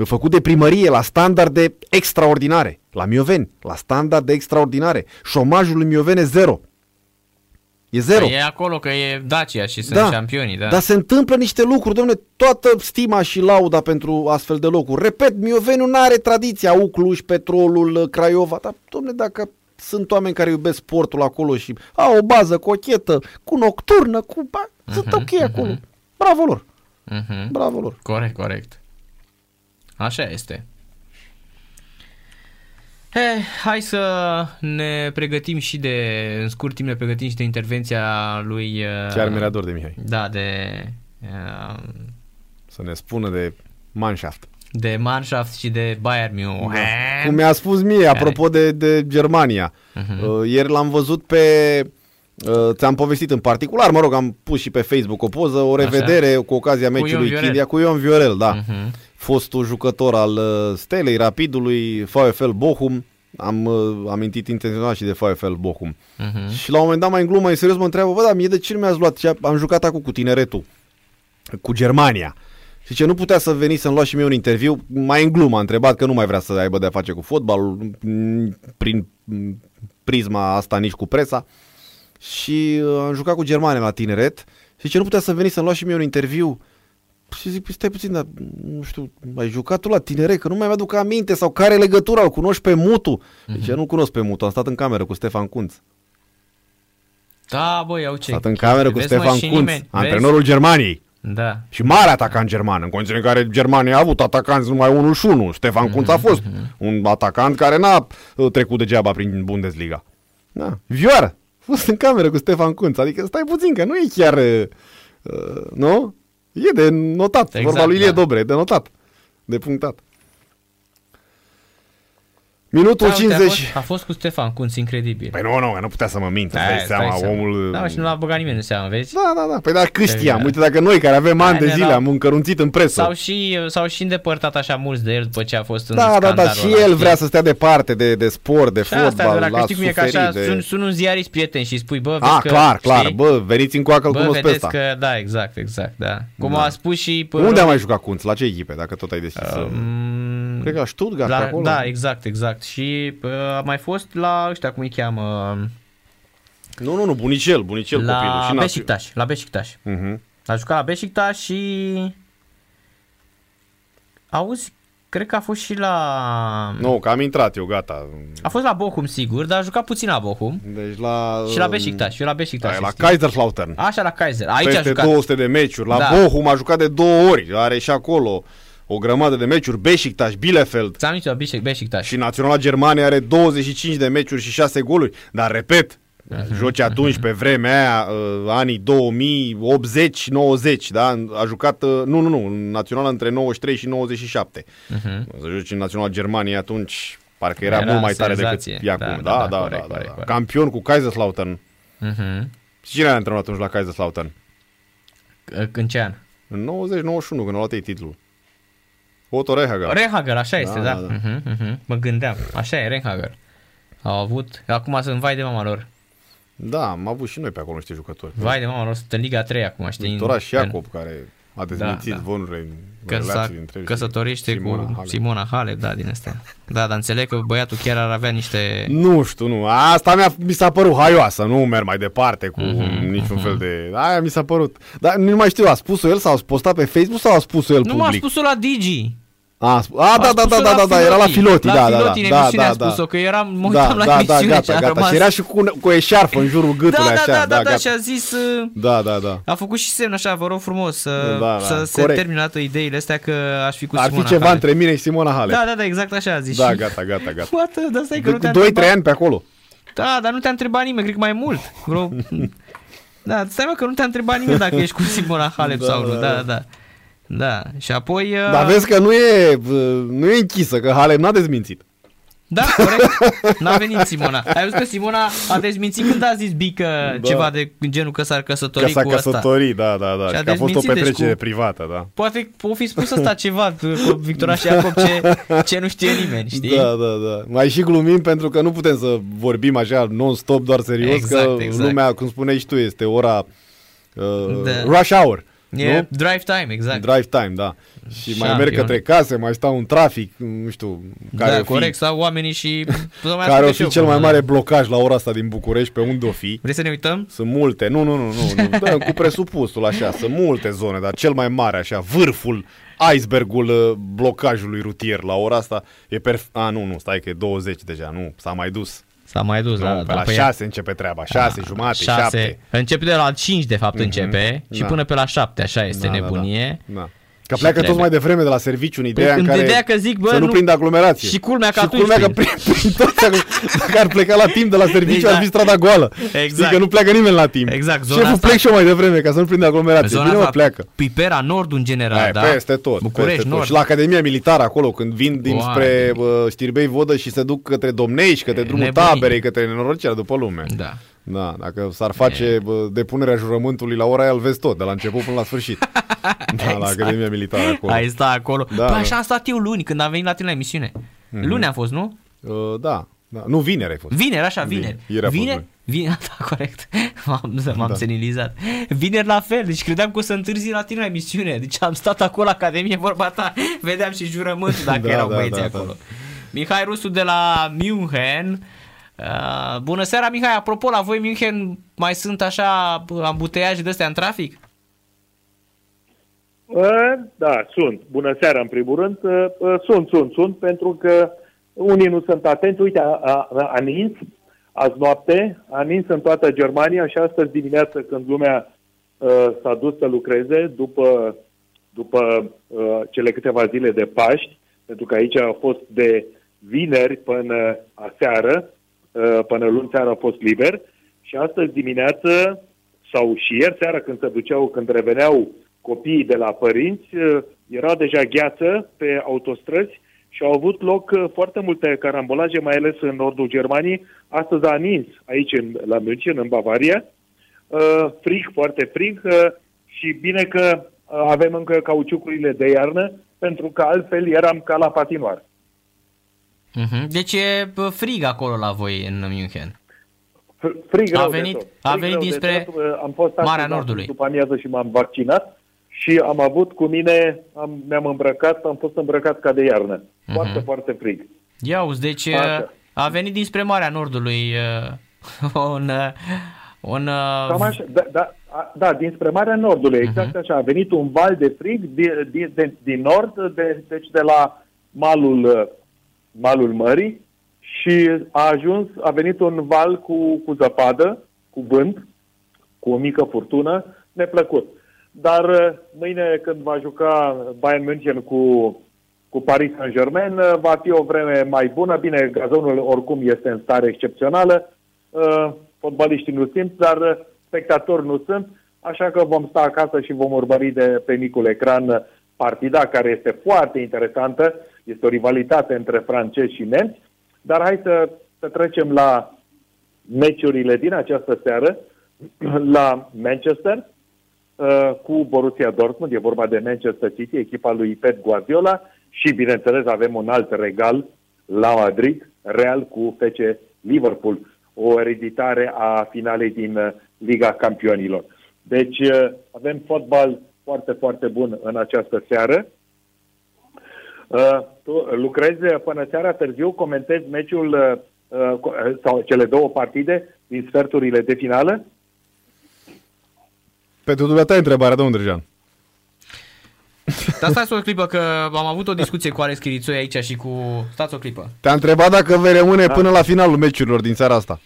făcut de primărie la standarde extraordinare. La Mioveni, la standarde extraordinare. Șomajul în Mioveni e zero. E zero. Păi e acolo că e Dacia și sunt da, șampionii, da. Dar se întâmplă niște lucruri, domnule, toată stima și lauda pentru astfel de locuri. Repet, Mioveniu nu are tradiția, Ucluș, Petrolul, Craiova, dar, domnule, dacă sunt oameni care iubesc sportul acolo și au o bază cochetă, cu nocturnă, cu... Ba, uh-huh, sunt ok uh-huh. acolo. Bravo lor! Uh-huh. Bravo lor! Corect, corect. Așa este. He, hai să ne pregătim și de, în scurt timp ne pregătim și de intervenția lui... Ce admirador de Mihai. Da, de... Uh, să ne spună de Mannschaft. De Mannschaft și de Bayern München. Da. Cum mi-a spus mie, apropo de, de Germania. Uh-huh. Ieri l-am văzut pe... Uh, ți-am povestit în particular, mă rog, am pus și pe Facebook o poză, o revedere Așa. cu ocazia meciului Chilia cu Ion Viorel, da. Uh-huh fostul jucător al uh, Stelei, Rapidului, VfL Bochum. Am uh, amintit intenționat și de VfL Bochum. Uh-huh. Și la un moment dat, mai în glumă, în serios, mă întreabă, bă, dar mie de ce nu mi-ați luat? Și am jucat acum cu tineretul, cu Germania. Și ce nu putea să veni să-mi lua și mie un interviu, mai în glumă a întrebat că nu mai vrea să aibă de-a face cu fotbalul, prin prisma asta nici cu presa. Și uh, am jucat cu Germania la tineret și ce nu putea să veni să-mi lua și mie un interviu și zic, păi stai puțin, dar nu știu, ai jucat tu la tinere, că nu mai mi-aduc aminte sau care e legătura, îl cunoști pe Mutu? Mm-hmm. Deci eu nu cunosc pe Mutu, am stat în cameră cu Stefan Kunț. Da, băi, au ce. Stat în cameră cu Stefan Kunț, nimeni. antrenorul Vezi? Germaniei. Da. Și mare atacant german, în condiții în care Germania a avut atacanți numai unul și unul. Stefan mm-hmm. Kunț a fost mm-hmm. un atacant care n-a uh, trecut degeaba prin Bundesliga. Da. Vioară. A fost în cameră cu Stefan Kunț. Adică stai puțin, că nu e chiar... Uh, uh nu? E de notat. Exact, Vorba lui Ilie da. Dobre, de notat. De punctat. Minutul da, 50. A fost, a fost cu Stefan Kunț, incredibil. Păi nu, nu, nu putea să mă mint, da, dai seama, seama, omul... Da, și nu l-a băgat nimeni în seama, vezi? Da, da, da, păi da, cât știam, uite dacă noi care avem ani de zile am încărunțit în presă. Sau și, sau și îndepărtat așa mulți de el după ce a fost în Da, da, da, și el vrea să stea departe de, de sport, de și fotbal, asta, la știi cum e că așa, de... sun, sun un ziarist prieten și spui, bă, vezi ah, că, clar, clar, știi? bă, veniți în coacă, bă, cunosc pe ăsta. că, da, exact, exact, da. Cum da. a spus și... Unde a mai jucat Kunț? La ce echipe, dacă tot ai deschis? Um, Cred că la Stuttgart, acolo. Da, exact, exact. Și a mai fost la ăștia, cum îi cheamă... Nu, nu, nu, bunicel, bunicel la copilul. Și Beşiktaş, la Beşiktaş. Uh-huh. A jucat la Beşiktaş și... Auzi, cred că a fost și la... Nu, că am intrat eu, gata. A fost la Bochum, sigur, dar a jucat puțin la Bochum. Deci la... Și la Beşiktaş, și la Beşiktaş. Da, la Kaiserslautern. Așa, la Kaiser. Aici Peste a jucat. 200 de meciuri. La da. Bochum a jucat de două ori. Are și acolo o grămadă de meciuri, Beşiktaş, Bielefeld. Ți-am zis Beşiktaş. Și Naționala Germania are 25 de meciuri și 6 goluri, dar repet, uh-huh, joci atunci uh-huh. pe vremea aia, uh, anii 2080-90, da? A jucat, uh, nu, nu, nu, naționala între 93 și 97. Uh-huh. Să joci în Naționala Germania atunci, parcă era, era mult mai tare senzație. decât e acum. Da, da, da, da, corect, da, da, corect, da. Campion cu Kaiserslautern. Uh-huh. Cine a antrenat atunci la Kaiserslautern? În ce an? În 90-91, când a luat ei titlul. Otto Rehager. Rehager, așa este, da. da. da. Uh-huh, uh-huh. Mă gândeam. Așa e, Rehager. Au avut, acum sunt vai de mama lor. Da, am avut și noi pe acolo niște jucători. Vai de mama lor, sunt în Liga 3 acum, știi? Victoraș Iacob, care a dezmințit da, da. vonurile că relații dintre căsătorește Simona cu Halep. Simona Halep, da, din astea. Da, dar înțeleg că băiatul chiar ar avea niște... Nu știu, nu. Asta mi-a, mi s-a părut haioasă, nu merg mai departe cu uh-huh, niciun uh-huh. fel de... Aia mi s-a părut. Dar nu mai știu, a spus-o el sau a postat pe Facebook sau a spus-o el nu public? Nu m-a spus-o la Digi. A, a da, da, da, da, da, da, era la Filoti, la da, Filoti, da, da, da, da, a spus-o, că era, mă uitam da, la da, da, gata, și gata, și era și cu, cu eșarfă în jurul gâtului da, așa, da, da, da, da, și a zis, da, da, da. a făcut și semn așa, vă rog frumos, să, da, da, să se termine ideile astea că aș fi cu Ar Simona fi ceva Halep. între mine și Simona Halep. Da, da, da, exact așa a zis. Da, gata, gata, gata. Poate, dar stai că nu te-a 2-3 ani pe acolo. Da, dar nu te-a întrebat nimeni, cred că mai mult. Vreo... Da, stai mă că nu te-a întrebat nimeni dacă ești cu Simona Halep sau nu. Da, da. Da, și apoi... Uh... Dar vezi că nu e, nu e închisă, că Halep n-a dezmințit. Da, corect. N-a venit Simona. Ai văzut că Simona a dezmințit când a zis Bică da. ceva de genul că s-ar căsători că s-a cu căsătorit, asta. da, da, da. Și, și că a fost o petrecere deci cu... privată, da. Poate o fi spus asta ceva cu Victoria și Iacob ce, ce nu știe nimeni, știi? Da, da, da. Mai și glumim pentru că nu putem să vorbim așa non-stop, doar serios, exact, că exact. lumea, cum spuneai și tu, este ora uh, da. rush hour. E nu? drive time, exact. Drive time, da. Și Champion. mai merg către case, mai stau în trafic, nu știu, care da, corect, fi, sau oamenii și... care o fi cel mai mare blocaj la ora asta din București, pe unde o fi. Vrei să ne uităm? Sunt multe, nu, nu, nu, nu, nu. Da, cu presupusul așa, sunt multe zone, dar cel mai mare așa, vârful, icebergul uh, blocajului rutier la ora asta e perf... A, nu, nu, stai că e 20 deja, nu, s-a mai dus. S-a mai dus, nu, da. Pe da, la păi 6 începe treaba, 6, jumate, 7. Începe de la 5, de fapt, mm-hmm. începe și da. până pe la 7, așa este da, nebunie. Da, da. da. Că pleacă trebuie. toți mai devreme de la serviciu în păi ideea păi, în care ideea că zic, bă, să nu, nu prind aglomerație. Și culmea că și culmea că prin, prin toți, dacă ar pleca la timp de la serviciu, exact. ar fi strada goală. Exact. Știi că nu pleacă nimeni la timp. Exact. Zona Șeful asta... plec și eu mai devreme ca să nu prind aglomerație. Zona Bine mă pleacă. Pipera Nord în general, Aia, da? Peste tot. București peste Nord. Tot. Și la Academia Militară acolo, când vin dinspre Știrbei Vodă și se duc către Domnești, către drumul taberei, către nenorocirea după lume. Da. Da, dacă s-ar face e... depunerea jurământului la ora aia, îl vezi tot, de la început până la sfârșit. da, exact. la Academia Militară acolo. Ai sta acolo. Da, păi așa am stat eu luni, când am venit la tine la emisiune. Mm-hmm. Luni am fost, nu? Uh, da, da. Nu, vineri ai fost. Vineri, așa, vineri. Vineri? Vineri? Vineri, da, corect. M-am, m-am da. senilizat. Vineri la fel, deci credeam că o să întârzi la tine la emisiune. Deci am stat acolo la Academie, vorba ta, vedeam și jurământul dacă da, erau da, băieții da, acolo. Da. Mihai Rusu de la München Uh, bună seara, Mihai. Apropo, la voi München mai sunt așa ambuteiaje de astea în trafic? Uh, da, sunt. Bună seara, în primul rând. Uh, uh, sunt, sunt, sunt, pentru că unii nu sunt atenți. Uite, a, a, a nins azi noapte, a nins în toată Germania și astăzi dimineață când lumea uh, s-a dus să lucreze după, după uh, cele câteva zile de Paști, pentru că aici a fost de vineri până aseară, Uh, până luni seara a fost liber și astăzi dimineață sau și ieri seara când se duceau, când reveneau copiii de la părinți, uh, era deja gheață pe autostrăzi și au avut loc uh, foarte multe carambolaje, mai ales în nordul Germaniei. Astăzi a nins aici în, la München, în Bavaria. Frig, foarte frig și bine că avem încă cauciucurile de iarnă, pentru că altfel eram ca la patinoar. Uh-huh. Deci e frig acolo la voi în München. Frig a venit, de tot. a venit dinspre tot. Am fost Marea Nordului. După amiază și m-am vaccinat și am avut cu mine, am, mi-am îmbrăcat, am fost îmbrăcat ca de iarnă. Uh-huh. Foarte, foarte frig. Ia uzi, deci Așa. a venit dinspre Marea Nordului uh, un... Uh, un uh... Cam așa, da, da, da, dinspre Marea Nordului, exact uh-huh. așa. A venit un val de frig din, din, din, din nord, de, deci de la malul uh, malul mării și a ajuns, a venit un val cu, cu zăpadă, cu vânt, cu o mică furtună, neplăcut. Dar uh, mâine când va juca Bayern München cu, cu Paris Saint-Germain, uh, va fi o vreme mai bună. Bine, gazonul oricum este în stare excepțională, uh, fotbaliștii nu simt, dar spectatori nu sunt, așa că vom sta acasă și vom urmări de pe micul ecran partida care este foarte interesantă este o rivalitate între francezi și nemți, dar hai să, să trecem la meciurile din această seară, la Manchester, uh, cu Borussia Dortmund, e vorba de Manchester City, echipa lui Pep Guardiola și, bineînțeles, avem un alt regal la Madrid, Real cu FC Liverpool, o ereditare a finalei din uh, Liga Campionilor. Deci uh, avem fotbal foarte, foarte bun în această seară. Uh, tu lucrezi până seara târziu, comentezi meciul uh, uh, sau cele două partide din sferturile de finală? Pentru dumneata întrebarea, domnul Drăjean. Dar stați o clipă că am avut o discuție cu Alex Chirițoi aici și cu... Stați o clipă. Te-a întrebat dacă vei rămâne da. până la finalul meciurilor din seara asta.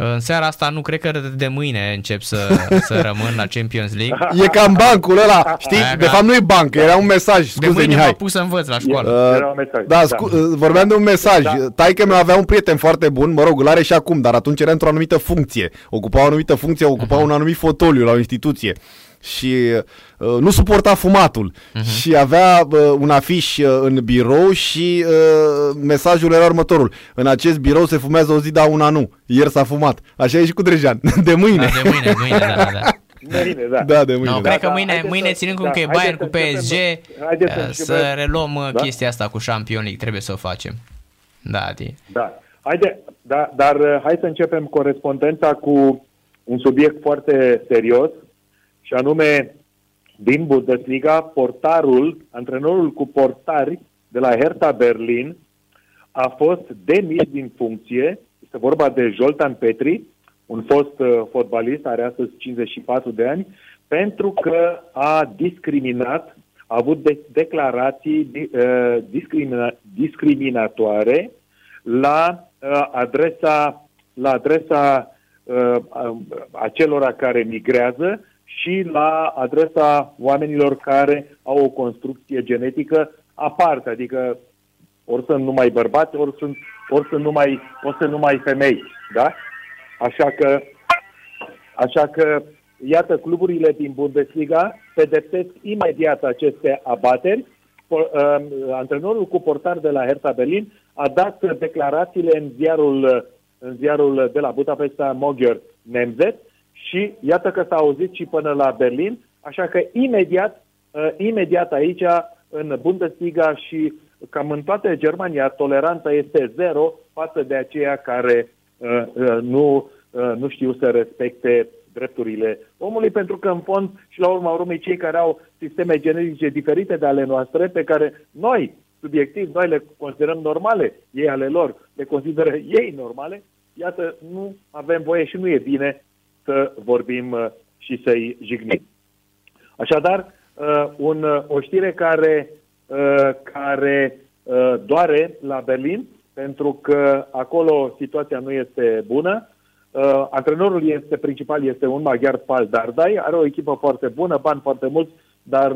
În seara asta nu cred că de mâine încep să, să rămân la Champions League. E cam bancul ăla, știi? Aia de fapt nu e banc, era un mesaj, scuze De mâine Mihai. m-a pus să învăț la școală. Uh, era un mesaj. Da, scu- da. vorbeam de un mesaj. Da. Taică meu avea un prieten foarte bun, mă rog, îl are și acum, dar atunci era într-o anumită funcție. Ocupa o anumită funcție, ocupa uh-huh. un anumit fotoliu la o instituție și uh, nu suporta fumatul uh-huh. și avea uh, un afiș uh, în birou și uh, mesajul era următorul. În acest birou se fumează o zi, dar una nu. Ieri s-a fumat. Așa e și cu Drejan. De mâine. Da, de mâine, mâine, da, da. Mâine, da. Da, de mâine. No, da. cred că mâine, da, mâine ținând cum da, că e Bayern cu PSG, să, să reluăm uh, da? chestia asta cu Champions League. Trebuie să o facem. Da, Adi. Da. Haide, da, dar uh, hai să începem corespondența cu un subiect foarte serios, și anume din Bundesliga, portarul, antrenorul cu portari de la Hertha Berlin a fost demis din funcție. Este vorba de Joltan Petri, un fost uh, fotbalist, are astăzi 54 de ani, pentru că a discriminat, a avut de- declarații uh, discrimina- discriminatoare la uh, adresa, la adresa uh, acelora care migrează și la adresa oamenilor care au o construcție genetică aparte, adică ori sunt numai bărbați, ori sunt, ori sunt, numai, ori sunt numai femei. Da? Așa că, așa că, iată, cluburile din Bundesliga pedepsesc imediat aceste abateri. Po- uh, antrenorul cu portar de la Hertha Berlin a dat declarațiile în ziarul, în ziarul de la Budapesta, Mogher Nemzet, și iată că s-a auzit și până la Berlin, așa că imediat, uh, imediat aici, în Bundesliga și cam în toată Germania, toleranța este zero față de aceia care uh, uh, nu, uh, nu știu să respecte drepturile omului, pentru că în fond și la urma urmei cei care au sisteme genetice diferite de ale noastre, pe care noi, subiectiv, noi le considerăm normale, ei ale lor le consideră ei normale, iată, nu avem voie și nu e bine să vorbim uh, și să-i jignim. Așadar, uh, un, uh, o știre care, care doare la Berlin, pentru că acolo situația nu este bună. Antrenorul este principal, este un maghiar Pal Dardai, are o echipă foarte bună, bani foarte mulți, dar,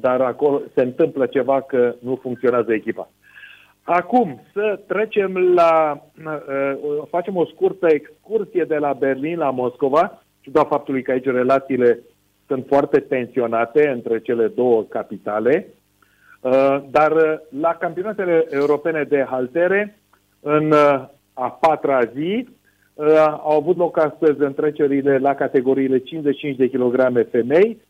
dar acolo se întâmplă ceva că nu funcționează echipa. Acum, să trecem la, uh, facem o scurtă excursie de la Berlin la Moscova, ciuda faptului că aici relațiile sunt foarte tensionate între cele două capitale, uh, dar uh, la campionatele europene de haltere, în uh, a patra zi, uh, au avut loc astăzi întrecerile la categoriile 55 de kg femei,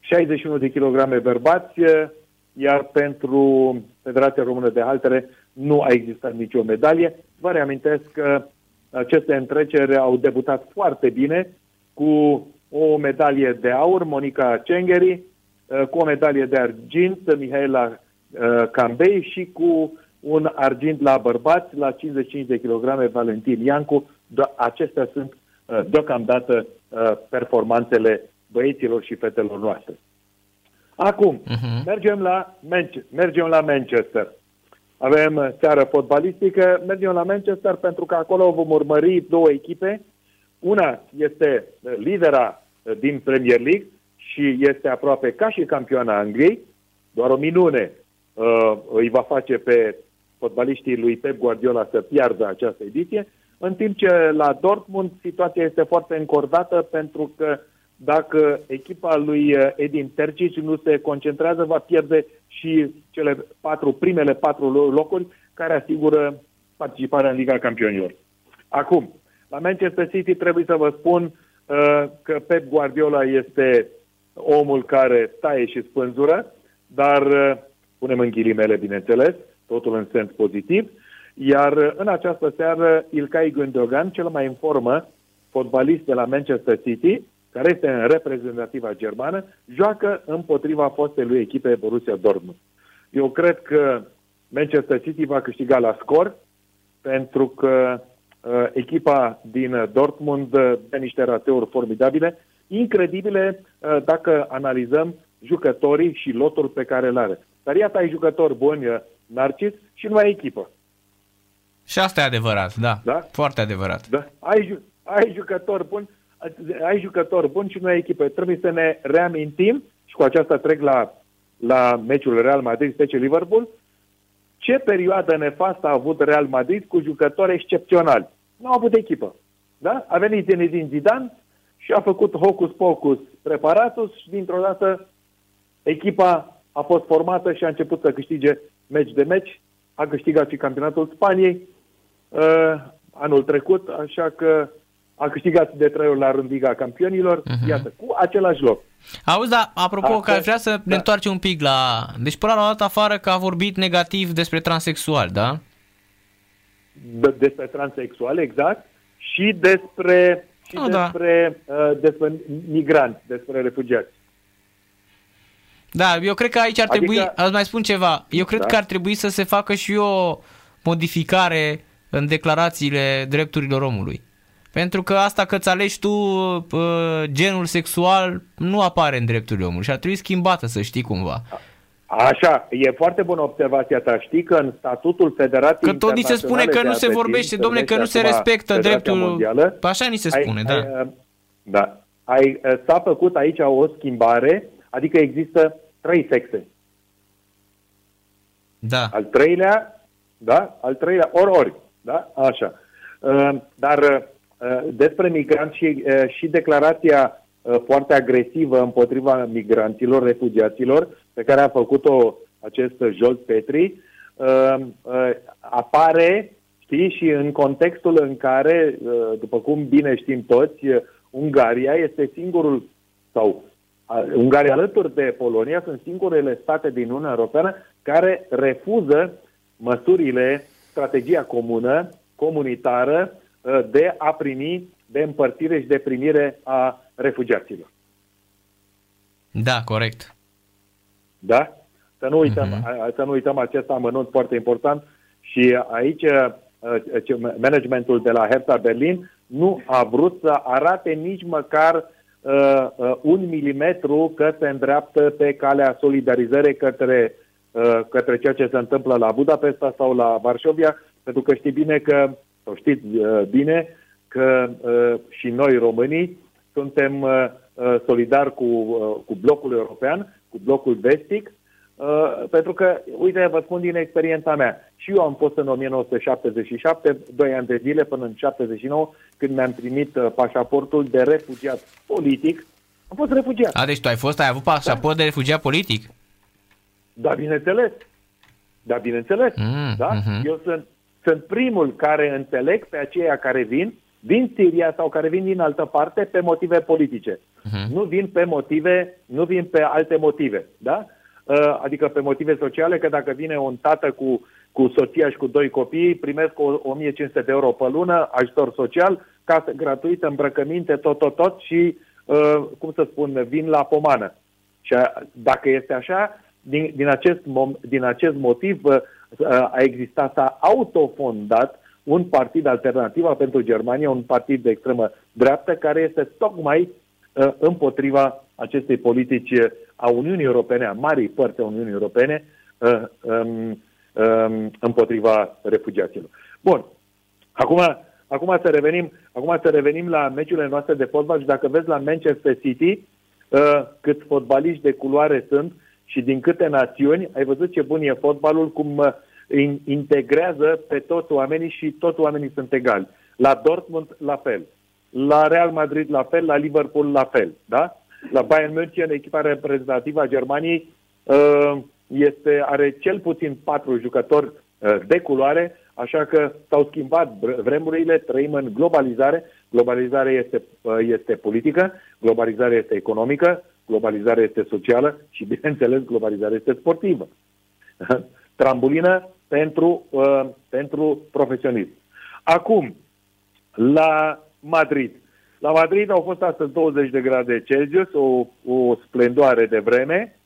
61 de kg bărbați, uh, iar pentru Federația Română de Haltere nu a existat nicio medalie. Vă reamintesc că aceste întreceri au debutat foarte bine cu o medalie de aur, Monica Cengeri, cu o medalie de argint, Mihaela uh, Cambei și cu un argint la bărbați la 55 de kg Valentin Iancu. Acestea sunt uh, deocamdată uh, performanțele băieților și fetelor noastre. Acum, uh-huh. mergem, la mergem la Manchester. Avem seară fotbalistică, mergem la Manchester pentru că acolo vom urmări două echipe. Una este lidera din Premier League și este aproape ca și campioana Angliei. Doar o minune uh, îi va face pe fotbaliștii lui Pep Guardiola să piardă această ediție, în timp ce la Dortmund situația este foarte încordată pentru că dacă echipa lui uh, Edin Tercic nu se concentrează, va pierde și cele patru, primele patru locuri care asigură participarea în Liga Campionilor. Acum, la Manchester City trebuie să vă spun uh, că Pep Guardiola este omul care taie și spânzură, dar uh, punem în ghilimele, bineînțeles, totul în sens pozitiv, iar uh, în această seară Ilkay Gundogan, cel mai în formă fotbalist de la Manchester City, care este în reprezentativa germană, joacă împotriva fostei lui echipe Borussia Dortmund. Eu cred că Manchester City va câștiga la scor, pentru că uh, echipa din Dortmund uh, dă niște rateuri formidabile, incredibile uh, dacă analizăm jucătorii și lotul pe care le are. Dar iată ai jucători buni, uh, Narcis, și nu ai echipă. Și asta e adevărat, da. da? Foarte adevărat. Da. Ai, ju- ai jucători buni, ai jucători buni și nu ai echipă. Trebuie să ne reamintim, și cu aceasta trec la, la meciul Real Madrid, specie Liverpool, ce perioadă nefastă a avut Real Madrid cu jucători excepționali. Nu au avut echipă. Da? A venit Zinedine Zidane și a făcut hocus-pocus preparatus și dintr-o dată echipa a fost formată și a început să câștige meci de meci. A câștigat și campionatul Spaniei uh, anul trecut, așa că a câștigat de trei ori la rând Liga Campionilor, uh-huh. iată, cu același loc. Auzi, dar apropo, Asta, că aș vrea să da. ne întoarcem un pic la... Deci până la dat afară că a vorbit negativ despre transexual, da? De, despre transexual, exact, și despre, și oh, despre, da. uh, despre migranți, despre refugiați. Da, eu cred că aici ar adică... trebui, ați mai spun ceva, eu cred da. că ar trebui să se facă și o modificare în declarațiile drepturilor omului. Pentru că asta că îți alegi tu uh, genul sexual nu apare în drepturile omului și ar trebui schimbată, să știi cumva. Așa, e foarte bună observația ta. Știi că în statutul Federației Că tot ni se spune că nu se vorbește, domne, că nu se respectă dreptul... Mondială, Așa ni se spune, ai, da. Ai, uh, da. Ai, uh, s-a făcut aici o schimbare, adică există trei sexe. Da. Al treilea, da? Al treilea, ori, ori, da? Așa. Uh, dar despre migranți și, și declarația foarte agresivă împotriva migranților, refugiaților, pe care a făcut-o acest Jolt Petri, uh, uh, apare, știi, și în contextul în care, uh, după cum bine știm toți, Ungaria este singurul, sau Ungaria alături de Polonia sunt singurele state din Uniunea Europeană care refuză măsurile, strategia comună, comunitară, de a primi, de împărțire și de primire a refugiaților. Da, corect. Da? Să nu uităm, uh-huh. să nu uităm acest amănunt foarte important și aici uh, managementul de la Hertha Berlin nu a vrut să arate nici măcar uh, uh, un milimetru că se îndreaptă pe calea solidarizării către, uh, către ceea ce se întâmplă la Budapesta sau la Varșovia, pentru că știi bine că, sau știți uh, bine, că uh, și noi românii suntem uh, uh solidari cu, uh, cu blocul european cu blocul vestic, uh, pentru că, uite, vă spun din experiența mea, și eu am fost în 1977, 2 ani de zile până în 79, când mi-am primit uh, pașaportul de refugiat politic. Am fost refugiat. A, deci tu ai fost, ai avut pașaport da. de refugiat politic? Da, bineînțeles. Da, bineînțeles. Mm, da? Uh-huh. Eu sunt, sunt primul care înțeleg pe aceia care vin din Siria sau care vin din altă parte pe motive politice. Uh-huh. Nu vin pe motive, nu vin pe alte motive, da? Uh, adică pe motive sociale, că dacă vine un tată cu, cu soția și cu doi copii, primesc o, 1500 de euro pe lună, ajutor social, casă gratuită, îmbrăcăminte, tot, tot, tot și, uh, cum să spun, vin la pomană. Și a, dacă este așa, din, din, acest, mom, din acest motiv uh, a existat, s-a autofondat un partid alternativ pentru Germania, un partid de extremă dreaptă, care este tocmai uh, împotriva acestei politici a Uniunii Europene, a marii părți a Uniunii Europene, uh, um, um, împotriva refugiaților. Bun. Acum, acum, să revenim, acum să revenim la meciurile noastre de fotbal și dacă vezi la Manchester City uh, cât fotbaliști de culoare sunt și din câte națiuni, ai văzut ce bun e fotbalul, cum uh, integrează pe toți oamenii și toți oamenii sunt egali. La Dortmund, la fel. La Real Madrid, la fel. La Liverpool, la fel. Da? La Bayern München, echipa reprezentativă a Germaniei, uh, este, are cel puțin patru jucători uh, de culoare, așa că s-au schimbat vremurile, trăim în globalizare. Globalizarea este, uh, este politică, globalizarea este economică, globalizarea este socială și, bineînțeles, globalizarea este sportivă. Trambulină pentru, uh, pentru profesionism. Acum, la Madrid. La Madrid au fost astăzi 20 de grade Celsius, o, o splendoare de vreme,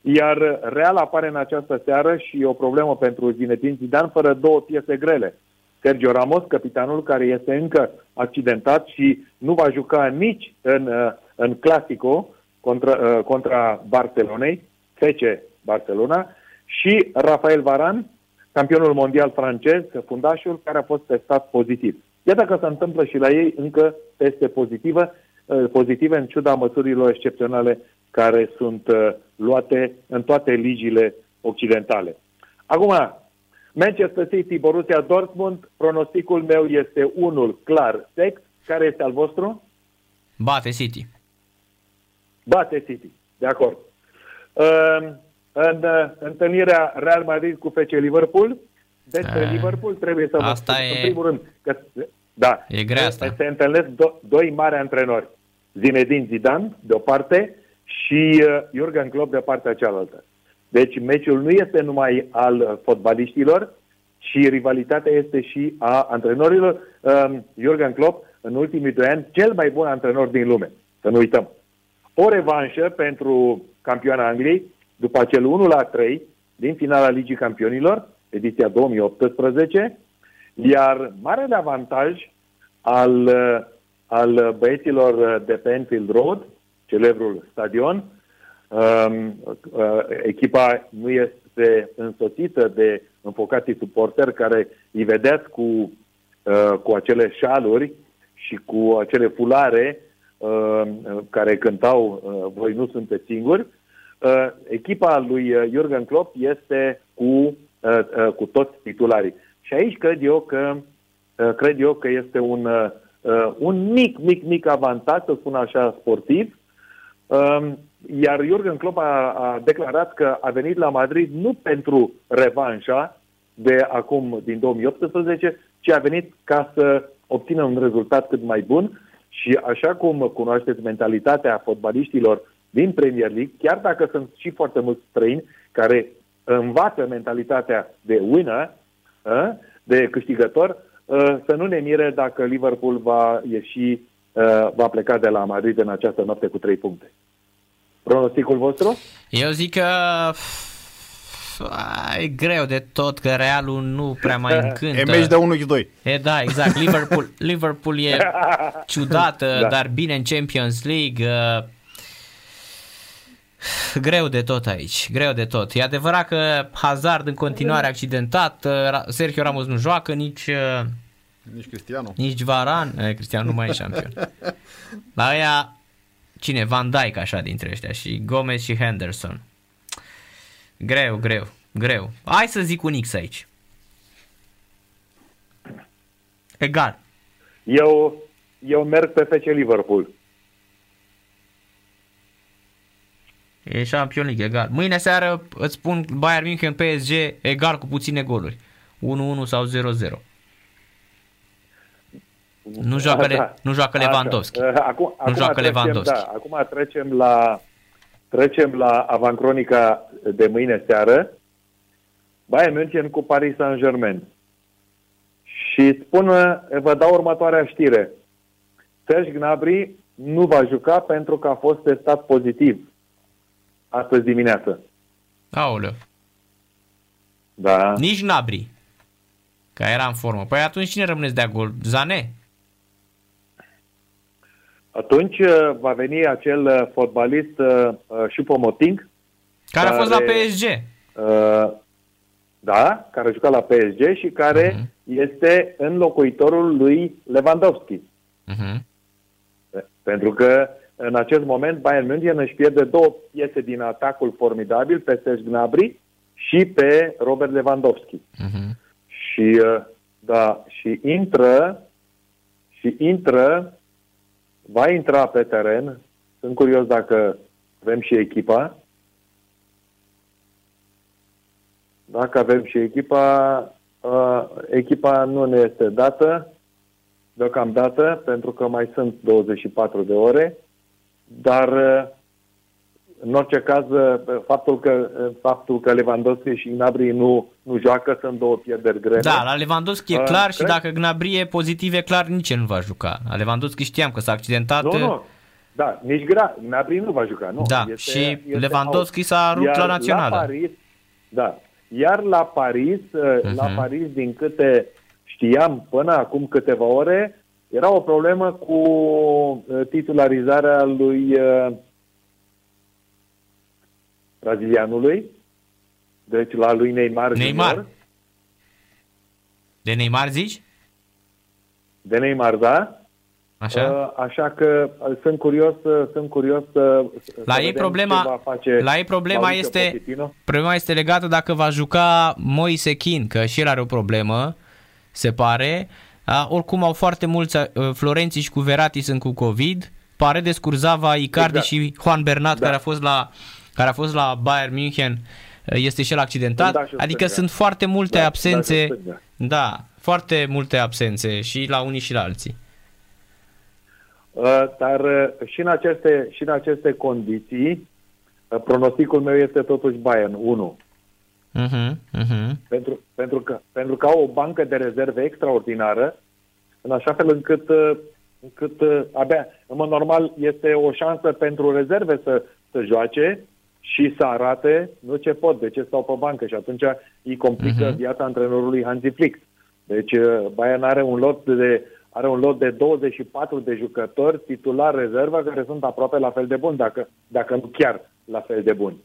iar Real apare în această seară și o problemă pentru Zinedine Zidane fără două piese grele. Sergio Ramos, capitanul care este încă accidentat și nu va juca nici în, uh, în Clasico contra, uh, contra Barcelonei, FC Barcelona, și Rafael Varan, campionul mondial francez, fundașul, care a fost testat pozitiv. Iată că se întâmplă și la ei încă teste pozitive, uh, pozitive în ciuda măsurilor excepționale care sunt uh, luate în toate ligile occidentale. Acum, Manchester City, Borussia Dortmund, pronosticul meu este unul clar, sec. Care este al vostru? Bate City. Bate City, de acord. Uh, în uh, întâlnirea Real Madrid cu FC Liverpool. Despre e... Eh. Liverpool trebuie să vă spun, e... în primul rând, că da, e grea asta. se întâlnesc do- doi mari antrenori. Zinedine Zidane, de o parte, și uh, Jurgen Klopp de partea cealaltă. Deci meciul nu este numai al fotbaliștilor, ci rivalitatea este și a antrenorilor. Um, Jurgen Klopp, în ultimii doi ani, cel mai bun antrenor din lume, să nu uităm. O revanșă pentru campioana Angliei, după acel 1 la 3 din finala Ligii Campionilor, ediția 2018, iar marele avantaj al, al băieților de pe Enfield Road, celebrul stadion, um, uh, echipa nu este însoțită de înfocații suporteri care îi vedeți cu, uh, cu acele șaluri și cu acele fulare uh, care cântau uh, Voi nu sunteți singuri, uh, echipa lui uh, Jurgen Klopp este cu, uh, uh, cu toți titularii. Și aici cred eu că, uh, cred eu că este un, uh, un mic, mic, mic avantaj, să spun așa, sportiv, uh, iar Jurgen Klopp a, a declarat că a venit la Madrid nu pentru revanșa de acum, din 2018, ci a venit ca să obțină un rezultat cât mai bun și așa cum cunoașteți mentalitatea fotbaliștilor din Premier League, chiar dacă sunt și foarte mulți străini care învață mentalitatea de winner, ă, de câștigător, ă, să nu ne mire dacă Liverpool va ieși, ă, va pleca de la Madrid în această noapte cu trei puncte. Pronosticul vostru? Eu zic că e greu de tot că Realul nu prea mai încântă. E meci de 1-2. E da, exact. Liverpool, Liverpool e ciudată, da. dar bine în Champions League. Uh, greu de tot aici, greu de tot. E adevărat că Hazard în continuare accidentat, uh, Sergio Ramos nu joacă, nici... Uh, nici Cristiano. Nici Varan, eh, Cristiano nu mai e șampion. La aia, cine? Van Dijk așa dintre ăștia și Gomez și Henderson. Greu, greu, greu. Hai să zic un X aici. Egal. Eu, eu merg pe FC Liverpool. E Champions League, egal. Mâine seară îți spun Bayern München PSG egal cu puține goluri. 1-1 sau 0-0. Nu joacă, le, nu joacă Lewandowski. Acum, nu joacă trecem, Lewandowski. Da, acum trecem la Trecem la avancronica de mâine seară. Bayern München cu Paris Saint-Germain. Și spun, vă dau următoarea știre. Serge Gnabry nu va juca pentru că a fost testat pozitiv astăzi dimineață. Aoleu. Da. Nici Gnabry. Că era în formă. Păi atunci cine rămâneți de gol? Zane? Atunci uh, va veni acel uh, fotbalist uh, Choupo-Moting care, care a fost la PSG. Da, care a jucat la PSG și care uh-huh. este înlocuitorul lui Lewandowski. Uh-huh. Pentru că în acest moment Bayern München își pierde două piese din atacul formidabil pe Serge Gnabry și pe Robert Lewandowski. Uh-huh. Și da, și intră și intră va intra pe teren. Sunt curios dacă avem și echipa. Dacă avem și echipa, uh, echipa nu ne este dată deocamdată, pentru că mai sunt 24 de ore, dar uh, în orice caz, faptul că, faptul că Lewandowski și Gnabry nu, nu joacă sunt două pierderi grele. Da, la Lewandowski e clar uh, și dacă Gnabry e pozitiv, e clar nici nu va juca. La Lewandowski știam că s-a accidentat. Nu, nu. Da, nici gra, Gnabry nu va juca, nu. Da, este, și este Lewandowski out. s-a rupt Iar la națională. La Paris, da. Iar la Paris, uh-huh. la Paris, din câte știam până acum câteva ore, era o problemă cu uh, titularizarea lui uh, brazilianului, deci la lui Neymar. Neymar. Junior. De Neymar zici? De Neymar, da. Așa? Uh, așa că uh, sunt curios, uh, sunt curios să la ei problema, face la ei problema este Pochettino. problema este legată dacă va juca Moise Kin, că și el are o problemă, se pare. Uh, oricum au foarte mulți uh, Florențiși și cu Verati sunt cu COVID. Pare de Scurzava, Icardi exact. și Juan Bernat da. care a fost la care a fost la Bayern München este și el accidentat. Da, adică sunt foarte multe da, absențe. Da, da, foarte multe absențe și la unii și la alții. Uh, dar uh, și, în aceste, și în aceste condiții, uh, pronosticul meu este totuși Bayern 1. Uh-huh, uh-huh. Pentru, pentru, că, pentru că au o bancă de rezerve extraordinară, în așa fel încât, încât abia, în mod normal, este o șansă pentru rezerve să, să joace, și să arate nu ce pot, de ce stau pe bancă și atunci îi complică uh-huh. viața antrenorului Hansi Flick. Deci uh, Bayern are un lot de are un lot de 24 de jucători titulari rezervă care sunt aproape la fel de buni, dacă, dacă nu chiar la fel de buni.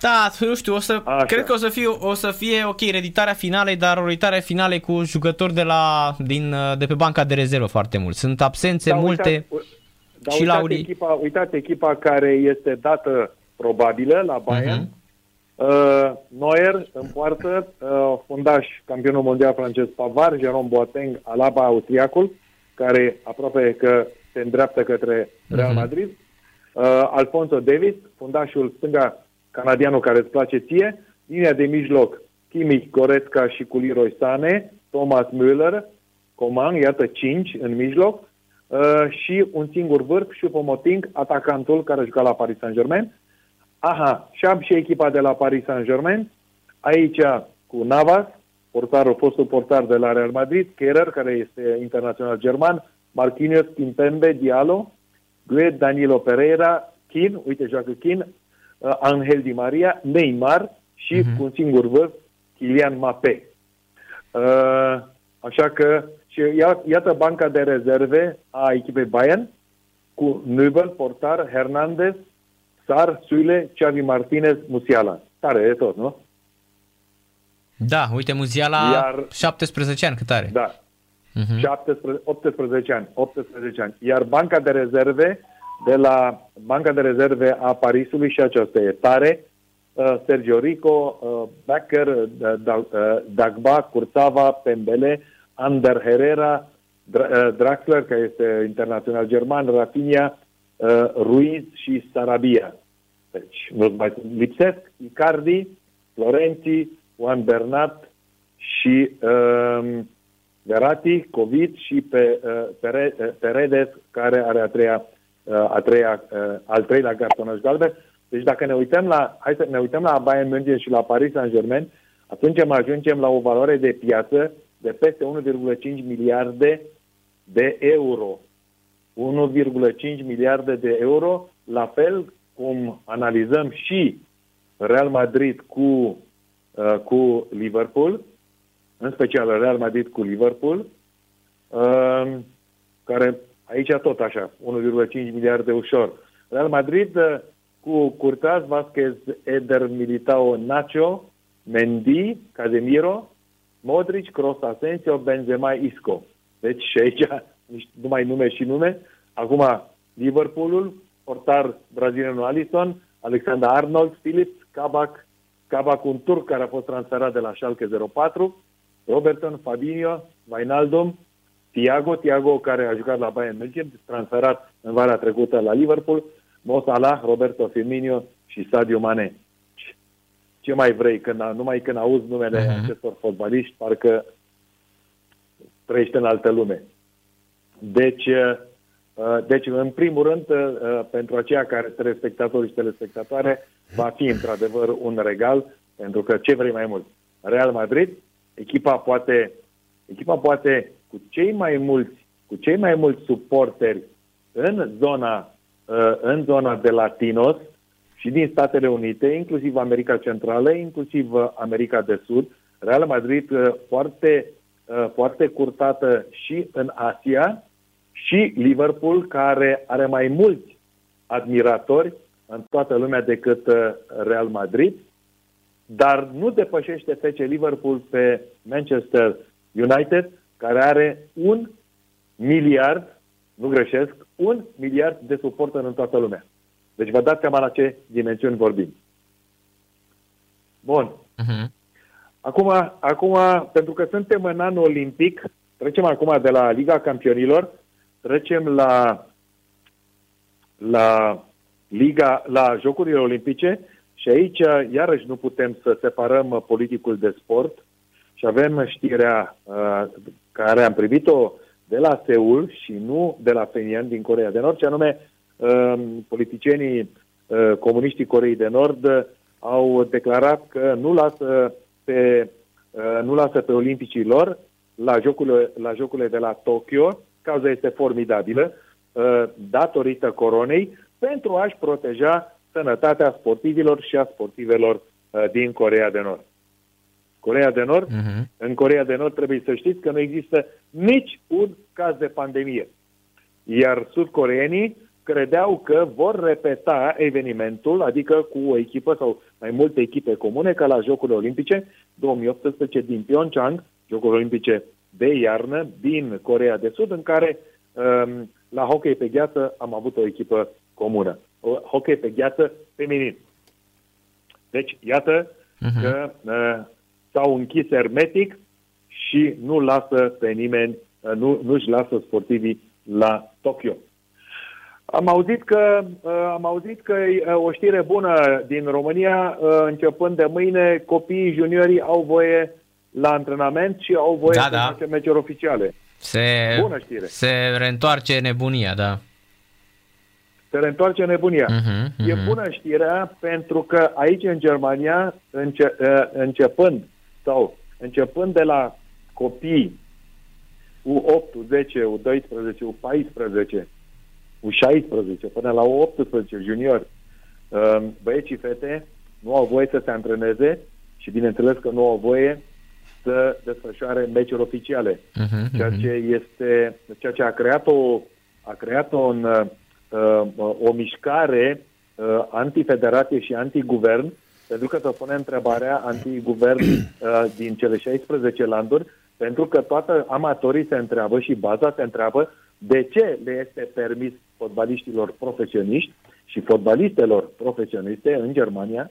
Da, nu știu, o să, Așa. cred că o să, fie, o să fie ok reditarea finalei, dar o reditare finale cu jucători de, la, din, de pe banca de rezervă foarte mult. Sunt absențe da, multe uitați, da, și uitați la echipa, uitați echipa care este dată probabilă la Bayern. Uh-huh. Uh, Neuer în poartă, uh, fundaș campionul mondial francez Pavar, Jerome Boateng, Alaba austriacul, care aproape că se îndreaptă către Real mhm. Madrid. Uh, Alfonso Davis, fundașul stânga canadianul care îți place ție, linia de mijloc, Kimi Goretzka și cu Leroy Sane, Thomas Müller, Coman, iată 5 în mijloc, uh, și un singur vârf, Choupo-Moting, atacantul care juca la Paris Saint-Germain. Aha, și am și echipa de la Paris Saint-Germain, aici cu Navas, portarul, fostul portar de la Real Madrid, Kehrer, care este internațional german, Marquinhos, Kimpembe, Diallo, Gued, Danilo Pereira, Kin, uite, joacă Kin, uh, Angel Di Maria, Neymar și uh-huh. cu un singur vârf, Kylian Mbappé. Uh, așa că, și iată banca de rezerve a echipei Bayern, cu Nubel, Portar, Hernandez, Sar, Suile, Xavi Martinez, Musiala. Tare e tot, nu? Da, uite, Musiala Iar, 17 ani, cât are? Da, uh-huh. 17, 18 ani, 18 ani. Iar banca de rezerve de la Banca de Rezerve a Parisului și aceasta e tare, uh, Sergio Rico, uh, Becker, uh, Dagba, Curțava, Pembele, Ander Herrera, Draxler, care este internațional german, Rafinha, Ruiz și Sarabia. Deci, nu mai lipsesc, Icardi, Florenzi, Juan Bernat și um, Verati, Covid și pe, uh, Peredes, care are a treia a treia, al treilea cartonaș galben. Deci dacă ne uităm la, hai să ne uităm la Bayern München și la Paris Saint-Germain, atunci mai ajungem la o valoare de piață de peste 1,5 miliarde de euro. 1,5 miliarde de euro, la fel cum analizăm și Real Madrid cu, uh, cu Liverpool, în special Real Madrid cu Liverpool, uh, care Aici tot așa, 1,5 miliarde ușor. Real Madrid uh, cu Curtaz, Vasquez, Eder, Militao, Nacho, Mendy, Casemiro, Modric, Kroos, Asensio, Benzema, Isco. Deci și aici numai nume și nume. Acum Liverpoolul, portar brazilianul Alisson, Alexander Arnold, Phillips, Kabak, Kabak un turc care a fost transferat de la Schalke 04, Robertson, Fabinho, Wijnaldum, Tiago, Tiago care a jucat la Bayern München, transferat în vara trecută la Liverpool, Mo Salah, Roberto Firmino și Sadio Mane. Ce mai vrei? Când, numai când auzi numele uh-huh. acestor fotbaliști, parcă trăiește în altă lume. Deci, uh, deci, în primul rând, uh, pentru aceia care telespectatori și telespectatoare, va fi într-adevăr un regal, pentru că ce vrei mai mult? Real Madrid, echipa poate, echipa poate cu cei mai mulți, cu cei mai mulți suporteri în zona, uh, în zona de Latinos și din Statele Unite, inclusiv America Centrală, inclusiv uh, America de Sud, Real Madrid uh, foarte, foarte curtată și în Asia și Liverpool, care are mai mulți admiratori în toată lumea decât Real Madrid, dar nu depășește FC Liverpool pe Manchester United, care are un miliard, nu greșesc, un miliard de suporteri în toată lumea. Deci vă dați seama la ce dimensiuni vorbim. Bun. Uh-huh. Acum, acum, pentru că suntem în anul olimpic, trecem acum de la Liga Campionilor, trecem la, la Liga, la Jocurile Olimpice și aici, iarăși, nu putem să separăm politicul de sport și avem știrea uh, care am privit-o de la Seul și nu de la Pyongyang din Corea de Nord, ce anume uh, politicienii uh, comuniștii Coreei de Nord uh, au declarat că nu lasă pe, uh, nu lasă pe olimpicii lor la jocurile, la jocurile de la Tokyo. Cauza este formidabilă. uh, datorită coronei pentru a-și proteja sănătatea sportivilor și a sportivelor uh, din Corea de Nord. Corea de Nord, uh-huh. în Corea de Nord trebuie să știți că nu există nici un caz de pandemie. Iar sudcoreenii credeau că vor repeta evenimentul, adică cu o echipă sau mai multe echipe comune, ca la Jocurile Olimpice 2018 din Pyeongchang, Jocurile Olimpice de iarnă din Corea de Sud, în care um, la hockey pe gheață am avut o echipă comună. O, hockey pe gheață feminin. Deci, iată uh-huh. că uh, s-au închis hermetic și nu lasă pe nimeni, uh, nu, nu-și lasă sportivii la Tokyo. Am auzit că uh, am auzit că uh, o știre bună din România, uh, începând de mâine, copiii juniorii au voie la antrenament și au voie da, să da. face meciuri oficiale. Se, Bună știre. Se reîntoarce nebunia, da. Se reîntoarce nebunia. Uh-huh, uh-huh. E bună știrea pentru că aici în Germania, înce- începând sau începând de la copii U8, U10, U12, U14, U16 până la U18 junior, um, băieți și fete nu au voie să se antreneze și bineînțeles că nu au voie să desfășoare meciuri oficiale, uh-huh, ceea ce este ceea ce a creat o a creat un, uh, uh, o mișcare uh, antifederație și antiguvern, pentru că se pune întrebarea antiguvern uh, din cele 16 landuri, pentru că toată amatorii se întreabă și baza se întreabă de ce le este permis fotbaliștilor profesioniști și fotbalistelor profesioniste în Germania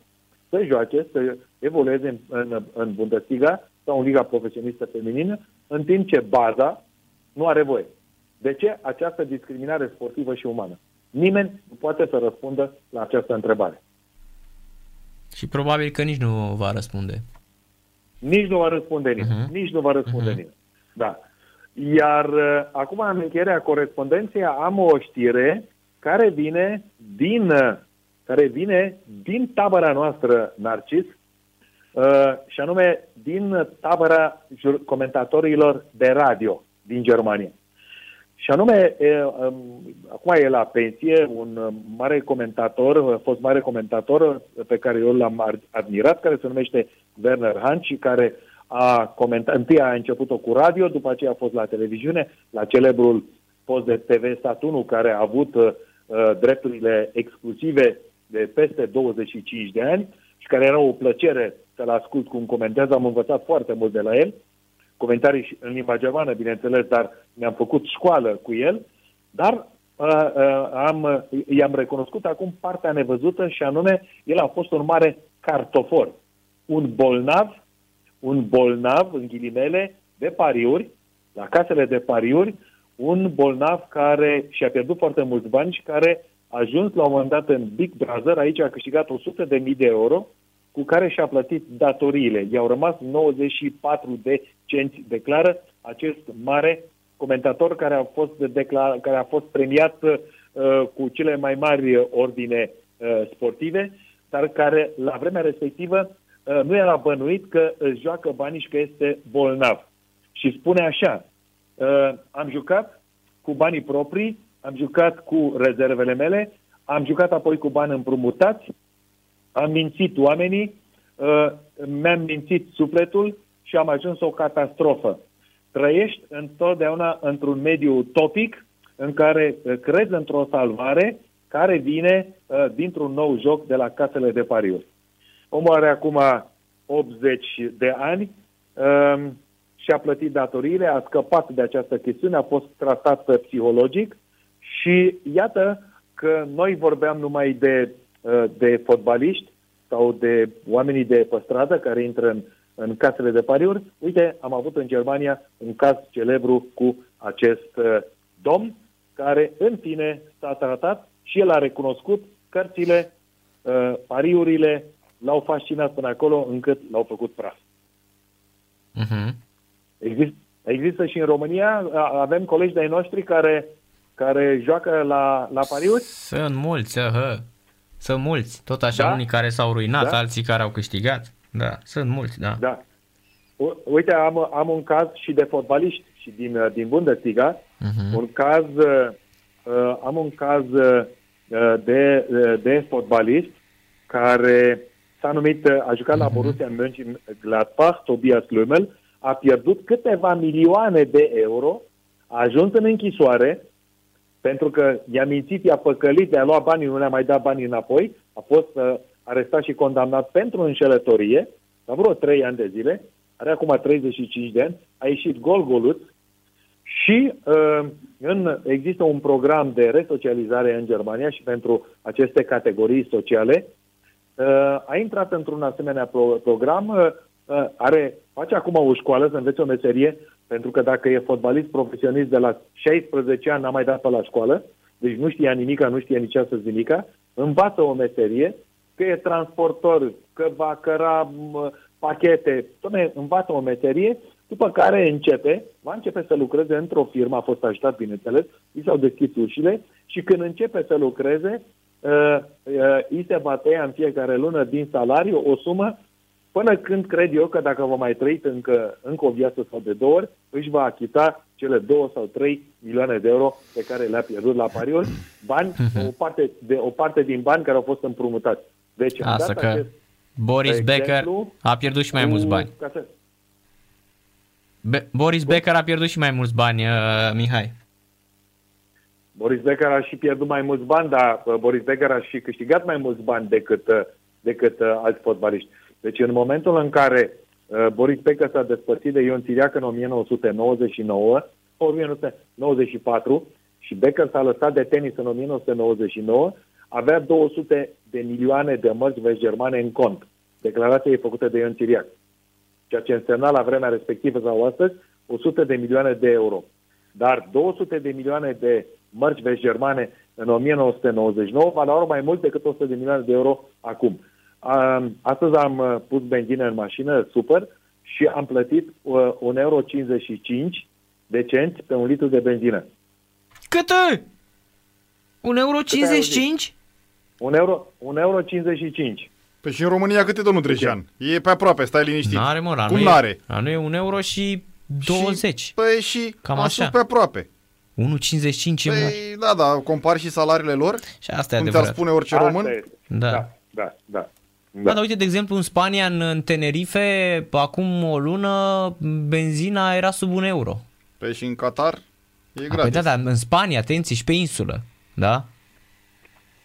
să joace, să evolueze în, în, în Bundesliga sau în Liga Profesionistă Feminină, în timp ce baza nu are voie. De ce această discriminare sportivă și umană? Nimeni nu poate să răspundă la această întrebare. Și probabil că nici nu va răspunde. Nici nu va răspunde nimeni. Uh-huh. Nici nu va răspunde uh-huh. nimeni. Da. Iar uh, acum, în încheierea corespondenței, am o știre care vine din, uh, care vine din tabăra noastră, Narcis, uh, și anume din tabăra comentatorilor de radio din Germania. Și anume, e, um, acum e la pensie un mare comentator, a fost mare comentator pe care eu l-am admirat, care se numește Werner Hahn și care a comentat, întâi a început-o cu radio, după aceea a fost la televiziune, la celebrul post de TV Sat 1, care a avut uh, drepturile exclusive de peste 25 de ani și care era o plăcere să-l ascult cum comentează. Am învățat foarte mult de la el, comentarii în limba germană, bineînțeles, dar mi-am făcut școală cu el, dar uh, uh, am, i-am recunoscut acum partea nevăzută și anume, el a fost un mare cartofor, un bolnav un bolnav, în ghilimele, de pariuri, la casele de pariuri, un bolnav care și-a pierdut foarte mulți bani și care a ajuns la un moment dat în Big Brother, aici a câștigat 100 de mii de euro, cu care și-a plătit datoriile. I-au rămas 94 de cenți, declară acest mare comentator care a fost, declar, care a fost premiat uh, cu cele mai mari ordine uh, sportive, dar care la vremea respectivă Uh, nu era bănuit că își joacă banii și că este bolnav. Și spune așa, uh, am jucat cu banii proprii, am jucat cu rezervele mele, am jucat apoi cu bani împrumutați, am mințit oamenii, uh, mi-am mințit sufletul și am ajuns o catastrofă. Trăiești întotdeauna într-un mediu utopic în care crezi într-o salvare care vine dintr-un nou joc de la casele de pariuri. Omul are acum 80 de ani um, și a plătit datoriile, a scăpat de această chestiune, a fost tratat psihologic și iată că noi vorbeam numai de, uh, de fotbaliști sau de oamenii de păstradă care intră în, în casele de pariuri. Uite, am avut în Germania un caz celebru cu acest uh, domn care în fine s-a tratat și el a recunoscut cărțile, uh, pariurile, l-au fascinat până acolo încât l-au făcut praf. Uh-huh. Exist, există și în România, avem colegi de-ai noștri care, care joacă la, la pariuri? Sunt mulți, uh, sunt mulți. Tot așa, da? unii care s-au ruinat, da? alții care au câștigat. Da, sunt mulți, da. Da. Uite, am, am un caz și de fotbaliști și din, din Bundesliga, uh-huh. un caz uh, am un caz uh, de, uh, de fotbalist care s-a numit, uh, a jucat la mhm. Borussia Mönchengladbach, Tobias Lümmel, a pierdut câteva milioane de euro, a ajuns în închisoare, pentru că i-a mințit, i-a păcălit, i-a luat banii, nu le-a mai dat banii înapoi, a fost uh, arestat și condamnat pentru înșelătorie, la vreo 3 ani de zile, are acum 35 de ani, a ieșit gol-goluț și uh, în, există un program de resocializare în Germania și pentru aceste categorii sociale. Uh, a intrat într-un asemenea pro, program, uh, uh are, face acum o școală să învețe o meserie, pentru că dacă e fotbalist profesionist de la 16 ani, n-a mai dat pe la școală, deci nu știa nimica, nu știa nici să nimica, învață o meserie, că e transportor, că va căra pachete, tome, învață o meserie, după care începe, va începe să lucreze într-o firmă, a fost ajutat, bineînțeles, i s-au deschis ușile și când începe să lucreze, uh, uh, îi se va tăia în fiecare lună din salariu o sumă până când cred eu că dacă va mai trăi încă, încă o viață sau de două ori, își va achita cele două sau trei milioane de euro pe care le-a pierdut la pariuri, bani, mhm. o parte, de, o parte din bani care au fost împrumutați. Deci, Asta că acest, Boris de Becker exemplu, a pierdut și mai mulți bani. Să... Be- Boris Becker a pierdut și mai mulți bani, uh, Mihai. Boris Becker a și pierdut mai mulți bani, dar uh, Boris Becker a și câștigat mai mulți bani decât, uh, decât uh, alți fotbaliști. Deci în momentul în care uh, Boris Becker s-a despărțit de Ion Țiriac în 1999, 1994 și Becker s-a lăsat de tenis în 1999, avea 200 de milioane de mărci vest germane în cont. Declarația e făcută de Ion Țiriac. Ceea ce însemna la vremea respectivă sau astăzi 100 de milioane de euro. Dar 200 de milioane de mărci vest germane în 1999 valoare mai mult decât 100 de milioane de euro acum. Astăzi am uh, pus benzină în mașină, super, și am plătit 1,55 uh, euro de cenți pe un litru de benzină. Cât? 1,55 euro? 1 euro, 1 euro 55. Păi și în România cât e, domnul Drejan? E pe aproape, stai liniștit. N-are, mă, Cum nu n-are? La nu e 1 euro și 20. Și, păi și Cam am așa. pe aproape. 1,55 păi, da, da, compari și salariile lor. Și asta e adevărat. spune orice asta român. Da. da, da, da. Da. da, dar uite, de exemplu, în Spania, în, în Tenerife, acum o lună, benzina era sub un euro. Păi și în Qatar e gratis. Păi da, dar în Spania, atenție, și pe insulă, da?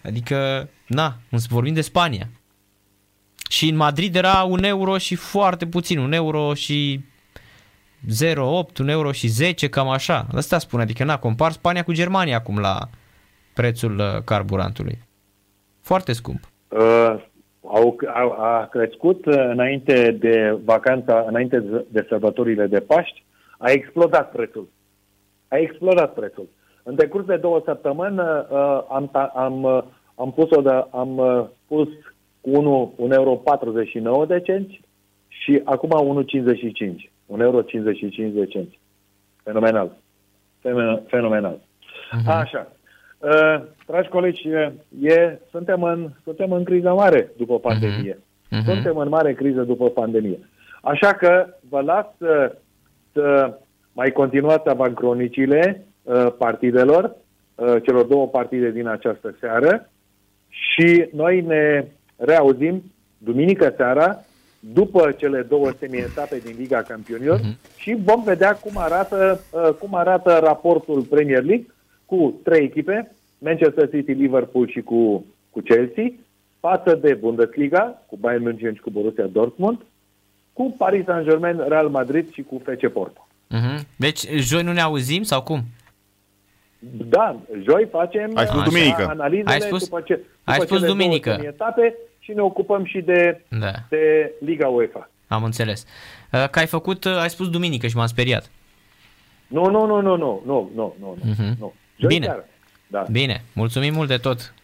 Adică, na, vorbim de Spania. Și în Madrid era un euro și foarte puțin, un euro și 0,8, un euro și 10, cam așa. Asta spune, adică na, compar Spania cu Germania acum la prețul uh, carburantului. Foarte scump. Uh, au, a, a crescut uh, înainte de vacanța, înainte de sărbătorile de Paști, a explodat prețul. A explodat prețul. În decurs de două săptămâni uh, am, am, uh, am pus-o de, am uh, pus cu 1, 1 euro 49 de cenți și acum 1,55. 1 euro 55 de cenți. Fenomenal. Fenomenal. Uh-huh. Așa. Uh, dragi colegi, e, suntem, în, suntem în criză mare după pandemie. Uh-huh. Suntem în mare criză după pandemie. Așa că vă las să, să mai continuați avancronicile uh, partidelor, uh, celor două partide din această seară și noi ne reauzim duminică seara după cele două semi-etape din Liga Campionilor uh-huh. și vom vedea cum arată, uh, cum arată raportul Premier League cu trei echipe, Manchester City, Liverpool și cu, cu Chelsea, față de Bundesliga, cu Bayern München și cu Borussia Dortmund, cu Paris Saint-Germain, Real Madrid și cu FC Porto. Uh-huh. Deci, joi nu ne auzim sau cum? Da, joi facem Ai spus duminică. analizele Ai spus, după, ce, după ai spus duminică. etape și ne ocupăm și de, da. de Liga UEFA. Am înțeles. Uh, că ai făcut, uh, ai spus duminică și m-am speriat. Nu, nu, nu, nu, nu, nu, nu, nu, uh-huh. nu. Joi Bine. Seara. Da. Bine, mulțumim mult de tot.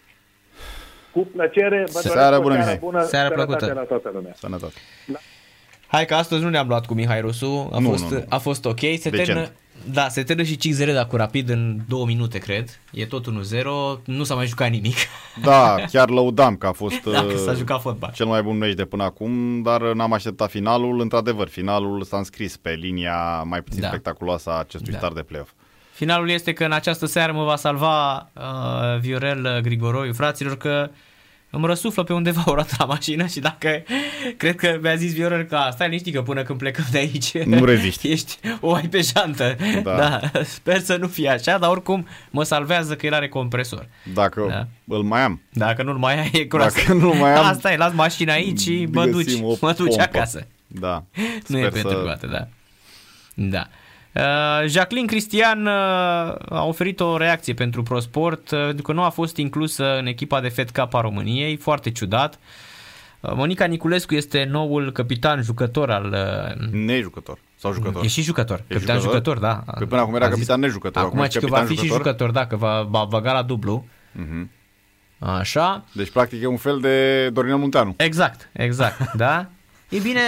Cu plăcere, vă seara bună, seara bună, seara plăcută. la toată lumea. Sănătate. La... Hai că astăzi nu ne-am luat cu Mihai Rusu, a, nu, fost, nu, nu. a fost ok. Se termină, da, se termină și 5-0, dar cu rapid în două minute, cred. E tot 1-0, nu s-a mai jucat nimic. Da, chiar lăudam că a fost da, că s-a jucat fotbal. cel mai bun meci de până acum, dar n-am așteptat finalul. Într-adevăr, finalul s-a înscris pe linia mai puțin da. spectaculoasă a acestui da. start de play-off. Finalul este că în această seară mă va salva uh, Viorel Grigoroiu, fraților, că îmi răsuflă pe undeva o roată la mașină și dacă cred că mi-a zis Viorel că stai liniștit că până când plecăm de aici nu reziști. ești o ai pe jantă. Da. da. Sper să nu fie așa, dar oricum mă salvează că el are compresor. Dacă da. îl mai am. Dacă nu-l mai ai, e Dacă nu mai am. Asta e, las mașina aici și mă duci, mă duci acasă. Da. nu e pentru să... da. Da. Uh, Jacqueline Cristian uh, a oferit o reacție pentru ProSport uh, pentru că nu a fost inclusă în echipa de Fed Cup a României, foarte ciudat. Monica Niculescu este noul capitan jucător al... Nejucător. Sau jucător? E și jucător. E capitan jucător, jucător da. Că până acum era capitan nejucător. Acum, acum că va fi jucător? și jucător, da, că va, va băga la dublu. Uh-huh. Așa. Deci, practic, e un fel de Dorinel Munteanu. Exact, exact, da. E bine,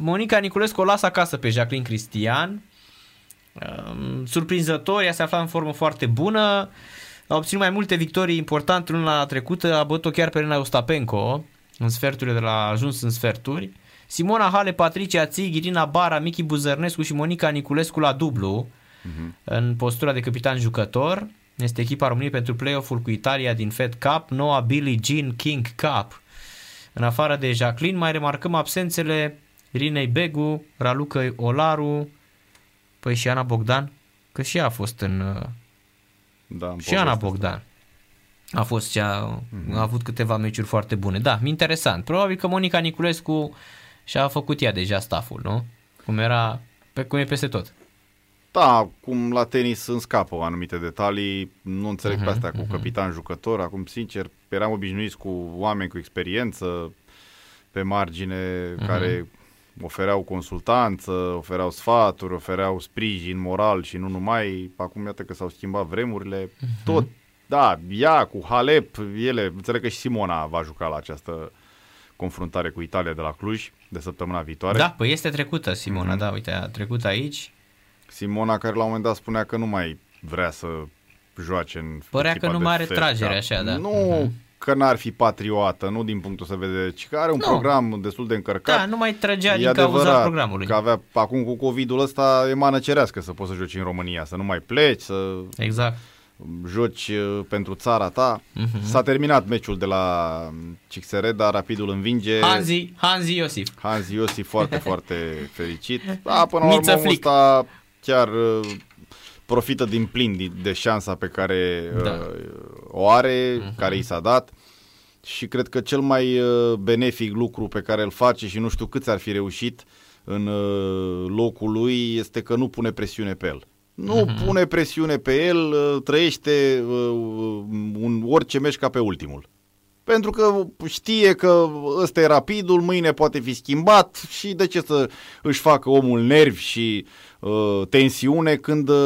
Monica Niculescu o lasă acasă pe Jacqueline Cristian surprinzător, ea se afla în formă foarte bună, a obținut mai multe victorii importante luna trecută, a bătut-o chiar pe Rena Ostapenko în sferturile de la ajuns în sferturi. Simona Hale, Patricia Țig, Irina Bara, Michi Buzărnescu și Monica Niculescu la dublu uh-huh. în postura de capitan jucător. Este echipa României pentru play-off-ul cu Italia din Fed Cup, noua Billie Jean King Cup. În afară de Jacqueline, mai remarcăm absențele Irinei Begu, Raluca Olaru, Păi și Ana Bogdan? Că și ea a fost în... Uh, da, și Ana Bogdan. A fost cea, mm-hmm. a avut câteva meciuri foarte bune. Da, interesant. Probabil că Monica Niculescu și-a făcut ea deja staful, nu? Cum era, pe cum e peste tot. Da, cum la tenis îmi scapă anumite detalii, nu înțeleg uh-huh, pe astea cu uh-huh. capitan jucător, acum sincer eram obișnuiți cu oameni cu experiență pe margine uh-huh. care ofereau consultanță, ofereau sfaturi, ofereau sprijin moral și nu numai. Acum iată că s-au schimbat vremurile. Uh-huh. Tot, da, ea cu Halep, ele, înțeleg că și Simona va juca la această confruntare cu Italia de la Cluj de săptămâna viitoare. Da, păi este trecută Simona, uh-huh. da, uite, a trecut aici. Simona care la un moment dat spunea că nu mai vrea să joace în Părea că nu mai are tragere așa, da. Nu, uh-huh că n-ar fi patriotă, nu din punctul să vede, ci că are un nu. program destul de încărcat. Da, nu mai trăgea din cauza programului. Că avea, acum cu COVID-ul ăsta e mană cerească să poți să joci în România, să nu mai pleci, să exact. joci uh, pentru țara ta. Uh-huh. S-a terminat meciul de la CXR, dar Rapidul învinge. Hanzi, Hanzi Iosif. Hanzi Iosif foarte, foarte fericit. Da, până la urmă ăsta chiar uh, profită din plin de șansa pe care da. uh, o are, uh-huh. care i s-a dat și cred că cel mai uh, benefic lucru pe care îl face și nu știu câți ar fi reușit în uh, locul lui este că nu pune presiune pe el. Nu uh-huh. pune presiune pe el, uh, trăiește uh, un orice meci ca pe ultimul. Pentru că știe că ăsta e rapidul, mâine poate fi schimbat și de ce să își facă omul nervi și uh, tensiune când uh,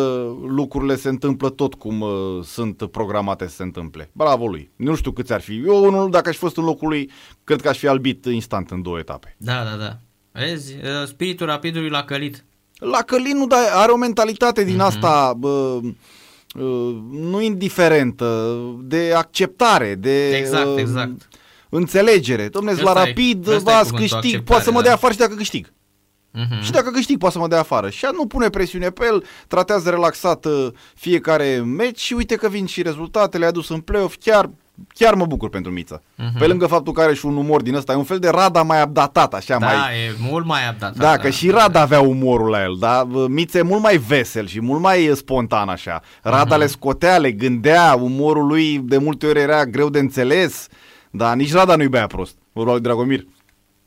lucrurile se întâmplă tot cum uh, sunt programate să se întâmple. Bravo lui. Nu știu câți ar fi. Eu, unul, dacă aș fi fost în locul lui, cred că aș fi albit instant în două etape. Da, da, da. Vezi, uh, spiritul rapidului l-a călit. La călit nu, dar are o mentalitate din mm-hmm. asta... Uh, Uh, nu indiferentă, de acceptare, de exact, exact. înțelegere. Domnule, la rapid, va câștig, poate să mă dea afară și dacă câștig. Uh-huh. Și dacă câștig, poate să mă dea afară. Și nu pune presiune pe el, tratează relaxat uh, fiecare meci și uite că vin și rezultatele, a dus în play-off, chiar chiar mă bucur pentru Miță. Uh-huh. Pe lângă faptul că are și un umor din ăsta, e un fel de Rada mai updatat, așa da, mai... Da, e mult mai updatat. Da, că da, și Rada da. avea umorul la el, dar Miță e mult mai vesel și mult mai spontan așa. Rada uh-huh. le scotea, le gândea, umorul lui de multe ori era greu de înțeles, dar nici Rada nu-i băia prost. Vorba lui Dragomir.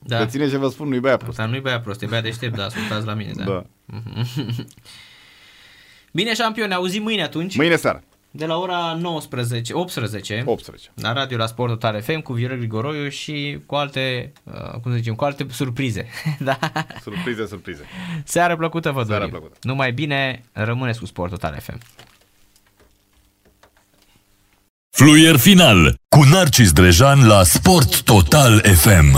Da. Că ține ce vă spun, nu-i băia prost. Dar nu-i băia prost, e băia deștept, da, ascultați la mine. Da. da. Bine, șampion, ne auzim mâine atunci. Mâine seara de la ora 19, 18, 18. la radio la Sport Total FM cu Viorel Grigoroiu și cu alte, uh, cum să zicem, cu alte surprize. da? Surprize, surprize. Seară plăcută vă Seară plăcută. Numai bine, rămâneți cu Sport Total FM. Fluier final cu Narcis Drejan la Sport Total FM.